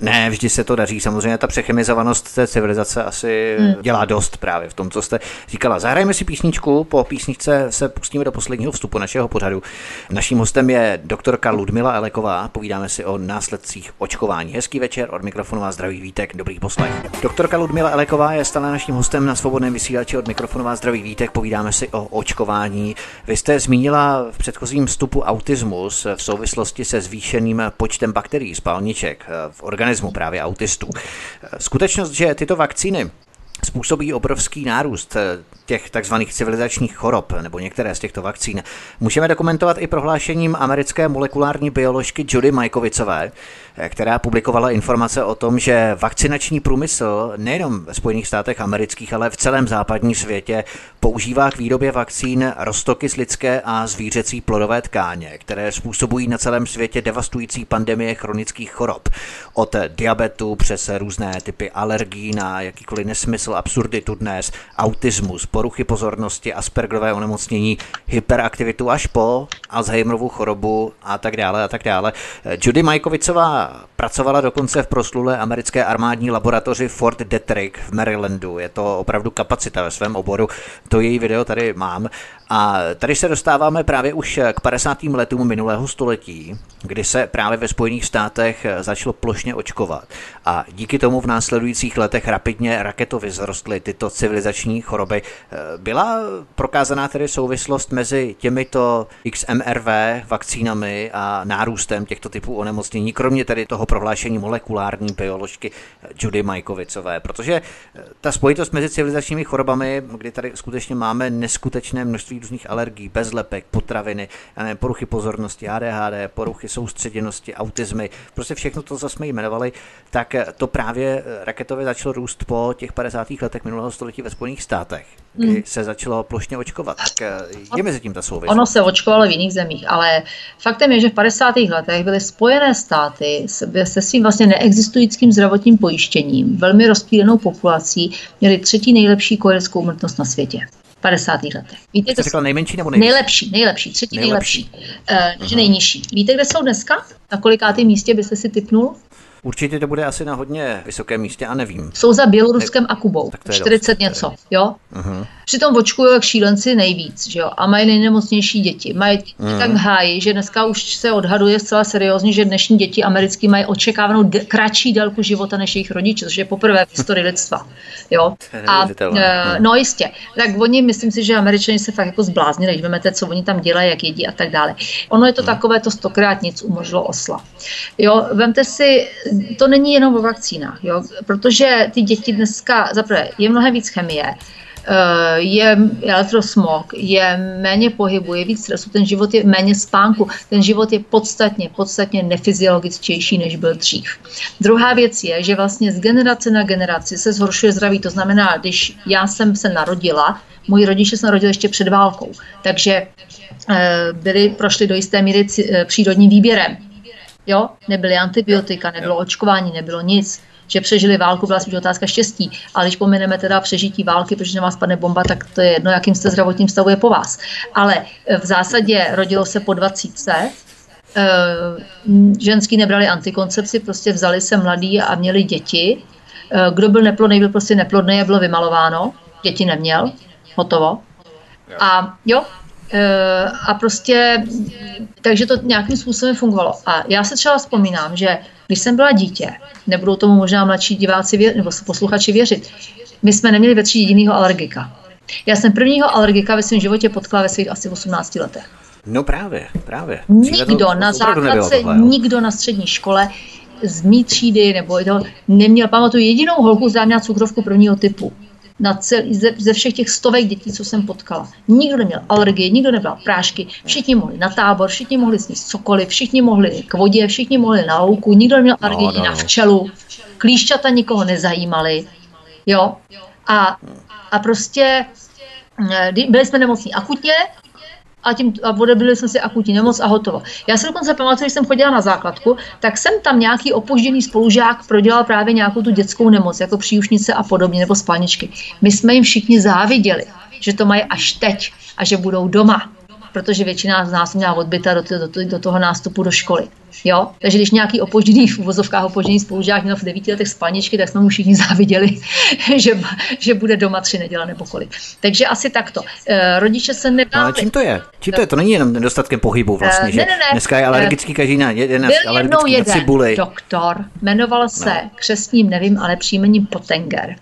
Ne, vždy se to daří. Samozřejmě ta přechemizovanost té civilizace asi hmm. dělá dost právě v tom, co jste říkala. Zahrajeme si písničku, po písničce se pustíme do posledního vstupu našeho pořadu. Naším hostem je doktorka Ludmila Eleková. Povídáme si o následcích očkování. Hezký večer, od mikrofonu vás zdraví vítek, dobrý poslech. Doktorka Ludmila Eleková je stále naším hostem na svobodném vysílači od mikrofonu vás zdraví vítek. Povídáme si o očkování. Vy jste zmínila v předchozím vstupu autismus v souvislosti se zvýšeným počtem bakterií spalniček v organismu právě autistů. Skutečnost, že tyto vakcíny způsobí obrovský nárůst eh, těch takzvaných civilizačních chorob, nebo některé z těchto vakcín, můžeme dokumentovat i prohlášením americké molekulární bioložky Judy Majkovicové, která publikovala informace o tom, že vakcinační průmysl nejenom ve Spojených státech amerických, ale v celém západním světě používá k výrobě vakcín roztoky z lidské a zvířecí plodové tkáně, které způsobují na celém světě devastující pandemie chronických chorob. Od diabetu přes různé typy alergií na jakýkoliv nesmysl absurditu dnes, autismus, poruchy pozornosti, Aspergerové onemocnění, hyperaktivitu až po Alzheimerovu chorobu a tak dále a tak dále. Judy Majkovicová pracovala dokonce v proslulé americké armádní laboratoři Fort Detrick v Marylandu. Je to opravdu kapacita ve svém oboru. To její video tady mám. A tady se dostáváme právě už k 50. letům minulého století, kdy se právě ve Spojených státech začalo plošně očkovat. A díky tomu v následujících letech rapidně raketově vzrostly tyto civilizační choroby. Byla prokázaná tedy souvislost mezi těmito XMRV vakcínami a nárůstem těchto typů onemocnění, kromě tedy toho prohlášení molekulární bioložky Judy Majkovicové, protože ta spojitost mezi civilizačními chorobami, kdy tady skutečně máme neskutečné množství různých alergií, bezlepek, potraviny, nevím, poruchy pozornosti, ADHD, poruchy soustředěnosti, autizmy, prostě všechno to, co jsme jmenovali, tak to právě raketově začalo růst po těch 50. letech minulého století ve Spojených státech, kdy hmm. se začalo plošně očkovat. Tak je mezi tím ta souvislost. Ono se očkovalo v jiných zemích, ale faktem je, že v 50. letech byly Spojené státy se svým vlastně neexistujícím zdravotním pojištěním, velmi rozptýlenou populací, měli třetí nejlepší kojereckou umrtnost na světě. 50. letech. Víte, Jste řekla nejmenší nebo nejvyšší? Nejlepší, nejlepší, třetí nejlepší, nejlepší uh, že nejnižší. Víte, kde jsou dneska? Na kolikátém místě byste si typnul? Určitě to bude asi na hodně vysokém místě a nevím. Jsou za Běloruskem a Kubou. 40 dost, něco, jo? Uh-huh. Přitom očkují jak šílenci nejvíc, že jo? A mají nejnemocnější děti. Mají uh-huh. tak háji, že dneska už se odhaduje zcela seriózně, že dnešní děti americké mají očekávanou de- kratší délku života než jejich rodiče, což je poprvé v historii lidstva. Jo? A, e, no jistě. Tak oni, myslím si, že američani se fakt jako zbláznili, když vezmete, co oni tam dělají, jak jedí a tak dále. Ono je to takové, to stokrát nic umožilo osla. Jo, vemte si, to není jenom o vakcínách, jo? protože ty děti dneska, zaprvé, je mnohem víc chemie, eh, je elektrosmog, je méně pohybu, je víc stresu, ten život je méně spánku, ten život je podstatně, podstatně nefyziologičtější, než byl dřív. Druhá věc je, že vlastně z generace na generaci se zhoršuje zdraví, to znamená, když já jsem se narodila, moji rodiče se narodili ještě před válkou, takže eh, byli, prošli do jisté míry eh, přírodním výběrem. Jo, nebyly antibiotika, nebylo očkování, nebylo nic. Že přežili válku byla spíš otázka štěstí. Ale když pomineme teda přežití války, protože na vás padne bomba, tak to je jedno, jakým jste zdravotním stavu je po vás. Ale v zásadě rodilo se po 20. Eh, ženský nebrali antikoncepci, prostě vzali se mladí a měli děti. Eh, kdo byl neplodný, byl prostě neplodný a bylo vymalováno. Děti neměl. Hotovo. A jo, Eh, a prostě, takže to nějakým způsobem fungovalo. A já se třeba vzpomínám, že když jsem byla dítě, nebudou tomu možná mladší diváci vě, nebo posluchači věřit, my jsme neměli ve třídě jedinýho alergika. Já jsem prvního alergika ve svém životě potkala ve svých asi 18 letech. No právě, právě. Nikdo to, na základce, nikdo na střední škole z mý třídy nebo to neměl, pamatuju jedinou holku, která měla cukrovku prvního typu na cel, ze, ze všech těch stovek dětí, co jsem potkala. Nikdo neměl alergie, nikdo nebyl prášky, všichni mohli na tábor, všichni mohli sníst cokoliv, všichni mohli k vodě, všichni mohli na louku, nikdo neměl alergii no, no, na včelu, klíšťata nikoho nezajímaly, jo. A, a prostě eh, byli jsme nemocní akutně, a, tím, a odebili jsme si akutní nemoc a hotovo. Já si dokonce pamatuju, když jsem chodila na základku, tak jsem tam nějaký opožděný spolužák prodělal právě nějakou tu dětskou nemoc, jako příušnice a podobně, nebo spalničky. My jsme jim všichni záviděli, že to mají až teď a že budou doma. Protože většina z nás měla odbyta do, do, do toho nástupu do školy. Jo? Takže když nějaký opožděný v uvozovkách opožděný spolužák měl v devíti letech spalničky, tak jsme mu všichni záviděli, že, že bude doma tři neděle nebo kolik. Takže asi takto. E, rodiče se nebáli. No, ale čím to je? Čím to je? To není jenom nedostatkem pohybu vlastně, e, že ne, ne, ne. dneska je alergický každý na jeden, Byl alergický jeden na cibuli. doktor, jmenoval se no. křesním, nevím, ale příjmením Potenger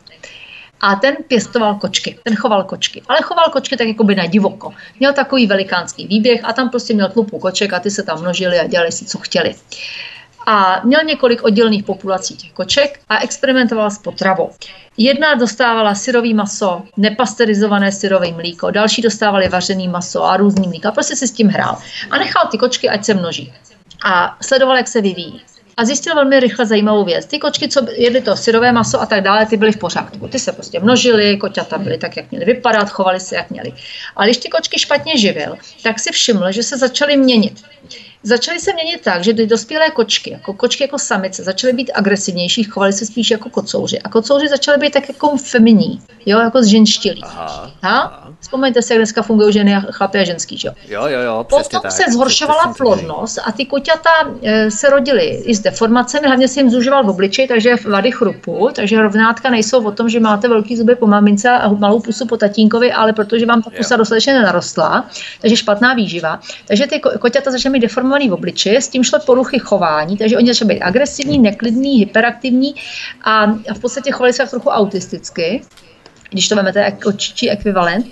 a ten pěstoval kočky, ten choval kočky, ale choval kočky tak jako by na divoko. Měl takový velikánský výběh a tam prostě měl tlupu koček a ty se tam množili a dělali si, co chtěli. A měl několik oddělených populací těch koček a experimentoval s potravou. Jedna dostávala syrový maso, nepasterizované syrové mlíko, další dostávali vařený maso a různý mlíko. A prostě si s tím hrál. A nechal ty kočky, ať se množí. A sledoval, jak se vyvíjí a zjistil velmi rychle zajímavou věc. Ty kočky, co jedly to syrové maso a tak dále, ty byly v pořádku. Ty se prostě množily, koťata byly tak, jak měly vypadat, chovali se, jak měly. Ale když ty kočky špatně živil, tak si všiml, že se začaly měnit. Začaly se měnit tak, že ty dospělé kočky, jako kočky jako samice, začaly být agresivnější, chovaly se spíš jako kocouři. A kocouři začaly být tak jako feminí, jo, jako zženštilí. Aha, ha? Vzpomeňte si, jak dneska fungují ženy a chlapy a ženský, jo? Jo, jo, jo, Potom tak, se zhoršovala plodnost a ty koťata e, se rodily i s deformacemi, hlavně se jim zužoval v obličeji, takže vady chrupu, takže rovnátka nejsou o tom, že máte velký zuby po mamince a malou pusu po tatínkovi, ale protože vám ta pusa dostatečně nenarostla, takže špatná výživa. Takže ty koťata začaly mít deformovaný v obličeji, s tím šlo poruchy chování, takže oni začali být agresivní, neklidní, hyperaktivní a v podstatě chovali se trochu autisticky když to vezmete jako čičí ekvivalent.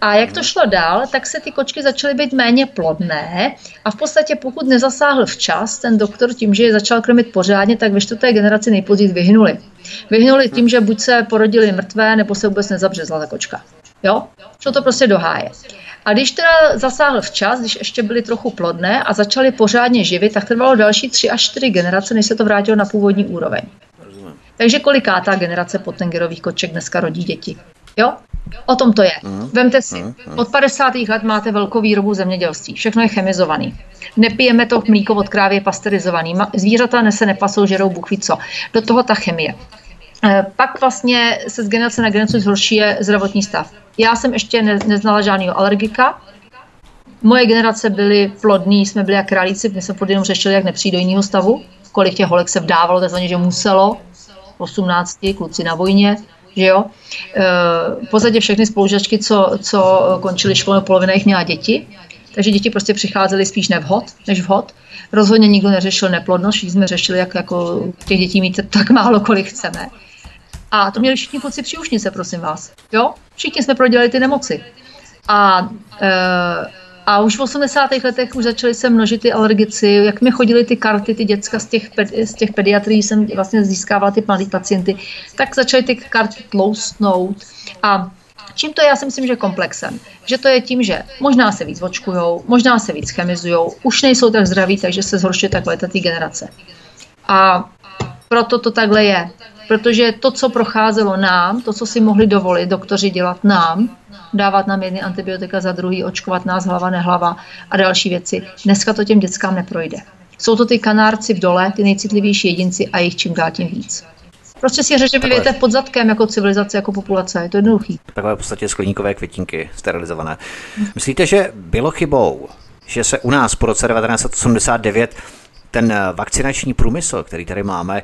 A jak to šlo dál, tak se ty kočky začaly být méně plodné a v podstatě pokud nezasáhl včas ten doktor tím, že je začal krmit pořádně, tak ve čtvrté generaci nejpozději vyhnuli. Vyhnuli tím, že buď se porodili mrtvé, nebo se vůbec nezabřezla ta kočka. Jo? Šlo to prostě do háje. A když teda zasáhl včas, když ještě byly trochu plodné a začaly pořádně živit, tak trvalo další tři až čtyři generace, než se to vrátilo na původní úroveň. Takže koliká ta generace potengerových koček dneska rodí děti? Jo? O tom to je. Mm. Vemte si, mm. od 50. let máte velkou výrobu zemědělství. Všechno je chemizovaný. Nepijeme to mlíko od krávy je pasterizovaný. Zvířata nese nepasou, žerou bůh ví co. Do toho ta chemie. E, pak vlastně se z generace na generaci zhorší zdravotní stav. Já jsem ještě ne, neznala žádného alergika. Moje generace byly plodní, jsme byli jak králíci, my jsme pod jenom řešili, jak nepřijít do jiného stavu, kolik těch holek se vdávalo, takzvaně, že muselo, 18, kluci na vojně, že jo. E, v podstatě všechny spolužačky, co, co končily školu, polovina jich měla děti, takže děti prostě přicházely spíš nevhod, než vhod. Rozhodně nikdo neřešil neplodnost, všichni jsme řešili, jak jako těch dětí mít tak málo, kolik chceme. A to měli všichni kluci příušnice, prosím vás. Jo? Všichni jsme prodělali ty nemoci. A e, a už v 80. letech už začaly se množit ty alergici, jak mi chodily ty karty, ty děcka z těch, z těch pediatrií, jsem vlastně získávala ty mladé pacienty, tak začaly ty karty tloustnout. A Čím to je? Já si myslím, že komplexem. Že to je tím, že možná se víc očkujou, možná se víc chemizujou, už nejsou tak zdraví, takže se zhoršuje ta kvalita generace. A proto to takhle je. Protože to, co procházelo nám, to, co si mohli dovolit doktoři dělat nám, dávat nám jedny antibiotika za druhý, očkovat nás hlava, nehlava a další věci, dneska to těm dětskám neprojde. Jsou to ty kanárci v dole, ty nejcitlivější jedinci a jich čím dál tím víc. Prostě si řeže vyvěte pod zadkem jako civilizace, jako populace. Je to jednoduchý. Takové v podstatě skleníkové květinky sterilizované. Myslíte, že bylo chybou, že se u nás po roce 1989 ten vakcinační průmysl, který tady máme,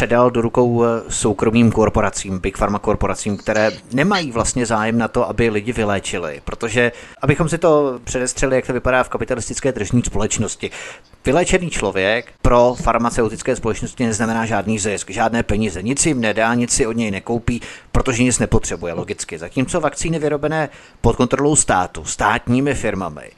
předal do rukou eh, soukromým korporacím, big pharma korporacím, které nemají vlastně zájem na to, aby lidi vyléčili. Protože, abychom si to předestřeli, jak to vypadá v kapitalistické tržní společnosti, Vyléčený člověk pro farmaceutické společnosti neznamená žádný zisk, žádné peníze, nic jim nedá, nic si od něj nekoupí, protože nic nepotřebuje logicky. Zatímco vakcíny vyrobené pod kontrolou státu, státními firmami,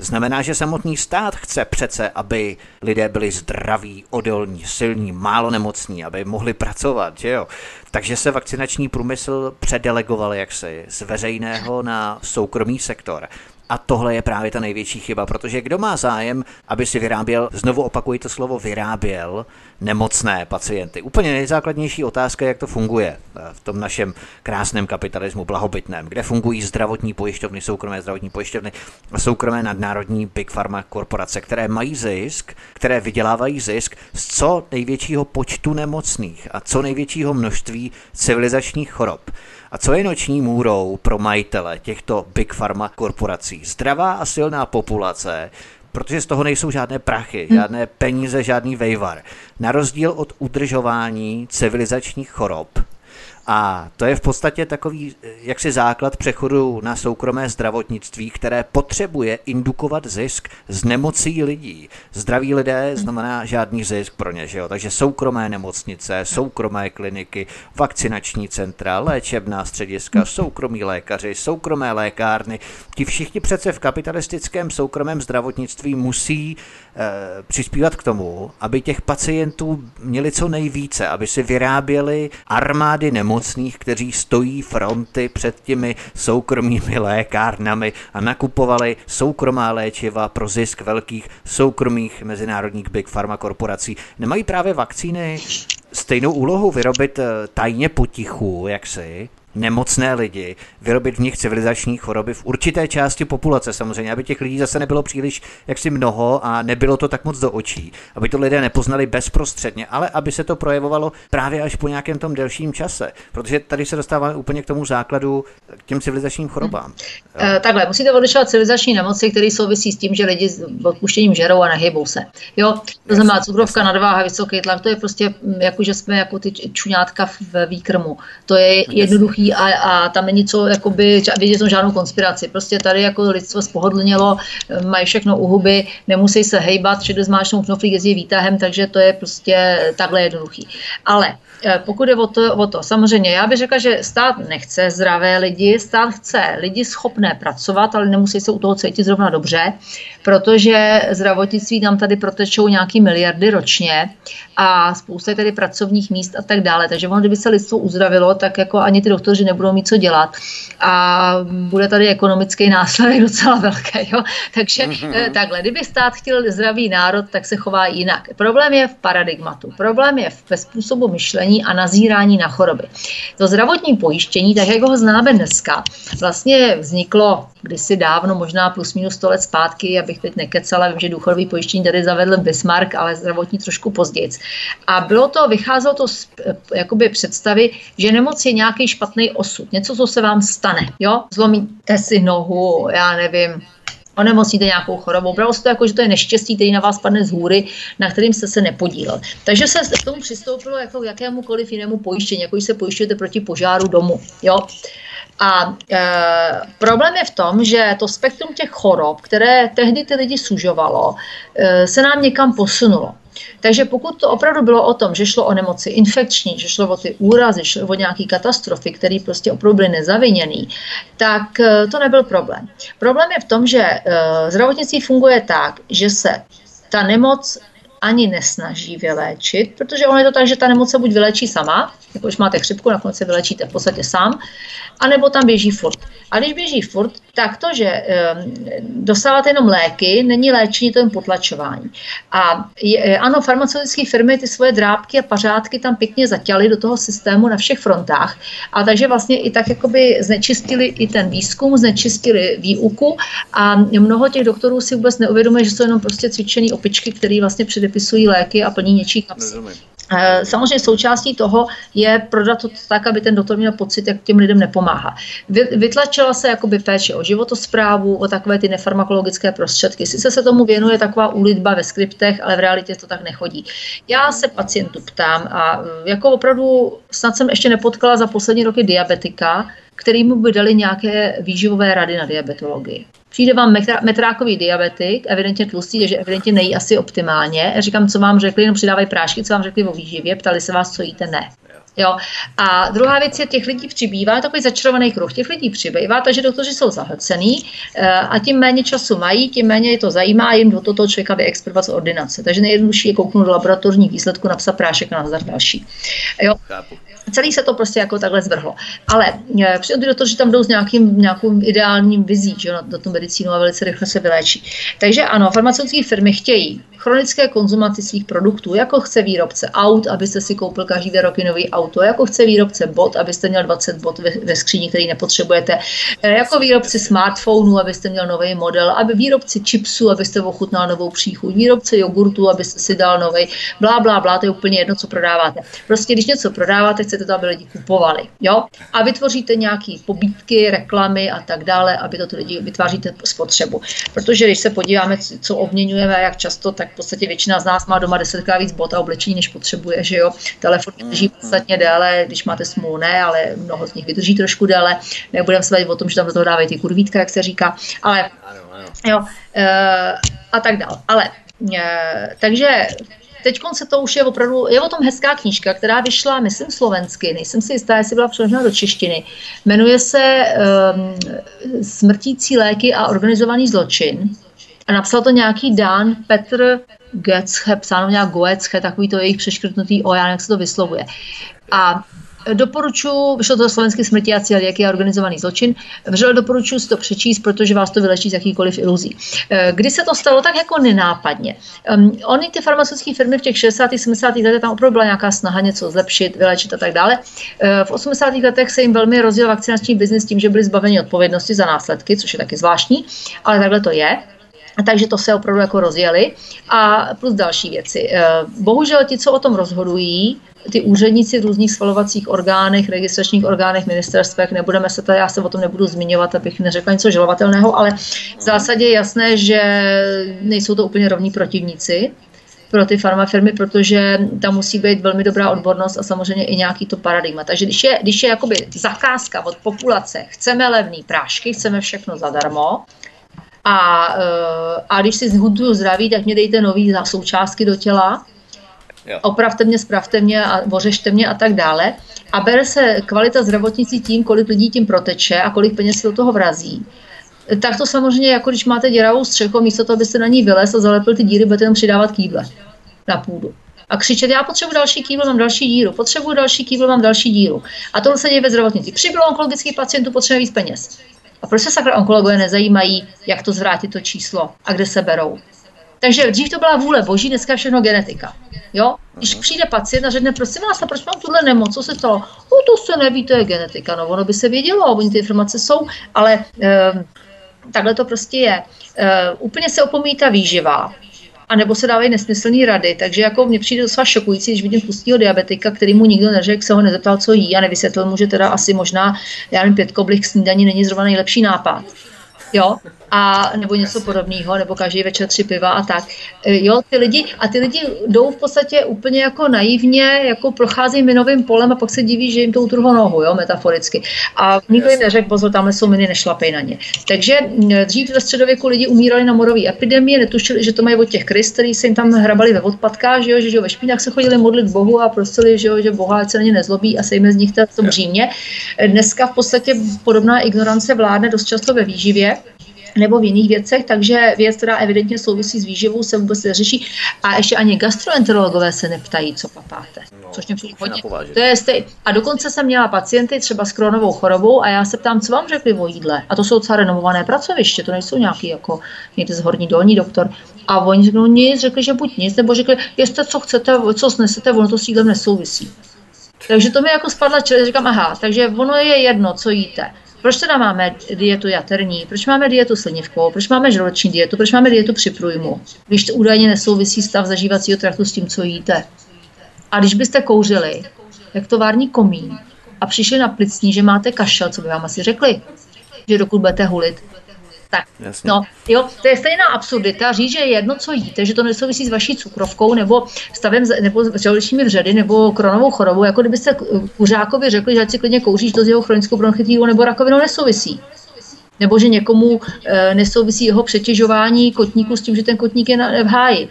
Znamená, že samotný stát chce přece, aby lidé byli zdraví, odolní, silní, málo nemocní, aby mohli pracovat, že jo? Takže se vakcinační průmysl předelegoval jaksi z veřejného na soukromý sektor. A tohle je právě ta největší chyba, protože kdo má zájem, aby si vyráběl, znovu opakuji to slovo vyráběl, nemocné pacienty. Úplně nejzákladnější otázka, jak to funguje eh, v tom našem krásném kapitalismu blahobytném, kde fungují zdravotní pojišťovny, soukromé zdravotní pojišťovny a soukromé nadnárodní big pharma korporace, které mají zisk, které vydělávají zisk z co největšího počtu nemocných a co největšího množství civilizačních chorob. A co je noční můrou pro majitele těchto big pharma korporací? Zdravá a silná populace, protože z toho nejsou žádné prachy, hmm. žádné peníze, žádný vejvar. Na rozdíl od udržování civilizačních chorob, a to je v podstatě takový jaksi základ přechodu na soukromé zdravotnictví, které potřebuje indukovat zisk z nemocí lidí. Zdraví lidé znamená žádný zisk pro ně, že jo? takže soukromé nemocnice, soukromé kliniky, vakcinační centra, léčebná střediska, soukromí lékaři, soukromé lékárny, ti všichni přece v kapitalistickém soukromém zdravotnictví musí e, přispívat k tomu, aby těch pacientů měli co nejvíce, aby si vyráběli armády nemocnic nemocných, kteří stojí fronty před těmi soukromými lékárnami a nakupovali soukromá léčiva pro zisk velkých soukromých mezinárodních big pharma korporací. Nemají právě vakcíny stejnou úlohu vyrobit eh, tajně potichu, jak si, nemocné lidi, vyrobit v nich civilizační choroby v určité části populace samozřejmě, aby těch lidí zase nebylo příliš jaksi mnoho a nebylo to tak moc do očí, aby to lidé nepoznali bezprostředně, ale aby se to projevovalo právě až po nějakém tom delším čase, protože tady se dostáváme úplně k tomu základu, k těm civilizačním chorobám. Hmm. E, takhle, musíte odlišovat civilizační nemoci, které souvisí s tím, že lidi s odpuštěním žerou a nehybou se. Jo, to znamená cukrovka, nadváha, vysoký tlak, to je prostě jako, že jsme jako ty čuňátka v výkrmu. To je jednoduchý a, a tam není co jakoby, vidět tam žádnou konspiraci. Prostě tady jako lidstvo spohodlnělo, mají všechno u huby, nemusí se hejbat, všude zmáčnou knoflík jezdí výtahem, takže to je prostě takhle jednoduchý. Ale Eh, pokud je o to, o to, samozřejmě, já bych řekla, že stát nechce zdravé lidi, stát chce lidi schopné pracovat, ale nemusí se u toho cítit zrovna dobře, protože zdravotnictví nám tady protečou nějaký miliardy ročně a spousta tady pracovních míst a tak dále. Takže ono, kdyby se lidstvo uzdravilo, tak jako ani ty doktoři nebudou mít co dělat a bude tady ekonomický následek docela velký. Jo? Takže mm-hmm. takhle, kdyby stát chtěl zdravý národ, tak se chová jinak. Problém je v paradigmatu, problém je ve způsobu myšlení, a nazírání na choroby. To zdravotní pojištění, tak jak ho známe dneska, vlastně vzniklo kdysi dávno, možná plus minus 100 let zpátky, abych teď nekecala, vím, že důchodový pojištění tady zavedl Bismarck, ale zdravotní trošku později. A bylo to, vycházelo to z jakoby představy, že nemoc je nějaký špatný osud, něco, co se vám stane. Jo? Zlomíte si nohu, já nevím, onemocníte nějakou chorobou. Bralo se to jako, že to je neštěstí, který na vás padne z hůry, na kterým jste se nepodílel. Takže se k tomu přistoupilo jako k jakémukoliv jinému pojištění, jako když se pojišťujete proti požáru domu. Jo? A e, problém je v tom, že to spektrum těch chorob, které tehdy ty lidi sužovalo, e, se nám někam posunulo. Takže pokud to opravdu bylo o tom, že šlo o nemoci infekční, že šlo o ty úrazy, šlo o nějaké katastrofy, které prostě opravdu byly nezaviněné, tak eh, to nebyl problém. Problém je v tom, že eh, zdravotnictví funguje tak, že se ta nemoc ani nesnaží vyléčit, protože ono je to tak, že ta nemoc se buď vylečí sama, jako když máte chřipku, nakonec se vylečíte v podstatě sám, anebo tam běží furt. A když běží furt, tak to, že dostáváte jenom léky, není léčení, to jen potlačování. A je, eh, ano, farmaceutické firmy ty svoje drábky a pařádky tam pěkně zatěly do toho systému na všech frontách. A takže vlastně i tak jakoby znečistili i ten výzkum, znečistili výuku a mnoho těch doktorů si vůbec neuvědomuje, že jsou jenom prostě cvičený opičky, které vlastně předepisují léky a plní něčí kapsy. Eh, samozřejmě součástí toho je prodat to tak, aby ten doktor měl pocit, jak těm lidem nepomáhá. Vytlačila se jakoby péče o životosprávu, o takové ty nefarmakologické prostředky. Sice se tomu věnuje taková úlitba ve skriptech, ale v realitě to tak nechodí. Já se pacientů ptám a eh, jako opravdu snad jsem ještě nepotkala za poslední roky diabetika, kterýmu by dali nějaké výživové rady na diabetologii. Přijde vám metrákový diabetik, evidentně tlustý, takže evidentně nejí asi optimálně. Říkám, co vám řekli, jenom přidávají prášky, co vám řekli o výživě, ptali se vás, co jíte, ne. Jo. A druhá věc je, těch lidí přibývá, takový začarovaný kruh, těch lidí přibývá, takže doktoři jsou zahlcený eh, a tím méně času mají, tím méně je to zajímá a jim do toho člověka vyexpertovat z ordinace. Takže nejjednodušší je kouknout do laboratorních výsledků, napsat prášek na nazdar další. Jo. Celý se to prostě jako takhle zvrhlo. Ale eh, přijde do toho, že tam jdou s nějakým, nějakým ideálním vizí, že do tu medicínu a velice rychle se vyléčí. Takže ano, farmaceutické firmy chtějí chronické konzumaci svých produktů, jako chce výrobce aut, abyste si koupil každý rok nový auto, jako chce výrobce bot, abyste měl 20 bot ve, ve skříni, který nepotřebujete, eh, jako výrobci smartphonů, abyste měl nový model, aby výrobci chipsů, abyste ochutnal novou příchuť, výrobce jogurtu, abyste si dal nový, blá, blá, blá, to je úplně jedno, co prodáváte. Prostě když něco prodáváte, chcete to, aby lidi kupovali. Jo? A vytvoříte nějaké pobídky, reklamy a tak dále, aby to ty lidi vytváříte spotřebu. Protože když se podíváme, co obměňujeme, jak často, tak v podstatě většina z nás má doma desetkrát víc bot a oblečení, než potřebuje, že jo. Telefon vydrží podstatně déle, když máte smůlu, ne, ale mnoho z nich vydrží trošku déle. Nebudeme se o tom, že tam do toho dávají ty kurvítka, jak se říká, ale jo, e, a tak dále. Ale e, takže teď se to už je opravdu, je o tom hezká knížka, která vyšla, myslím, slovensky, nejsem si jistá, jestli byla přeložena do češtiny. Jmenuje se um, Smrtící léky a organizovaný zločin. A napsal to nějaký Dan Petr Getzche, psáno nějak Goetzche, takový to jejich přeškrtnutý o, já jak se to vyslovuje. A Doporučuji, vyšlo to slovenské smrti a cíl, jaký je organizovaný zločin. Vřele doporučuji si to přečíst, protože vás to vylečí z jakýkoliv iluzí. Eh, kdy se to stalo tak jako nenápadně? Um, Ony ty farmaceutické firmy v těch 60. 70. letech tam opravdu byla nějaká snaha něco zlepšit, vylečit a tak dále. Eh, v 80. letech se jim velmi rozjel vakcinační biznis tím, že byli zbaveni odpovědnosti za následky, což je taky zvláštní, ale takhle to je. Takže to se opravdu jako rozjeli. A plus další věci. Eh, bohužel ti, co o tom rozhodují, ty úředníci v různých svalovacích orgánech, registračních orgánech, ministerstvech, nebudeme se tady, já se o tom nebudu zmiňovat, abych neřekla něco žalovatelného, ale v zásadě je jasné, že nejsou to úplně rovní protivníci pro ty farmafirmy, protože tam musí být velmi dobrá odbornost a samozřejmě i nějaký to paradigma. Takže když je, když je jakoby zakázka od populace, chceme levný prášky, chceme všechno zadarmo, a, eh, a když si zhuduju zdraví, tak mě dejte nový součástky do těla, Jo. opravte mě, spravte mě a ořešte mě a tak dále. A bere se kvalita zdravotnictví tím, kolik lidí tím proteče a kolik peněz se do toho vrazí. Tak to samozřejmě, jako když máte děravou střechu, místo toho, abyste na ní vylez a zalepil ty díry, budete jenom přidávat kýble na půdu. A křičet, já potřebuji další kýbl, mám další díru, potřebuji další kýbl, mám další díru. A tohle se děje ve zdravotnictví. Přibylo onkologických pacientů, potřebuje víc peněz. A proč se sakra onkologové nezajímají, jak to zvrátit to číslo a kde se berou? Takže dřív to byla vůle boží, dneska je všechno genetika. Jo? Když přijde pacient a řekne, prosím vás, a proč mám tuhle nemoc, co se stalo? No to se neví, to je genetika, no ono by se vědělo, oni ty informace jsou, ale e, takhle to prostě je. E, úplně se opomíjí ta výživa, a nebo se dávají nesmyslné rady. Takže jako mně přijde docela šokující, když vidím tlustého diabetika, který mu nikdo neřekl, se ho nezeptal, co jí a nevysvětlil mu, že teda asi možná, já nevím, pět koblih snídaní není zrovna nejlepší nápad. Jo, a nebo něco podobného, nebo každý večer tři piva a tak. E, jo, ty lidi, a ty lidi jdou v podstatě úplně jako naivně, jako procházejí minovým polem a pak se diví, že jim to utrhlo nohu, jo, metaforicky. A nikdo jim neřekl, pozor, tamhle jsou miny, nešlapej na ně. Takže dřív ve středověku lidi umírali na morové epidemie, netušili, že to mají od těch krys, který se jim tam hrabali ve odpadkách, že jo, že, že jo, ve špínách se chodili modlit Bohu a prosili, že jo, že Boha se na ně nezlobí a sejme z nich to břímě. Dneska v podstatě podobná ignorance vládne dost často ve výživě, nebo v jiných věcech, takže věc, která evidentně souvisí s výživou, se vůbec neřeší. A ještě ani gastroenterologové se neptají, co papáte. No, což mě přijde hodně. To je stej... A dokonce jsem měla pacienty třeba s kronovou chorobou a já se ptám, co vám řekli o jídle. A to jsou docela renomované pracoviště, to nejsou nějaký jako někde z horní dolní doktor. A oni řeknou nic, řekli, že buď nic, nebo řekli, jeste, co chcete, co snesete, ono to s jídlem nesouvisí. Takže to mi jako spadla čele, říkám, aha, takže ono je jedno, co jíte. Proč teda máme dietu jaterní? Proč máme dietu slinivkou? Proč máme žaludeční dietu? Proč máme dietu při průjmu? Když to údajně nesouvisí stav zažívacího traktu s tím, co jíte. A když byste kouřili, jak tovární komín, a přišli na plicní, že máte kašel, co by vám asi řekli? Že dokud budete hulit, tak, Jasně. no, jo, to je stejná absurdita říct, že je jedno, co jíte, že to nesouvisí s vaší cukrovkou nebo stavem, nebo s žaludečními vředy nebo kronovou chorobou, jako kdybyste kuřákovi řekli, že ať si klidně kouříš to s jeho chronickou bronchitídou nebo rakovinou nesouvisí. Nebo že někomu e, nesouvisí jeho přetěžování kotníku s tím, že ten kotník je na, v háji.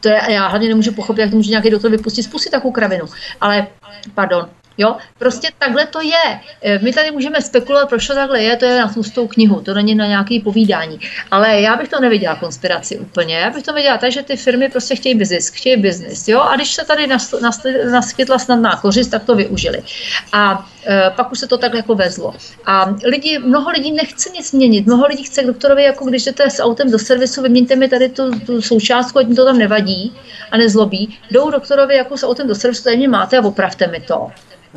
To je, já hlavně nemůžu pochopit, jak to může nějaký doktor vypustit z pusy takovou kravinu. Ale, pardon, Jo, prostě takhle to je. E, my tady můžeme spekulovat, proč to takhle je, to je na tlustou knihu, to není na nějaké povídání. Ale já bych to neviděla konspiraci úplně. Já bych to viděla tak, že ty firmy prostě chtějí biznis, chtějí biznis. Jo, a když se tady naskytla snadná kořist, tak to využili. A pak už se to takhle jako vezlo. A lidi, mnoho lidí nechce nic měnit. Mnoho lidí chce k doktorovi, jako když jdete s autem do servisu, vyměňte mi tady tu, tu součástku, ať mi to tam nevadí a nezlobí. Jdou doktorovi jako s autem do servisu, tady mě máte a opravte mi to.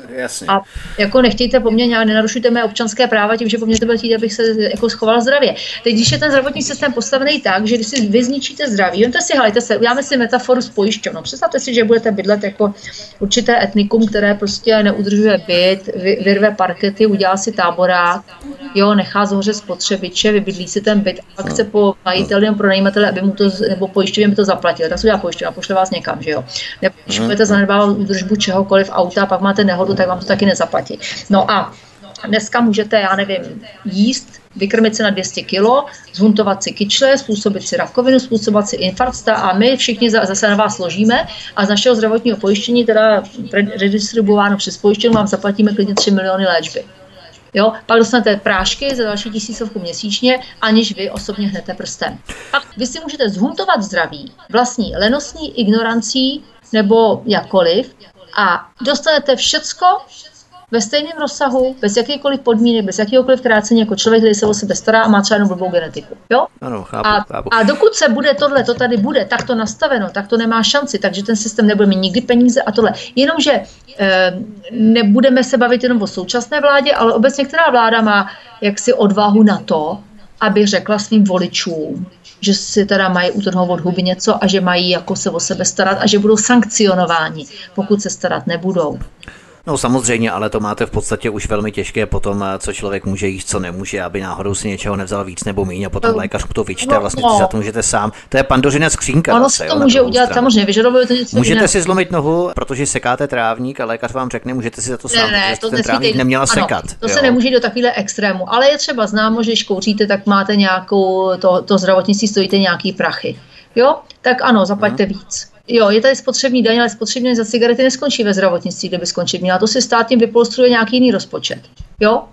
Jasně. A jako nechtějte po mně nějak, nenarušujte mé občanské práva tím, že po mně to bude chtít, abych se jako schoval zdravě. Teď, když je ten zdravotní systém postavený tak, že když si vy zničíte zdraví, to si, hlejte se, uděláme si metaforu s pojišťovnou. Představte si, že budete bydlet jako určité etnikum, které prostě neudržuje byt, vyrve parkety, udělá si táborák, jo, nechá zhoře spotřebiče, vybydlí si ten byt a chce po majiteli nebo pronajímateli, aby mu to, nebo pojišťovně by to zaplatil. Tak se udělá pojišťovna, pošle vás někam, že jo. Nebo když budete zanedbávat údržbu čehokoliv auta, pak máte nehodu, tak vám to taky nezaplatí. No a dneska můžete, já nevím, jíst, vykrmit se na 200 kg, zhuntovat si kyčle, způsobit si rakovinu, způsobit si infarkt a my všichni zase na vás složíme a z našeho zdravotního pojištění, teda redistribuováno přes pojištění, vám zaplatíme klidně 3 miliony léčby. Jo? Pak dostanete prášky za další tisícovku měsíčně, aniž vy osobně hnete prstem. Pak vy si můžete zhuntovat zdraví vlastní lenostní ignorancí nebo jakkoliv a dostanete všecko ve stejném rozsahu, bez jakýkoliv podmínek, bez jakýkoliv krácení, jako člověk, který se o sebe stará a má třeba jenom blbou genetiku. Jo? Ano, chápu, a, chápu. a dokud se bude tohle, to tady bude, tak to nastaveno, tak to nemá šanci, takže ten systém nebude mít nikdy peníze a tohle. Jenomže e, nebudeme se bavit jenom o současné vládě, ale obecně která vláda má jaksi odvahu na to, aby řekla svým voličům, že si teda mají utrhnout od huby něco a že mají jako se o sebe starat a že budou sankcionováni, pokud se starat nebudou. No samozřejmě, ale to máte v podstatě už velmi těžké potom, eh, co člověk může jíst, co nemůže, aby náhodou si něčeho nevzal víc nebo méně a potom no, lékař mu to vyčte, no, vlastně no. za to můžete sám. To je pandořina skřínka. Ono se to jo, může udělat stranu. samozřejmě, vyžadovuje to něco Můžete jiného. si zlomit nohu, protože sekáte trávník a lékař vám řekne, můžete si za to sám, ne, ne, to ten trávník neměla ano, sekat. To jo. se nemůže do takovéhle extrému, ale je třeba známo, že když kouříte, tak máte nějakou, to, to zdravotnictví stojíte nějaký prachy. Jo, tak ano, zaplaťte hmm. víc. Jo, je tady spotřební daň, ale spotřební za cigarety neskončí ve zdravotnictví, kde by skončit měla. To si stát tím vypolstruje nějaký jiný rozpočet. Jo?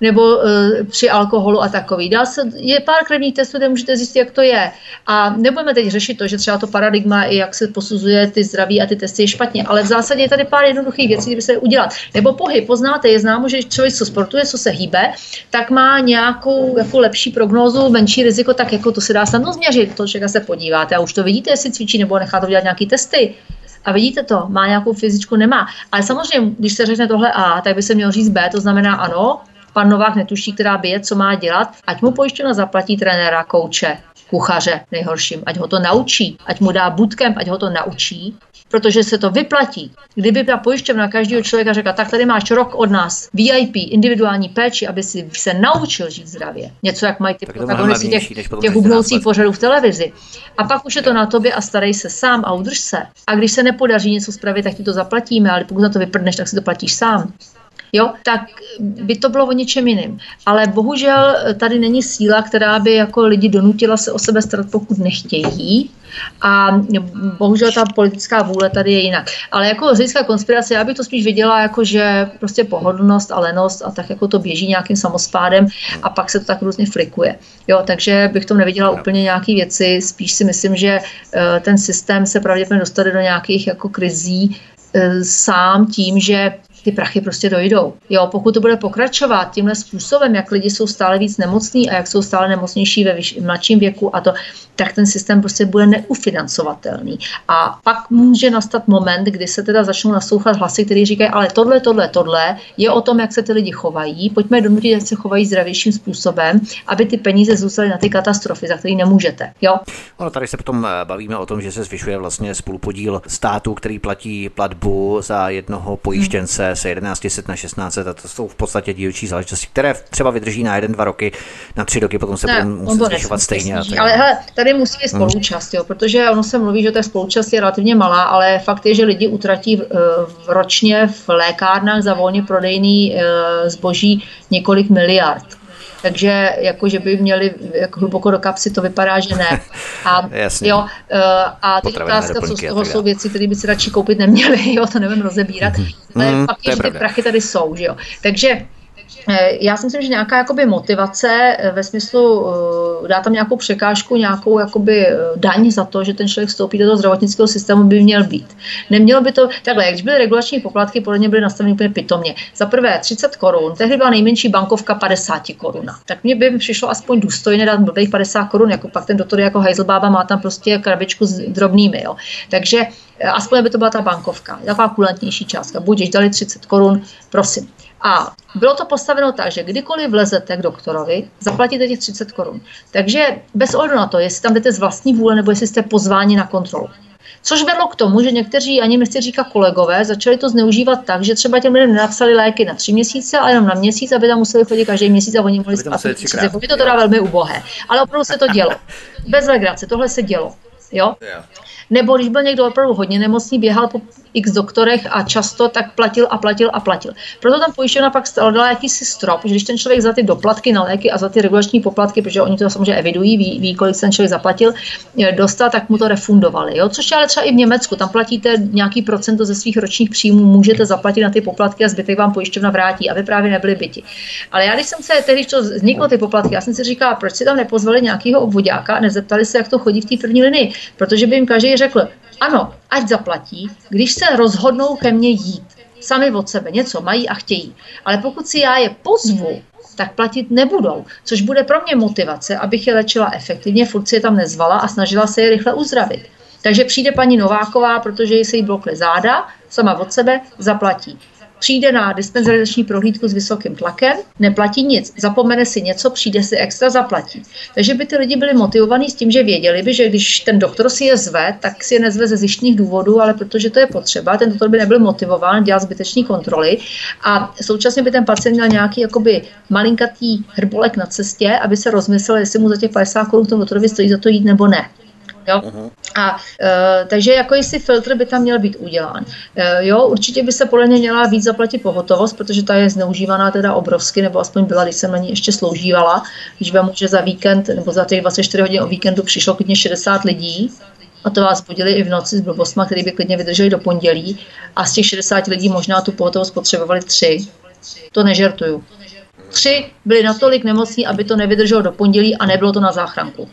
Nebo uh, při alkoholu a takový. Dá se, je pár krevních testů, kde můžete zjistit, jak to je. A nebudeme teď řešit to, že třeba to paradigma, i jak se posuzuje ty zdraví a ty testy je špatně, ale v zásadě je tady pár jednoduchých věcí, které se udělat. Nebo pohyb, poznáte, je známo, že člověk, co sportuje, co se hýbe, tak má nějakou jako lepší prognózu, menší riziko, tak jako to se dá snadno změřit. To člověka se podíváte a už to vidíte, jestli cvičí nebo nechá to dělat nějaký testy. A vidíte to, má nějakou fyzičku, nemá. Ale samozřejmě, když se řekne tohle A, tak by se mělo říct B, to znamená ano, pan Novák netuší, která bije, co má dělat, ať mu pojišťovna zaplatí trenéra, kouče, kuchaře nejhorším, ať ho to naučí, ať mu dá bootcamp, ať ho to naučí, protože se to vyplatí. Kdyby ta pojišťovna každého člověka řekla, tak tady máš rok od nás VIP, individuální péči, aby si se naučil žít zdravě. Něco, jak mají ty protagonisti těch, těch hubnoucích pořadů v televizi. A pak už je to na tobě a starej se sám a udrž se. A když se nepodaří něco spravit, tak ti to zaplatíme, ale pokud na to vyprdneš, tak si to platíš sám jo, tak by to bylo o něčem jiným. Ale bohužel tady není síla, která by jako lidi donutila se o sebe starat, pokud nechtějí. A bohužel ta politická vůle tady je jinak. Ale jako z konspirace, já bych to spíš viděla jako, že prostě pohodlnost a lenost a tak jako to běží nějakým samospádem a pak se to tak různě flikuje. Jo, takže bych to neviděla úplně nějaké věci, spíš si myslím, že eh, ten systém se pravděpodobně dostane do nějakých jako krizí eh, sám tím, že ty prachy prostě dojdou. Jo, pokud to bude pokračovat tímhle způsobem, jak lidi jsou stále víc nemocní a jak jsou stále nemocnější ve vyš- mladším věku a to, tak ten systém prostě bude neufinancovatelný. A pak může nastat moment, kdy se teda začnou naslouchat hlasy, které říkají, ale tohle, tohle, tohle je o tom, jak se ty lidi chovají, pojďme donutit, jak se chovají zdravějším způsobem, aby ty peníze zůstaly na ty katastrofy, za které nemůžete. Jo? Ono tady se potom eh, bavíme o tom, že se zvyšuje vlastně spolupodíl státu, který platí platbu za jednoho pojištěnce. Hmm se 1100 na 1600 a to jsou v podstatě dílčí záležitosti, které třeba vydrží na jeden, dva roky, na tři roky, potom se ne, budou muset zvyšovat stejně. Ale hele, tady musí být hmm. spoluúčast, jo, protože ono se mluví, že ta spoluúčast je relativně malá, ale fakt je, že lidi utratí v, v ročně v lékárnách za volně prodejný e, zboží několik miliard. takže jako, že by měli jako hluboko do kapsy, to vypadá, že ne. A, Jasně. jo, a teď otázka, co z toho jsou věci, které by si radši koupit neměli, jo, to nevím rozebírat, ale mm, fakt je, že ty prachy tady jsou, že jo. Takže Eh, já si myslím, že nějaká jakoby motivace eh, ve smyslu eh, dá tam nějakou překážku, nějakou jakoby daň za to, že ten člověk vstoupí do toho zdravotnického systému, by měl být. Nemělo by to, takhle, když byly regulační poplatky, podle mě byly nastaveny úplně pitomně. Za prvé 30 korun, tehdy byla nejmenší bankovka 50 korun. Tak mě by přišlo aspoň důstojně dát blbých 50 korun, jako pak ten doktor jako Heiselbaba má tam prostě krabičku s drobnými. Jo. Takže aspoň by to byla ta bankovka, taková kulantnější částka. Buď dali 30 korun, prosím. A bylo to postaveno tak, že kdykoliv vlezete k doktorovi, zaplatíte těch 30 korun. Takže bez ohledu na to, jestli tam jdete z vlastní vůle nebo jestli jste pozváni na kontrolu. Což vedlo k tomu, že někteří, ani nechci říkat kolegové, začali to zneužívat tak, že třeba těm lidem nenapsali léky na tři měsíce, ale jenom na měsíc, aby tam museli chodit každý měsíc a oni mohli spát. Je to teda velmi ubohé. Ale opravdu se to dělo. Bez legrace, tohle se dělo. Jo? Nebo když byl někdo opravdu hodně nemocný, běhal po x doktorech a často tak platil a platil a platil. Proto tam pojišťovna pak dala jakýsi strop, že když ten člověk za ty doplatky na léky a za ty regulační poplatky, protože oni to samozřejmě evidují, ví, ví kolik ten člověk zaplatil, dostal, tak mu to refundovali. Jo? Což je ale třeba i v Německu, tam platíte nějaký procento ze svých ročních příjmů, můžete zaplatit na ty poplatky a zbytek vám pojišťovna vrátí, aby právě nebyly byti. Ale já, když jsem se tehdy, to vzniklo ty poplatky, já jsem si říkala, proč si tam nepozvali nějakého obvodáka a nezeptali se, jak to chodí v té první linii, protože by jim každý řekl, ano, ať zaplatí, když se rozhodnou ke mně jít. Sami od sebe něco mají a chtějí. Ale pokud si já je pozvu, tak platit nebudou, což bude pro mě motivace, abych je léčila efektivně, furt si je tam nezvala a snažila se je rychle uzdravit. Takže přijde paní Nováková, protože se jí blokly záda, sama od sebe zaplatí přijde na dispenzarizační prohlídku s vysokým tlakem, neplatí nic, zapomene si něco, přijde si extra, zaplatí. Takže by ty lidi byli motivovaní s tím, že věděli by, že když ten doktor si je zve, tak si je nezve ze zjištních důvodů, ale protože to je potřeba, ten doktor by nebyl motivován dělat zbytečné kontroly a současně by ten pacient měl nějaký jakoby malinkatý hrbolek na cestě, aby se rozmyslel, jestli mu za těch 50 korun tomu doktorovi stojí za to jít nebo ne. Jo? Uh-huh. A e, takže jako jestli filtr by tam měl být udělán. E, jo, určitě by se podle mě měla víc zaplatit pohotovost, protože ta je zneužívaná teda obrovsky, nebo aspoň byla, když jsem na ní ještě sloužívala, když vám může za víkend nebo za těch 24 hodin o víkendu přišlo klidně 60 lidí, a to vás budili i v noci s blbostma, který by klidně vydrželi do pondělí a z těch 60 lidí možná tu pohotovost potřebovali tři. To nežertuju. Tři byli natolik nemocní, aby to nevydrželo do pondělí a nebylo to na záchranku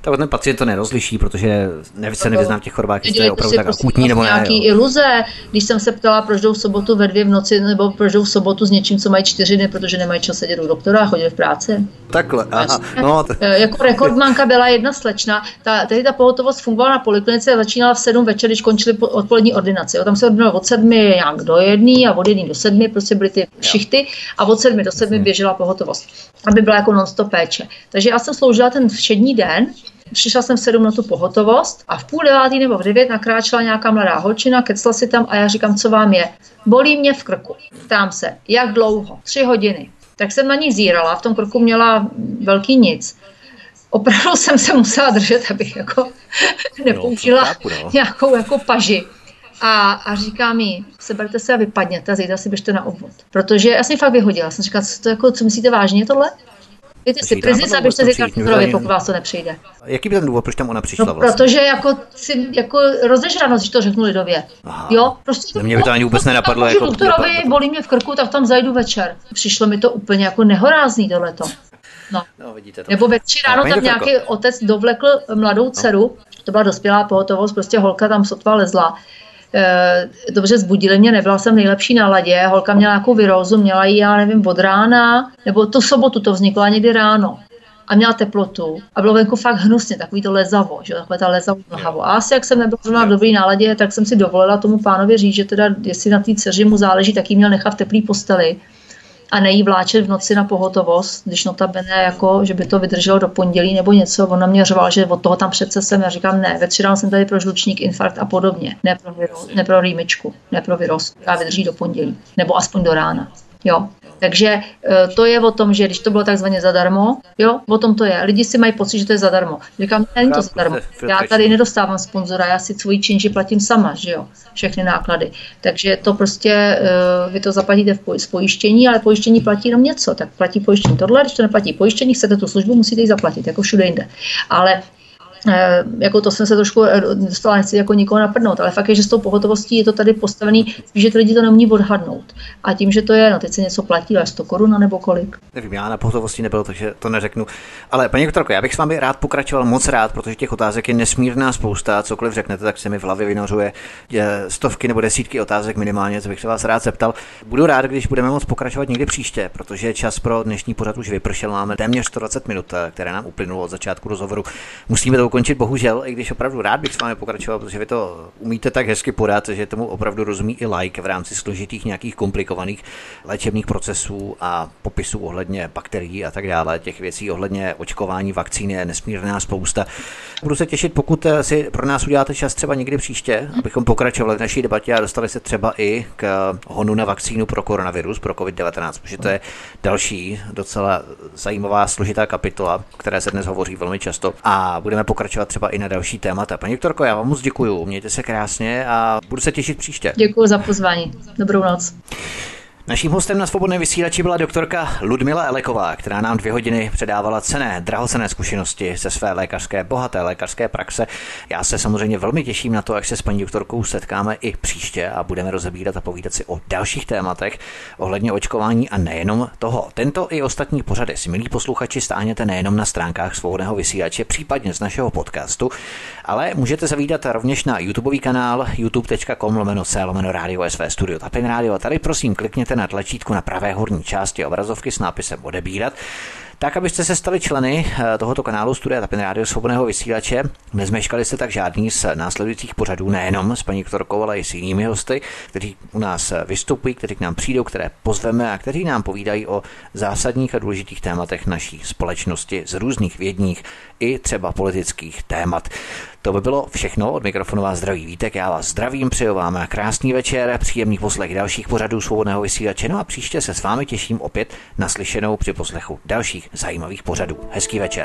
tak ten pacient to nerozliší, protože ne, se nevyzná v těch chorobách, jestli to je opravdu tak akutní nebo ne. Nějaký jo. iluze, když jsem se ptala, proč jdou v sobotu ve dvě v noci, nebo proč jdou v sobotu s něčím, co mají čtyři dny, protože nemají čas sedět u doktora a chodit v práci. Takhle, aha. No, to... Eh, jako rekordmanka byla jedna slečna, ta, tehdy ta pohotovost fungovala na poliklinice a začínala v sedm večer, když končili odpolední ordinace. Jo. Tam se ordinovala od sedmi nějak do jedné a od jedné do sedmi, prostě byly ty šichty a od sedmi do sedmi běžela pohotovost, aby byla jako non-stop péče. Takže já jsem sloužila ten všední den, Přišla jsem v sedm na tu pohotovost a v půl devátý nebo v devět nakráčela nějaká mladá holčina, kecla si tam a já říkám, co vám je. Bolí mě v krku. Ptám se, jak dlouho? Tři hodiny. Tak jsem na ní zírala, v tom krku měla velký nic. Opravdu jsem se musela držet, abych jako nepoužila no, no. nějakou jako paži. A, a říká mi, seberte se a vypadněte, zítra si běžte na obvod. Protože já jsem fakt vyhodila. Jsem říkala, co, to jako, co myslíte vážně tohle? Víte si prezident, abyste si Kartnerovi, pokud vás to nepřijde. Jaký by ten důvod, proč tam ona přišla no, vlastně? Protože jako, si, jako rozežranost, že to řeknu lidově. Aha. Jo, prostě to, mě by to ani vůbec nenapadlo. Jako, doktorovi, bolí mě v krku, tak tam zajdu večer. Přišlo mi to úplně jako nehorázný tohleto. No. no vidíte to. Nebo ve tři ráno no, tam nějaký otec dovlekl mladou no. dceru, to byla dospělá pohotovost, prostě holka tam sotva lezla dobře zbudili mě, nebyla jsem nejlepší náladě, holka měla nějakou virózu, měla ji, já nevím, od rána, nebo tu sobotu to vzniklo, někdy ráno a měla teplotu a bylo venku fakt hnusně, takový to lezavo, že takové ta lezavo mlhavo. A asi jak jsem nebyla zrovna v dobrý náladě, tak jsem si dovolila tomu pánovi říct, že teda jestli na té dceři mu záleží, tak jí měl nechat v teplý posteli a nejí vláčet v noci na pohotovost, když notabene jako, že by to vydrželo do pondělí nebo něco. On na mě řval, že od toho tam přece jsem. Já říkám, ne, ve tři jsem tady pro žlučník, infarkt a podobně. Ne pro, ne pro rýmičku, ne pro vyrost, která vydrží do pondělí, nebo aspoň do rána. Jo. Takže e, to je o tom, že když to bylo takzvaně zadarmo, jo, o tom to je. Lidi si mají pocit, že to je zadarmo. Říkám, není to zadarmo. Já tady nedostávám sponzora, já si svoji činži platím sama, že jo, všechny náklady. Takže to prostě, e, vy to zaplatíte v pojištění, ale pojištění platí jenom něco, tak platí pojištění tohle, když to neplatí pojištění, chcete tu službu, musíte ji zaplatit, jako všude jinde. Ale jako to jsem se trošku eh, dostala, nechci jako nikoho napadnout, ale fakt je, že s tou pohotovostí je to tady postavený, že ty lidi to neumí odhadnout. A tím, že to je, no teď se něco platí, ale 100 korun nebo kolik. Nevím, já na pohotovosti nebyl, takže to neřeknu. Ale paní doktorko, já bych s vámi rád pokračoval moc rád, protože těch otázek je nesmírná spousta. Cokoliv řeknete, tak se mi v hlavě vynořuje stovky nebo desítky otázek minimálně, co bych se vás rád zeptal. Budu rád, když budeme moct pokračovat někdy příště, protože čas pro dnešní pořad už vypršel. Máme téměř 120 minut, eh, které nám uplynulo od začátku rozhovoru. Musíme to ukončit bohužel, i když opravdu rád bych s vámi pokračoval, protože vy to umíte tak hezky podat, že tomu opravdu rozumí i like v rámci složitých nějakých komplikovaných léčebných procesů a popisů ohledně bakterií a tak dále. Těch věcí ohledně očkování, vakcíny je nesmírná spousta. Budu se těšit, pokud si pro nás uděláte čas třeba někdy příště, abychom pokračovali v naší debatě a dostali se třeba i k honu na vakcínu pro koronavirus, pro COVID-19, protože to je další docela zajímavá složitá kapitola, které se dnes hovoří velmi často a budeme pokračovat třeba i na další témata. Paní doktorko, já vám moc děkuji, mějte se krásně a budu se těšit příště. Děkuji za pozvání. Dobrou noc. Naším hostem na svobodné vysílači byla doktorka Ludmila Eleková, která nám dvě hodiny předávala cené, drahocené zkušenosti ze své lékařské, bohaté lékařské praxe. Já se samozřejmě velmi těším na to, jak se s paní doktorkou setkáme i příště a budeme rozebírat a povídat si o dalších tématech ohledně očkování a nejenom toho. Tento i ostatní pořady si, milí posluchači, stáhněte nejenom na stránkách svobodného vysílače, případně z našeho podcastu, ale můžete zavídat rovněž na YouTubeový kanál youtube.com lomeno c lomeno radio SV Studio Tapin Radio tady prosím klikněte na tlačítku na pravé horní části obrazovky s nápisem odebírat tak abyste se stali členy eh, tohoto kanálu Studia Tapin Rádio Svobodného vysílače. Nezmeškali jste tak žádný z následujících pořadů, nejenom s paní doktorkou, ale i s jinými hosty, kteří u nás vystupují, kteří k nám přijdou, které pozveme a kteří nám povídají o zásadních a důležitých tématech naší společnosti z různých vědních i třeba politických témat. To by bylo všechno. Od mikrofonu vás zdraví Vítek. Já vás zdravím, přeju vám krásný večer, příjemný poslech dalších pořadů svobodného vysílače. No a příště se s vámi těším opět na slyšenou při poslechu dalších zajímavých pořadů. Hezký večer.